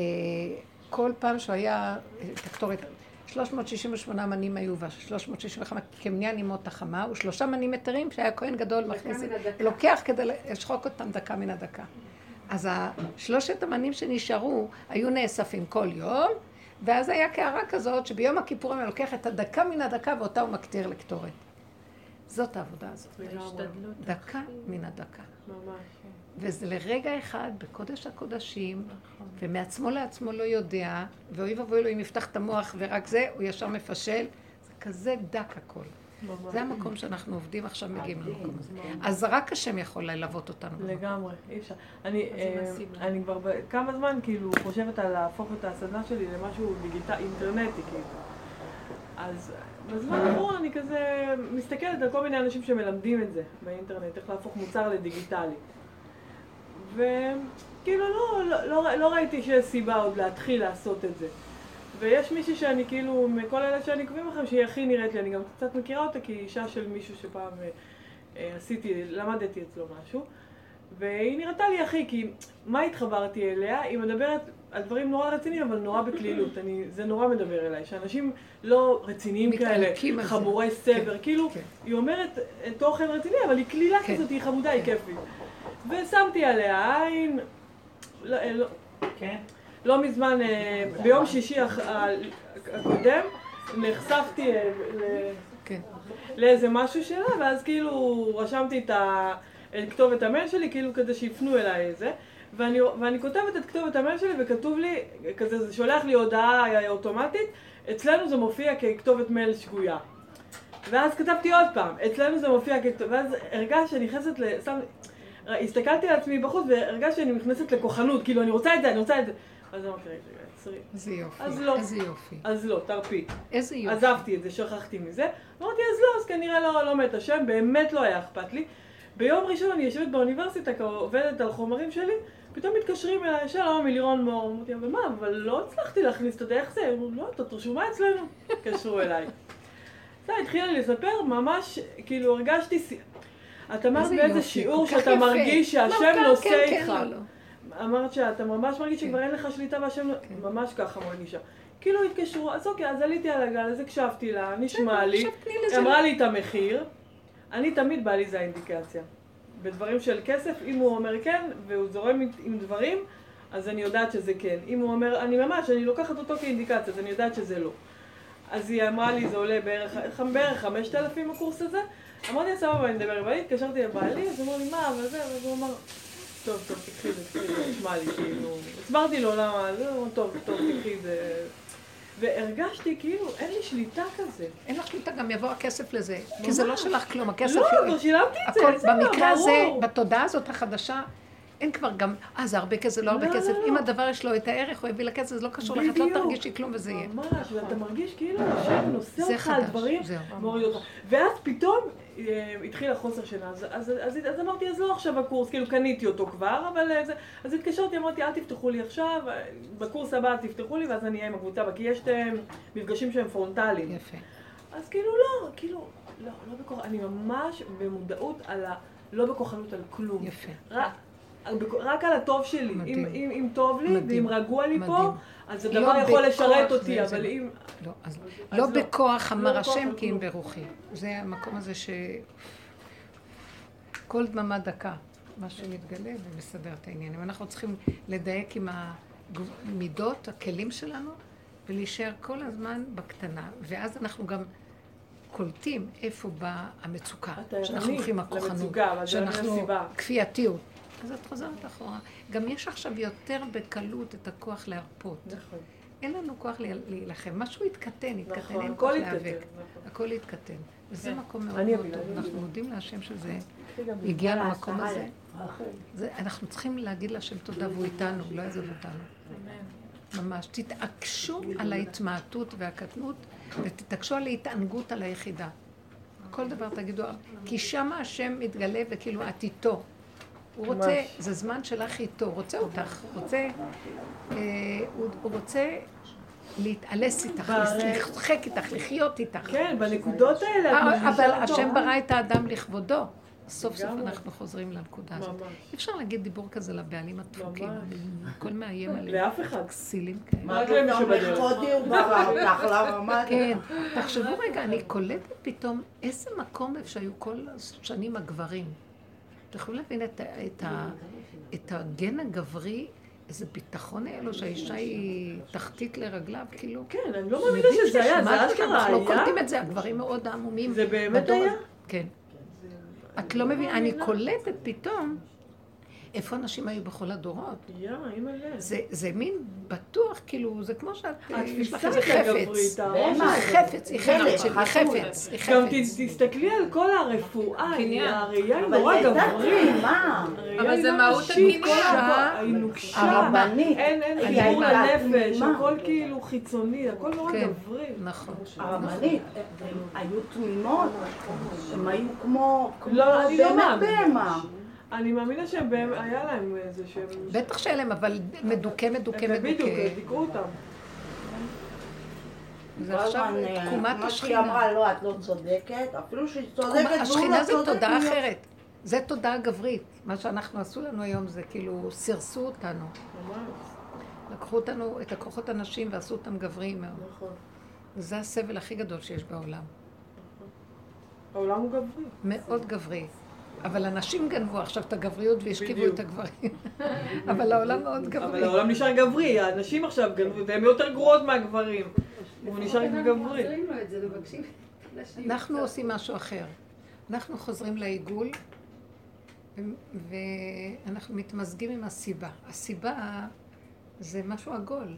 כל פעם שהוא היה, אה, תקטורת, 368 מנים היו, וה-365 כמניין ימות החמה, ושלושה מנים מתרים שהיה כהן גדול מכניס. לוקח כדי לשחוק אותם דקה מן הדקה. אז שלושת המנים שנשארו היו נאספים כל יום, ואז היה קערה כזאת שביום הכיפורים היה לוקח את הדקה מן הדקה ואותה הוא מקטיר לקטורת. זאת העבודה הזאת. דקה מן הדקה. ממש. וזה לרגע אחד בקודש הקודשים, נכון. ומעצמו לעצמו לא יודע, ואוי ואבוי לו אם יפתח את המוח ורק זה, הוא ישר מפשל. זה כזה דק הכל. זה המקום שאנחנו עובדים עכשיו, מגיעים למקום הזה. אז רק השם יכול ללוות אותנו. לגמרי, אי אפשר. אני, אה. אני כבר כמה זמן כאילו חושבת על להפוך את הסדנה שלי למשהו דיגיטלי, אינטרנטי כאילו. אז בזמן האחרון אני כזה מסתכלת על כל מיני אנשים שמלמדים את זה באינטרנט, איך להפוך מוצר לדיגיטלי. וכאילו לא, לא, לא, לא ראיתי שיש סיבה עוד להתחיל לעשות את זה. ויש מישהי שאני כאילו, מכל אלה שאני עוקבים לכם, שהיא הכי נראית לי, אני גם קצת מכירה אותה כי היא אישה של מישהו שפעם אה, אה, עשיתי, למדתי אצלו משהו. והיא נראתה לי הכי, כי מה התחברתי אליה? היא מדברת על דברים נורא רציניים, אבל נורא בקלילות. אני, זה נורא מדבר אליי, שאנשים לא רציניים כאלה. חמורי סבר, כן, כאילו, כן. היא אומרת תוכן רציני, אבל היא קלילה כן. כזאת, היא חמודה, היא כיפית. ושמתי עליה עין, לא, אה, לא, כן? לא מזמן, אה, ביום שישי הח- ה- הקודם, נחשפתי אה, ל- כן. לאיזה משהו שלה, ואז כאילו רשמתי את ה- את כתובת המייל שלי, כאילו כדי שיפנו אליי איזה. ואני, ואני כותבת את כתובת המייל שלי וכתוב לי, כזה זה שולח לי הודעה אוטומטית, אצלנו זה מופיע ככתובת מייל שגויה. ואז כתבתי עוד פעם, אצלנו זה מופיע ככתובת, ואז הרגשתי שאני נכנסת ל... שם, הסתכלתי על עצמי בחוץ והרגשתי שאני נכנסת לכוחנות, כאילו אני רוצה את זה, אני רוצה את זה. אז אמרתי, רגע, עצרי. איזה יופי. אז לא. איזה יופי. אז לא, תרפי. איזה יופי. עזבתי את זה, שכחתי מזה. אמרתי, אז לא, אז כנראה לא, לא מת השם, באמת לא היה אכפת לי. ביום ראשון אני יושבת באוניברסיטה, עובדת על חומרים שלי, פתאום מתקשרים אליי, שלום, מלירון מור. אמרתי, אבל מה, אבל לא הצלחתי להכניס, אתה יודע איך זה? אמרו, לא, את רשומה אצלנו. התקשרו אליי. זה התחילה לי לספר, ממש, כאילו, הרגשתי... את אמרת איזה באיזה שיעור שאתה. מרגיש לא, שהשם כן, נושא כן, כן, איתך. לא, לא. אמרת שאתה ממש מרגיש כן. שכבר אין לך שליטה והשם, ממש ככה מרגישה. כאילו התקשרו, אז אוקיי, אז עליתי על הגל, אז הקשבתי לה, נשמע לי, אמרה לי את המחיר, אני תמיד בא לי זה האינדיקציה. בדברים של כסף, אם הוא אומר כן, והוא זורם עם דברים, אז אני יודעת שזה כן. אם הוא אומר, אני ממש, אני לוקחת אותו כאינדיקציה, אז אני יודעת שזה לא. אז היא אמרה לי, זה עולה בערך, בערך 5,000 הקורס הזה. אמרתי לה, סבבה, אני אדבר עם בעלי, התקשרתי לבעלי, אז הוא אמר לי, מה, אבל זה, ואז הוא אמר, טוב, טוב, תקחי את זה, תקחי את זה, נשמע לי, כאילו, הסברתי לו למה, זה, הוא אמר, טוב, טוב, תקחי את זה. והרגשתי כאילו, אין לי שליטה כזה. אין לך שליטה, גם יבוא הכסף לזה. כי זה לא. שלך כלום, הכסף... לא, כבר שילמתי את זה, בסדר, במקרה הזה, ברור. בתודעה הזאת החדשה, אין כבר גם, אה, זה הרבה כסף, לא הרבה לא, כסף. לא, אם לא. הדבר יש לו את הערך, הוא יביא לכסף, זה לא קשור לך, את לא. תרגישי כלום וזה יהיה. ממש, ואתה מרגיש כאילו השם נושא אותך על דברים. מוריד אותך. ואז פתאום התחיל החוסר שינה, אז, אז, אז, אז אמרתי, אז לא עכשיו הקורס, כאילו קניתי אותו כבר, אבל אה, זה, אז התקשרתי, אמרתי, אל תפתחו לי עכשיו, אה, בקורס הבא תפתחו לי, ואז אני אהיה עם הקבוצה, כי יש אה, מפגשים שהם פרונטליים. יפה. אז כאילו לא, כאילו, לא, לא בכוח, אני ממש במודעות על ה... לא בכוחנות על כלום. יפה. רק, רק על הטוב שלי. מדהים. אם, אם, אם טוב לי, מדהים. ואם רגוע לי פה, מדהים. אז לא הדבר יכול בכוח לשרת אותי, וזה- אבל אם... לא, אז אז לא לא. בכוח אמר לא השם כי אם. ברוחי. זה המקום הזה ש... כל דממה דקה, מה שמתגלה ומסדר את העניינים. אנחנו צריכים לדייק עם המידות, הכלים שלנו, ולהישאר כל הזמן בקטנה. ואז אנחנו גם קולטים איפה באה המצוקה. שאנחנו הולכים הכוחנות. זה שאנחנו. כפייתיות. אז את חוזרת אחורה. גם יש עכשיו יותר בקלות את הכוח להרפות. נכון. אין לנו כוח לה- להילחם. משהו יתקטן, יתקטן, נכון, אין כוח להיאבק. נכון. הכל יתקטן. וזה כן. מקום מאוד מאוד טוב. אנחנו. מודים להשם שזה גם הגיע למקום הזה. זה- אנחנו צריכים להגיד להשם תודה והוא איתנו, לא יעזוב אותנו. ממש. תתעקשו על ההתמעטות והקטנות ותתעקשו על ההתענגות על היחידה. כל דבר תגידו, כי שם השם מתגלה וכאילו את איתו. הוא רוצה. זה זמן שלך איתו, רוצה אותך, רוצה, אה, הוא, רוצה להתעלס איתך, לשחק איתך, לחיות איתך. כן, בנקודות האלה אבל. השם ברא את האדם לכבודו. סוף סוף. אנחנו חוזרים לנקודה הזאת. אי אפשר להגיד דיבור כזה לבעלים הדפוקים. הכל מאיים עליהם. לאף אחד. כסילים כאלה. מה פתאום שבדרך. לכבודי הוא ברא אותך, למה? מה את- כן. תחשבו רגע, אני קולטת פתאום איזה מקום איפה שהיו כל השנים הגברים. אתם יכולים להבין את, את, ה- את הגן הגברי, איזה ביטחון היה לו שהאישה היא תחתית לרגליו, כאילו. כן, אני לא מאמינה שזה היה, זה אשכרה אנחנו לא היה. קולטים את זה, הגברים מאוד עמומים. זה באמת היה? כן. את לא מבינה, אני קולטת פתאום איפה אנשים היו בכל הדורות. יא, אימא'לה. זה, זה מין בטוח, כאילו, זה כמו שאת, אה, יש לך התפיסה איזה היא חפץ. חפץ, היא חפץ שלי, היא. חפץ, היא גם חפץ. ת- תסתכלי על כל הרפואה. הראייה היא נורא גברית. אבל זה לא מהות נשית, כל הקניין. ה- היא נוקשה. הרבנית. אין, אין היא חיבור תמימה. הכל כאילו חיצוני, הכל נורא כן. גברי. נכון. הרבנית, היו תמימות, הן היו כמו לא, אני לא באמת מאמינה. בהמה. אני מאמינה שהיה להם איזה שהם... בטח שהיה להם, אבל מדוכא, מדוכא, בדיוק, מדוכא. דיכאו אותם. זה עכשיו אה, תקומת מה שהיא השכינה. אמרה, לא, את לא צודקת, אפילו שהיא צודקת, והוא השכינה לא זה צודק. תודעה מי- אחרת. זה תודעה גברית. מה שאנחנו עשו לנו היום זה כאילו סירסו אותנו. לקחו אותנו, את הכוחות הנשים ועשו אותם גבריים מאוד. נכון. וזה הסבל הכי גדול שיש בעולם. העולם הוא גברי. מאוד גברי. אבל הנשים גנבו עכשיו את הגבריות והשכיבו. את הגברים. אבל העולם מאוד גברי. אבל העולם נשאר גברי, הנשים עכשיו גנבו, והן יותר גרועות מהגברים. הוא נשאר גברי. אנחנו עושים משהו אחר. אנחנו חוזרים לעיגול, ואנחנו מתמזגים עם הסיבה. הסיבה זה משהו עגול.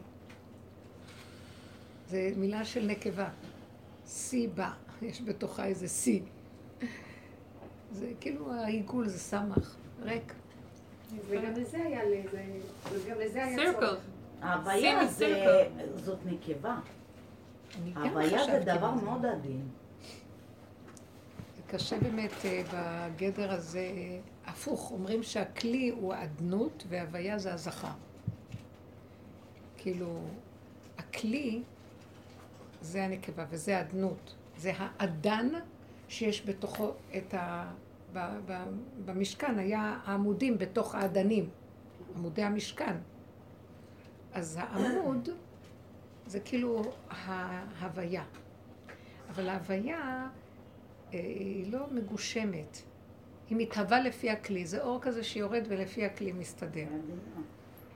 זה מילה של נקבה. סיבה. יש בתוכה איזה שיא. זה כאילו העיגול זה סמך, ריק. וגם לזה היה לזה, וגם לזה היה. צורך. ההוויה. זאת נקבה. ההוויה זה דבר. מאוד עדין. זה קשה באמת אה, בגדר הזה, הפוך, אומרים שהכלי הוא האדנות וההוויה זה הזכר. כאילו, הכלי זה הנקבה וזה האדנות. זה האדן שיש בתוכו את ה... ב, ב, במשכן היה העמודים בתוך האדנים, עמודי המשכן. אז העמוד זה כאילו ההוויה. אבל ההוויה אה, היא לא מגושמת. היא מתהווה לפי הכלי. זה אור כזה שיורד ולפי הכלי מסתדר.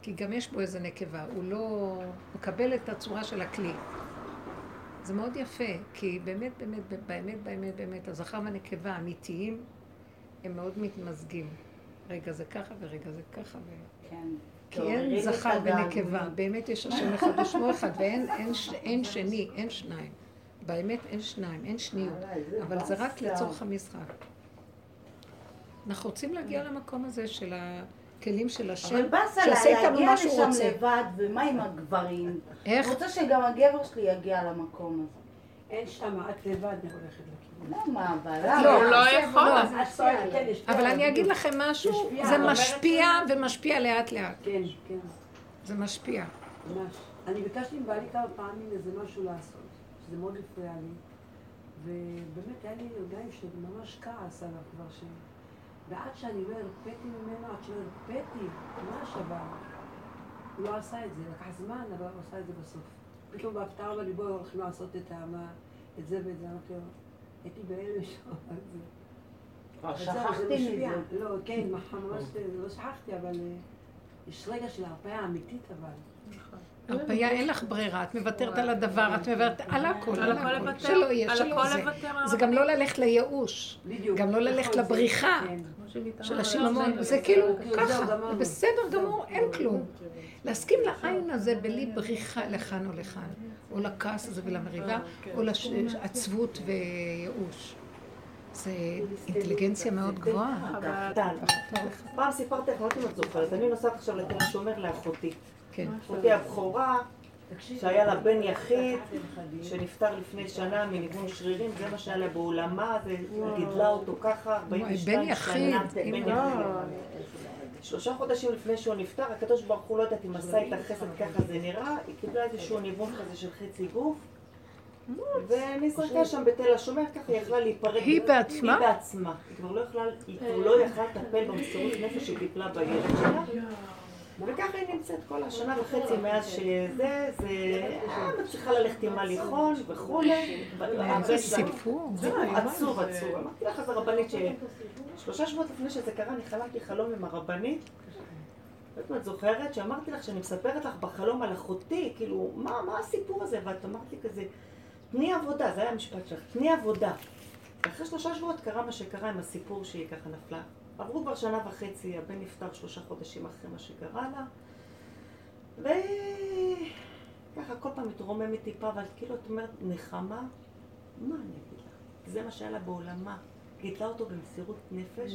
כי גם יש בו איזה נקבה. הוא לא מקבל את הצורה של הכלי. זה מאוד יפה, כי באמת, באמת, באמת, באמת, באמת, הזכר והנקבה האמיתיים, הם מאוד מתמזגים. רגע זה ככה ורגע זה ככה. ו... כן. כי אין זכר. ונקבה, באמת יש השם אחד ושמו אחד, ואין אין, אין שני, אין שניים. באמת אין שניים, אין שניות, אבל זה רק לצורך המשחק. אנחנו רוצים להגיע למקום הזה של הכלים של השם, אבל באסה שיעשה לה איתנו להגיע מה שהוא לשם רוצה. לבד, ומה עם הגברים? איך? אני רוצה שגם הגבר שלי יגיע למקום הזה. אין שם, את לבד הולכת לכיוון. למה? אבל לא, הוא לא יכול. אבל. אני אגיד לכם משהו, זה משפיע ומשפיע לאט לאט. כן, כן, זה משפיע. ממש. אני ביקשתי מבעלי כמה פעמים איזה משהו לעשות, שזה מאוד הפריע לי. ובאמת היה לי רגעים שממש כעס עליו כבר. ועד שאני לא הרפאתי ממנו, עד שלא הרפאתי, ממש אבל... הוא לא עשה את זה, לקח זמן, אבל הוא עשה את זה בסוף. פתאום בהפתעה אמר לי, בואי הולכים לעשות את, ה... מה... את זה ואת זה, אמרתי לו, הייתי בהלם שם על זה. כבר שכחתי. מזה. לא, כן, ממש לא שכחתי, אבל אה, יש רגע של הרפאיה אמיתית אבל. הרפאיה, אין לך ברירה, את מוותרת על הדבר, את מוותרת על הכל, על הכל שלא יהיה, שלא הכל זה. לוותר על זה גם לא ללכת לייאוש. גם לא ללכת נכון, זה- לבריחה כן. של השיממון, זה כאילו ככה. זה בסדר גמור, אין כלום. להסכים לעין הזה בלי בריחה לכאן או לכאן, או לכעס הזה ולמריבה, או לעצבות וייאוש. זה אינטליגנציה מאוד גבוהה. פעם סיפרתי לך, לא יודעת אם את זוכרת, אני נוסעת עכשיו לתל השומר לאחותי. כן. אחותי הבכורה, שהיה לה בן יחיד, שנפטר לפני שנה מניוון שרירים, זה מה שהיה לה בעולמה, וגידלה אותו ככה, 42 בן יחיד, שנה. בן אימא. יחיד. שלושה חודשים לפני שהוא נפטר, הקדוש ברוך הוא לא יודעת אם עשה איתה חסד ככה זה נראה, היא קיבלה איזשהו ניוון כזה של חצי גוף. ונזרקה שם בתל השומר, ככה היא יכלה להיפרד. היא בעצמה? היא בעצמה. היא כבר לא יכלה, היא כבר לא יכלה לטפל במסירות נפש שהיא טיפלה בילד שלה. וככה היא נמצאת כל השנה וחצי מאז שזה, זה... אה, צריכה ללכת עם הליכון וכולי. איזה סיפור. סיפור עצוב עצוב. אמרתי לך, אז הרבנית ששלושה שבועות לפני שזה קרה, אני חלמתי חלום עם הרבנית. לא יודעת את זוכרת שאמרתי לך שאני מספרת לך בחלום על אחותי, כאילו, מה, מה הסיפור הזה? ואת אמרת לי כזה, תני עבודה, זה היה המשפט שלך, תני עבודה. ואחרי שלושה שבועות קרה מה שקרה עם הסיפור שהיא ככה נפלה. עברו כבר שנה וחצי, הבן נפטר שלושה חודשים אחרי מה שקרה לה. וככה כל פעם מתרוממת טיפה, אבל כאילו את אומרת, נחמה? מה אני אגיד לך? זה מה שהיה לה בעולמה. גידלה אותו במסירות נפש,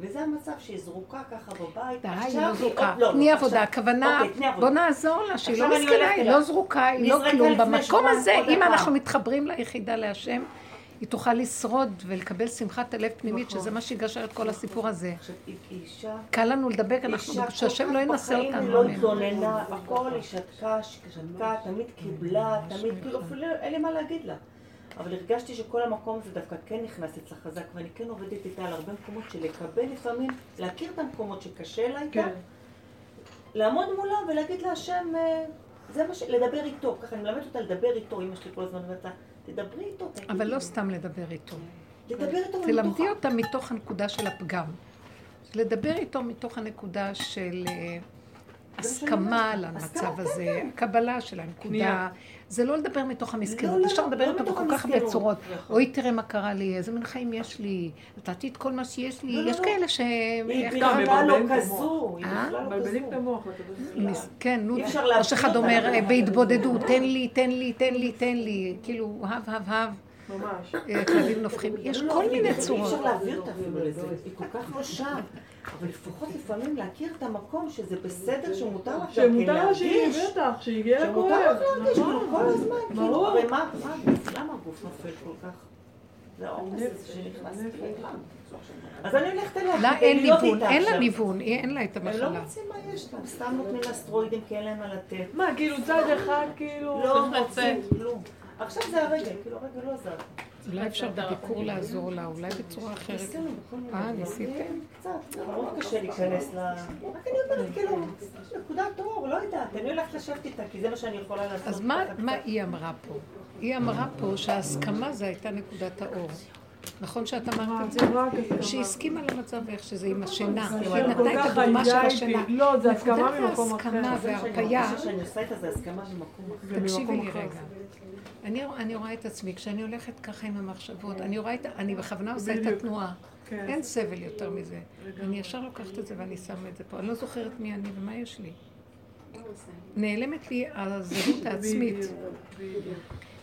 וזה המצב שהיא זרוקה ככה בבית. די, היא לא זרוקה. לא, לא, תני עכשיו- עבודה, הכוונה, אוקיי, תני עבודה. בוא נעזור לה, שהיא לא מסכנה, היא. לא זרוקה, היא לא כלום. במקום הזה, אם. אנחנו מתחברים ליחידה להשם, היא תוכל לשרוד ולקבל שמחת הלב פנימית, נכון. שזה מה שיגשר את כל הסיפור הזה. אישה... קל לנו לדבר, אנחנו, אישה כל שהשם כך לא ינסה בחיים אותנו. היא לא אמן. התלוננה, הכל היא שתקה, שתקה, תמיד קיבלה, תמיד, כאילו אפילו אין לי מה להגיד לה. אבל הרגשתי שכל המקום הזה דווקא כן נכנס אצלה חזק, ואני כן עובדת איתה על הרבה מקומות של לקבל לפעמים, להכיר את המקומות שקשה לה איתה, כן. לעמוד מולה ולהגיד לה, השם, אה, זה מה ש... לדבר איתו, ככה אני מלמדת אותה לדבר איתו, אמא שלי כל הזמן אומרת לה, תדברי איתו, תגידי אבל לא לו." סתם לדבר איתו. לדבר איתו תלמדי מתוך אותה מתוך הנקודה של הפגם. לדבר איתו מתוך הנקודה של אה, הסכמה על המצב הזה, הקבלה של הנקודה. זה לא לדבר מתוך לא, המסכנות, לא, אפשר לא, לדבר לא איתו מתוך בכל כך הרבה. צורות. אוי, תראה מה קרה לי, איזה מין חיים יש לי, נתתי את כל מה שיש לי. לא, לא, יש לא. כאלה ש... היא בכלל? לא כזו, היא אה? בכלל לא את כזו. כן, נו, שאחד אותה. אומר אה, בהתבודדות, תן לי, תן לי, תן לי, תן לי, כאילו, הב, הב, הב, ממש. אה, כלבים נופחים, יש לא, כל היא- מיני אי אפשר צורות. להעביר אותה אפילו לזה, היא כל כך לא שם. אבל לפחות לפעמים להכיר את המקום שזה בסדר, שמותר לך כן שמותר לה שהיא, להרגיש. בטח, שהגיע לה שמותר. לך להרגיש, כאילו נכון. כל הזמן, כאילו, ברור. הרי מה, למה הגוף נופל כל כך? זה העומס שנכנס פנימה. אז אני הולכת אליה, לה אין ניוון, אין לה. ניוון, אין לה את הם לא המחלה. מוצאים מה יש להם, סתם נותנים לה סטרואידים כי אין להם מה לתת. מה, כאילו צד אחד, כאילו... לא מוצאים. כלום. עכשיו זה הרגל, כאילו הרגל לא זז. אולי אפשר בביקור לעזור לה, אולי בצורה אחרת. אה. ניסיתם? קצת, זה מאוד קשה להיכנס ל... רק אני אומרת, כאילו, נקודת אור, לא יודעת, אני הולכת לשבת איתה, כי זה מה שאני יכולה לעשות. אז מה. היא אמרה פה? היא אמרה פה שההסכמה זה הייתה נקודת האור. נכון שאת אמרת את זה? רק הסכמה. שהיא הסכימה למצב איך שזה עם השינה. היא נתנה את כך הדוגמה של השינה. לא, זה הסכמה ממקום אחר. הסכמה אחר. תקשיבי ממקום לי. רגע. אני, אני רואה את עצמי, כשאני הולכת ככה עם המחשבות, אני רואה את, אני בכוונה עושה את. התנועה. כן. אין סבל יותר מזה. ואני ישר לוקחת את זה ואני שמה את זה פה. אני לא זוכרת מי אני ומה יש לי. נעלמת לי הזהות העצמית.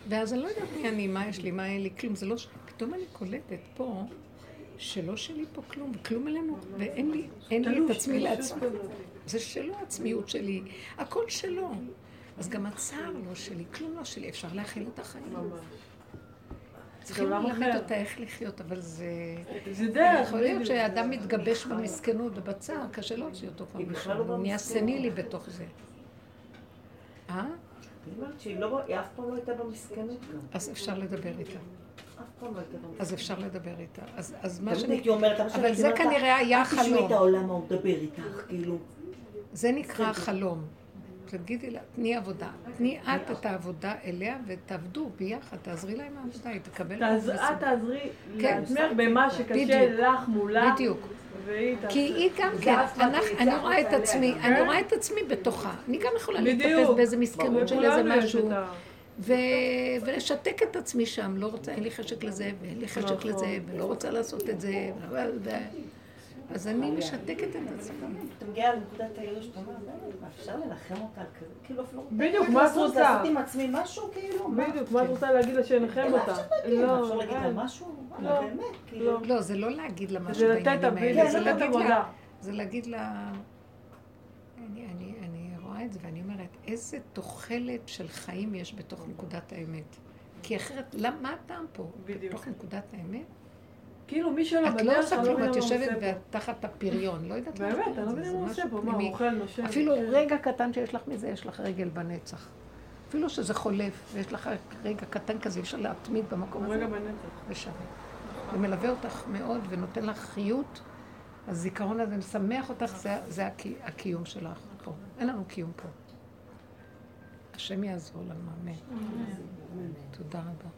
ואז אני לא יודעת מי אני, מה יש לי, מה אין לי, כלום. זה לא... פתאום אני קולטת פה שלא שלי פה כלום, וכלום אלינו, ואין לי, אין לי את עצמי לעצמי. זה שלו העצמיות שלי, הכל שלו. אז גם הצער לא שלי, כלום לא שלי, אפשר להכיל את החיים. צריכים ללמד. אותה איך לחיות, אבל זה... זה דרך, יכול להיות. שאדם מתגבש במסכנות ובצער, קשה להוציא אותו כבר היא משם, לא הוא נהיה. סנילי בתוך זה. אה? אני אומרת שהיא לא, היא אף פעם לא הייתה במסכנות גם. אז אפשר לדבר איתה. אז אפשר לדבר איתה. אז, אז מה תמיד שאני... הייתי אומרת, אבל זה כנראה היה אל תשמעי את חלום. העולם, מה הוא מדבר איתך, כאילו. זה נקרא חלום. תגידי לה, תני עבודה. תני את את העבודה אליה ותעבדו ביחד, תעזרי לה עם העבודה, היא תקבל... את תעזרי כן. לעצמך במה שקשה. לך מולה. בדיוק. כי. היא גם כן, אני רואה את עצמי. אני רואה את עצמי בתוכה. אני גם יכולה. להתאפס באיזה מסכנות של איזה משהו. ו... ולשתק את עצמי שם, לא רוצה, אין לי חשק לזה, ואין לי חשק נכון. לזה, ולא רוצה לעשות את זה, אבל... ו... אז אני משתקת את עצמי. אתה מגיע לנקודת הייאוש, אתה אומר, "באמת, מה, אפשר לנחם אותה על כזה? כאילו אפילו... בדיוק, מה את רוצה? לעשות עם עצמי משהו, כאילו? בדיוק, מה את רוצה להגיד לה שינחם אותה? אפשר להגיד לה, לא, אפשר להגיד לה. משהו? לא, וואלה, באמת, כאילו. לא, זה לא להגיד לה משהו בעניינים האלה, זה זה לתת להגיד לה, עבודה. זה להגיד לה, אני, רואה את זה ואני אומרת, איזה תוחלת של חיים יש בתוך נקודת האמת. כי אחרת, למה, מה הטעם פה? בדיוק. בתוך נקודת האמת? כאילו מי שלא את בדרך, לא עושה אני כלום, את יושבת תחת הפריון, לא יודעת מה באמת, אני לא מבינה מה הוא עושה פה, מה. הוא אוכל, נושם. אפילו. רגע קטן שיש לך מזה, יש לך רגל בנצח. אפילו שזה חולף, ויש לך רגע קטן כזה, אפשר להתמיד במקום הזה. רגע בנצח. זה שווה. זה מלווה אותך מאוד ונותן לך חיות. הזיכרון הזה משמח אותך, זה, זה הקי, הקיום שלך פה. אין לנו קיום פה. השם יעזור לנו, אמן. תודה רבה.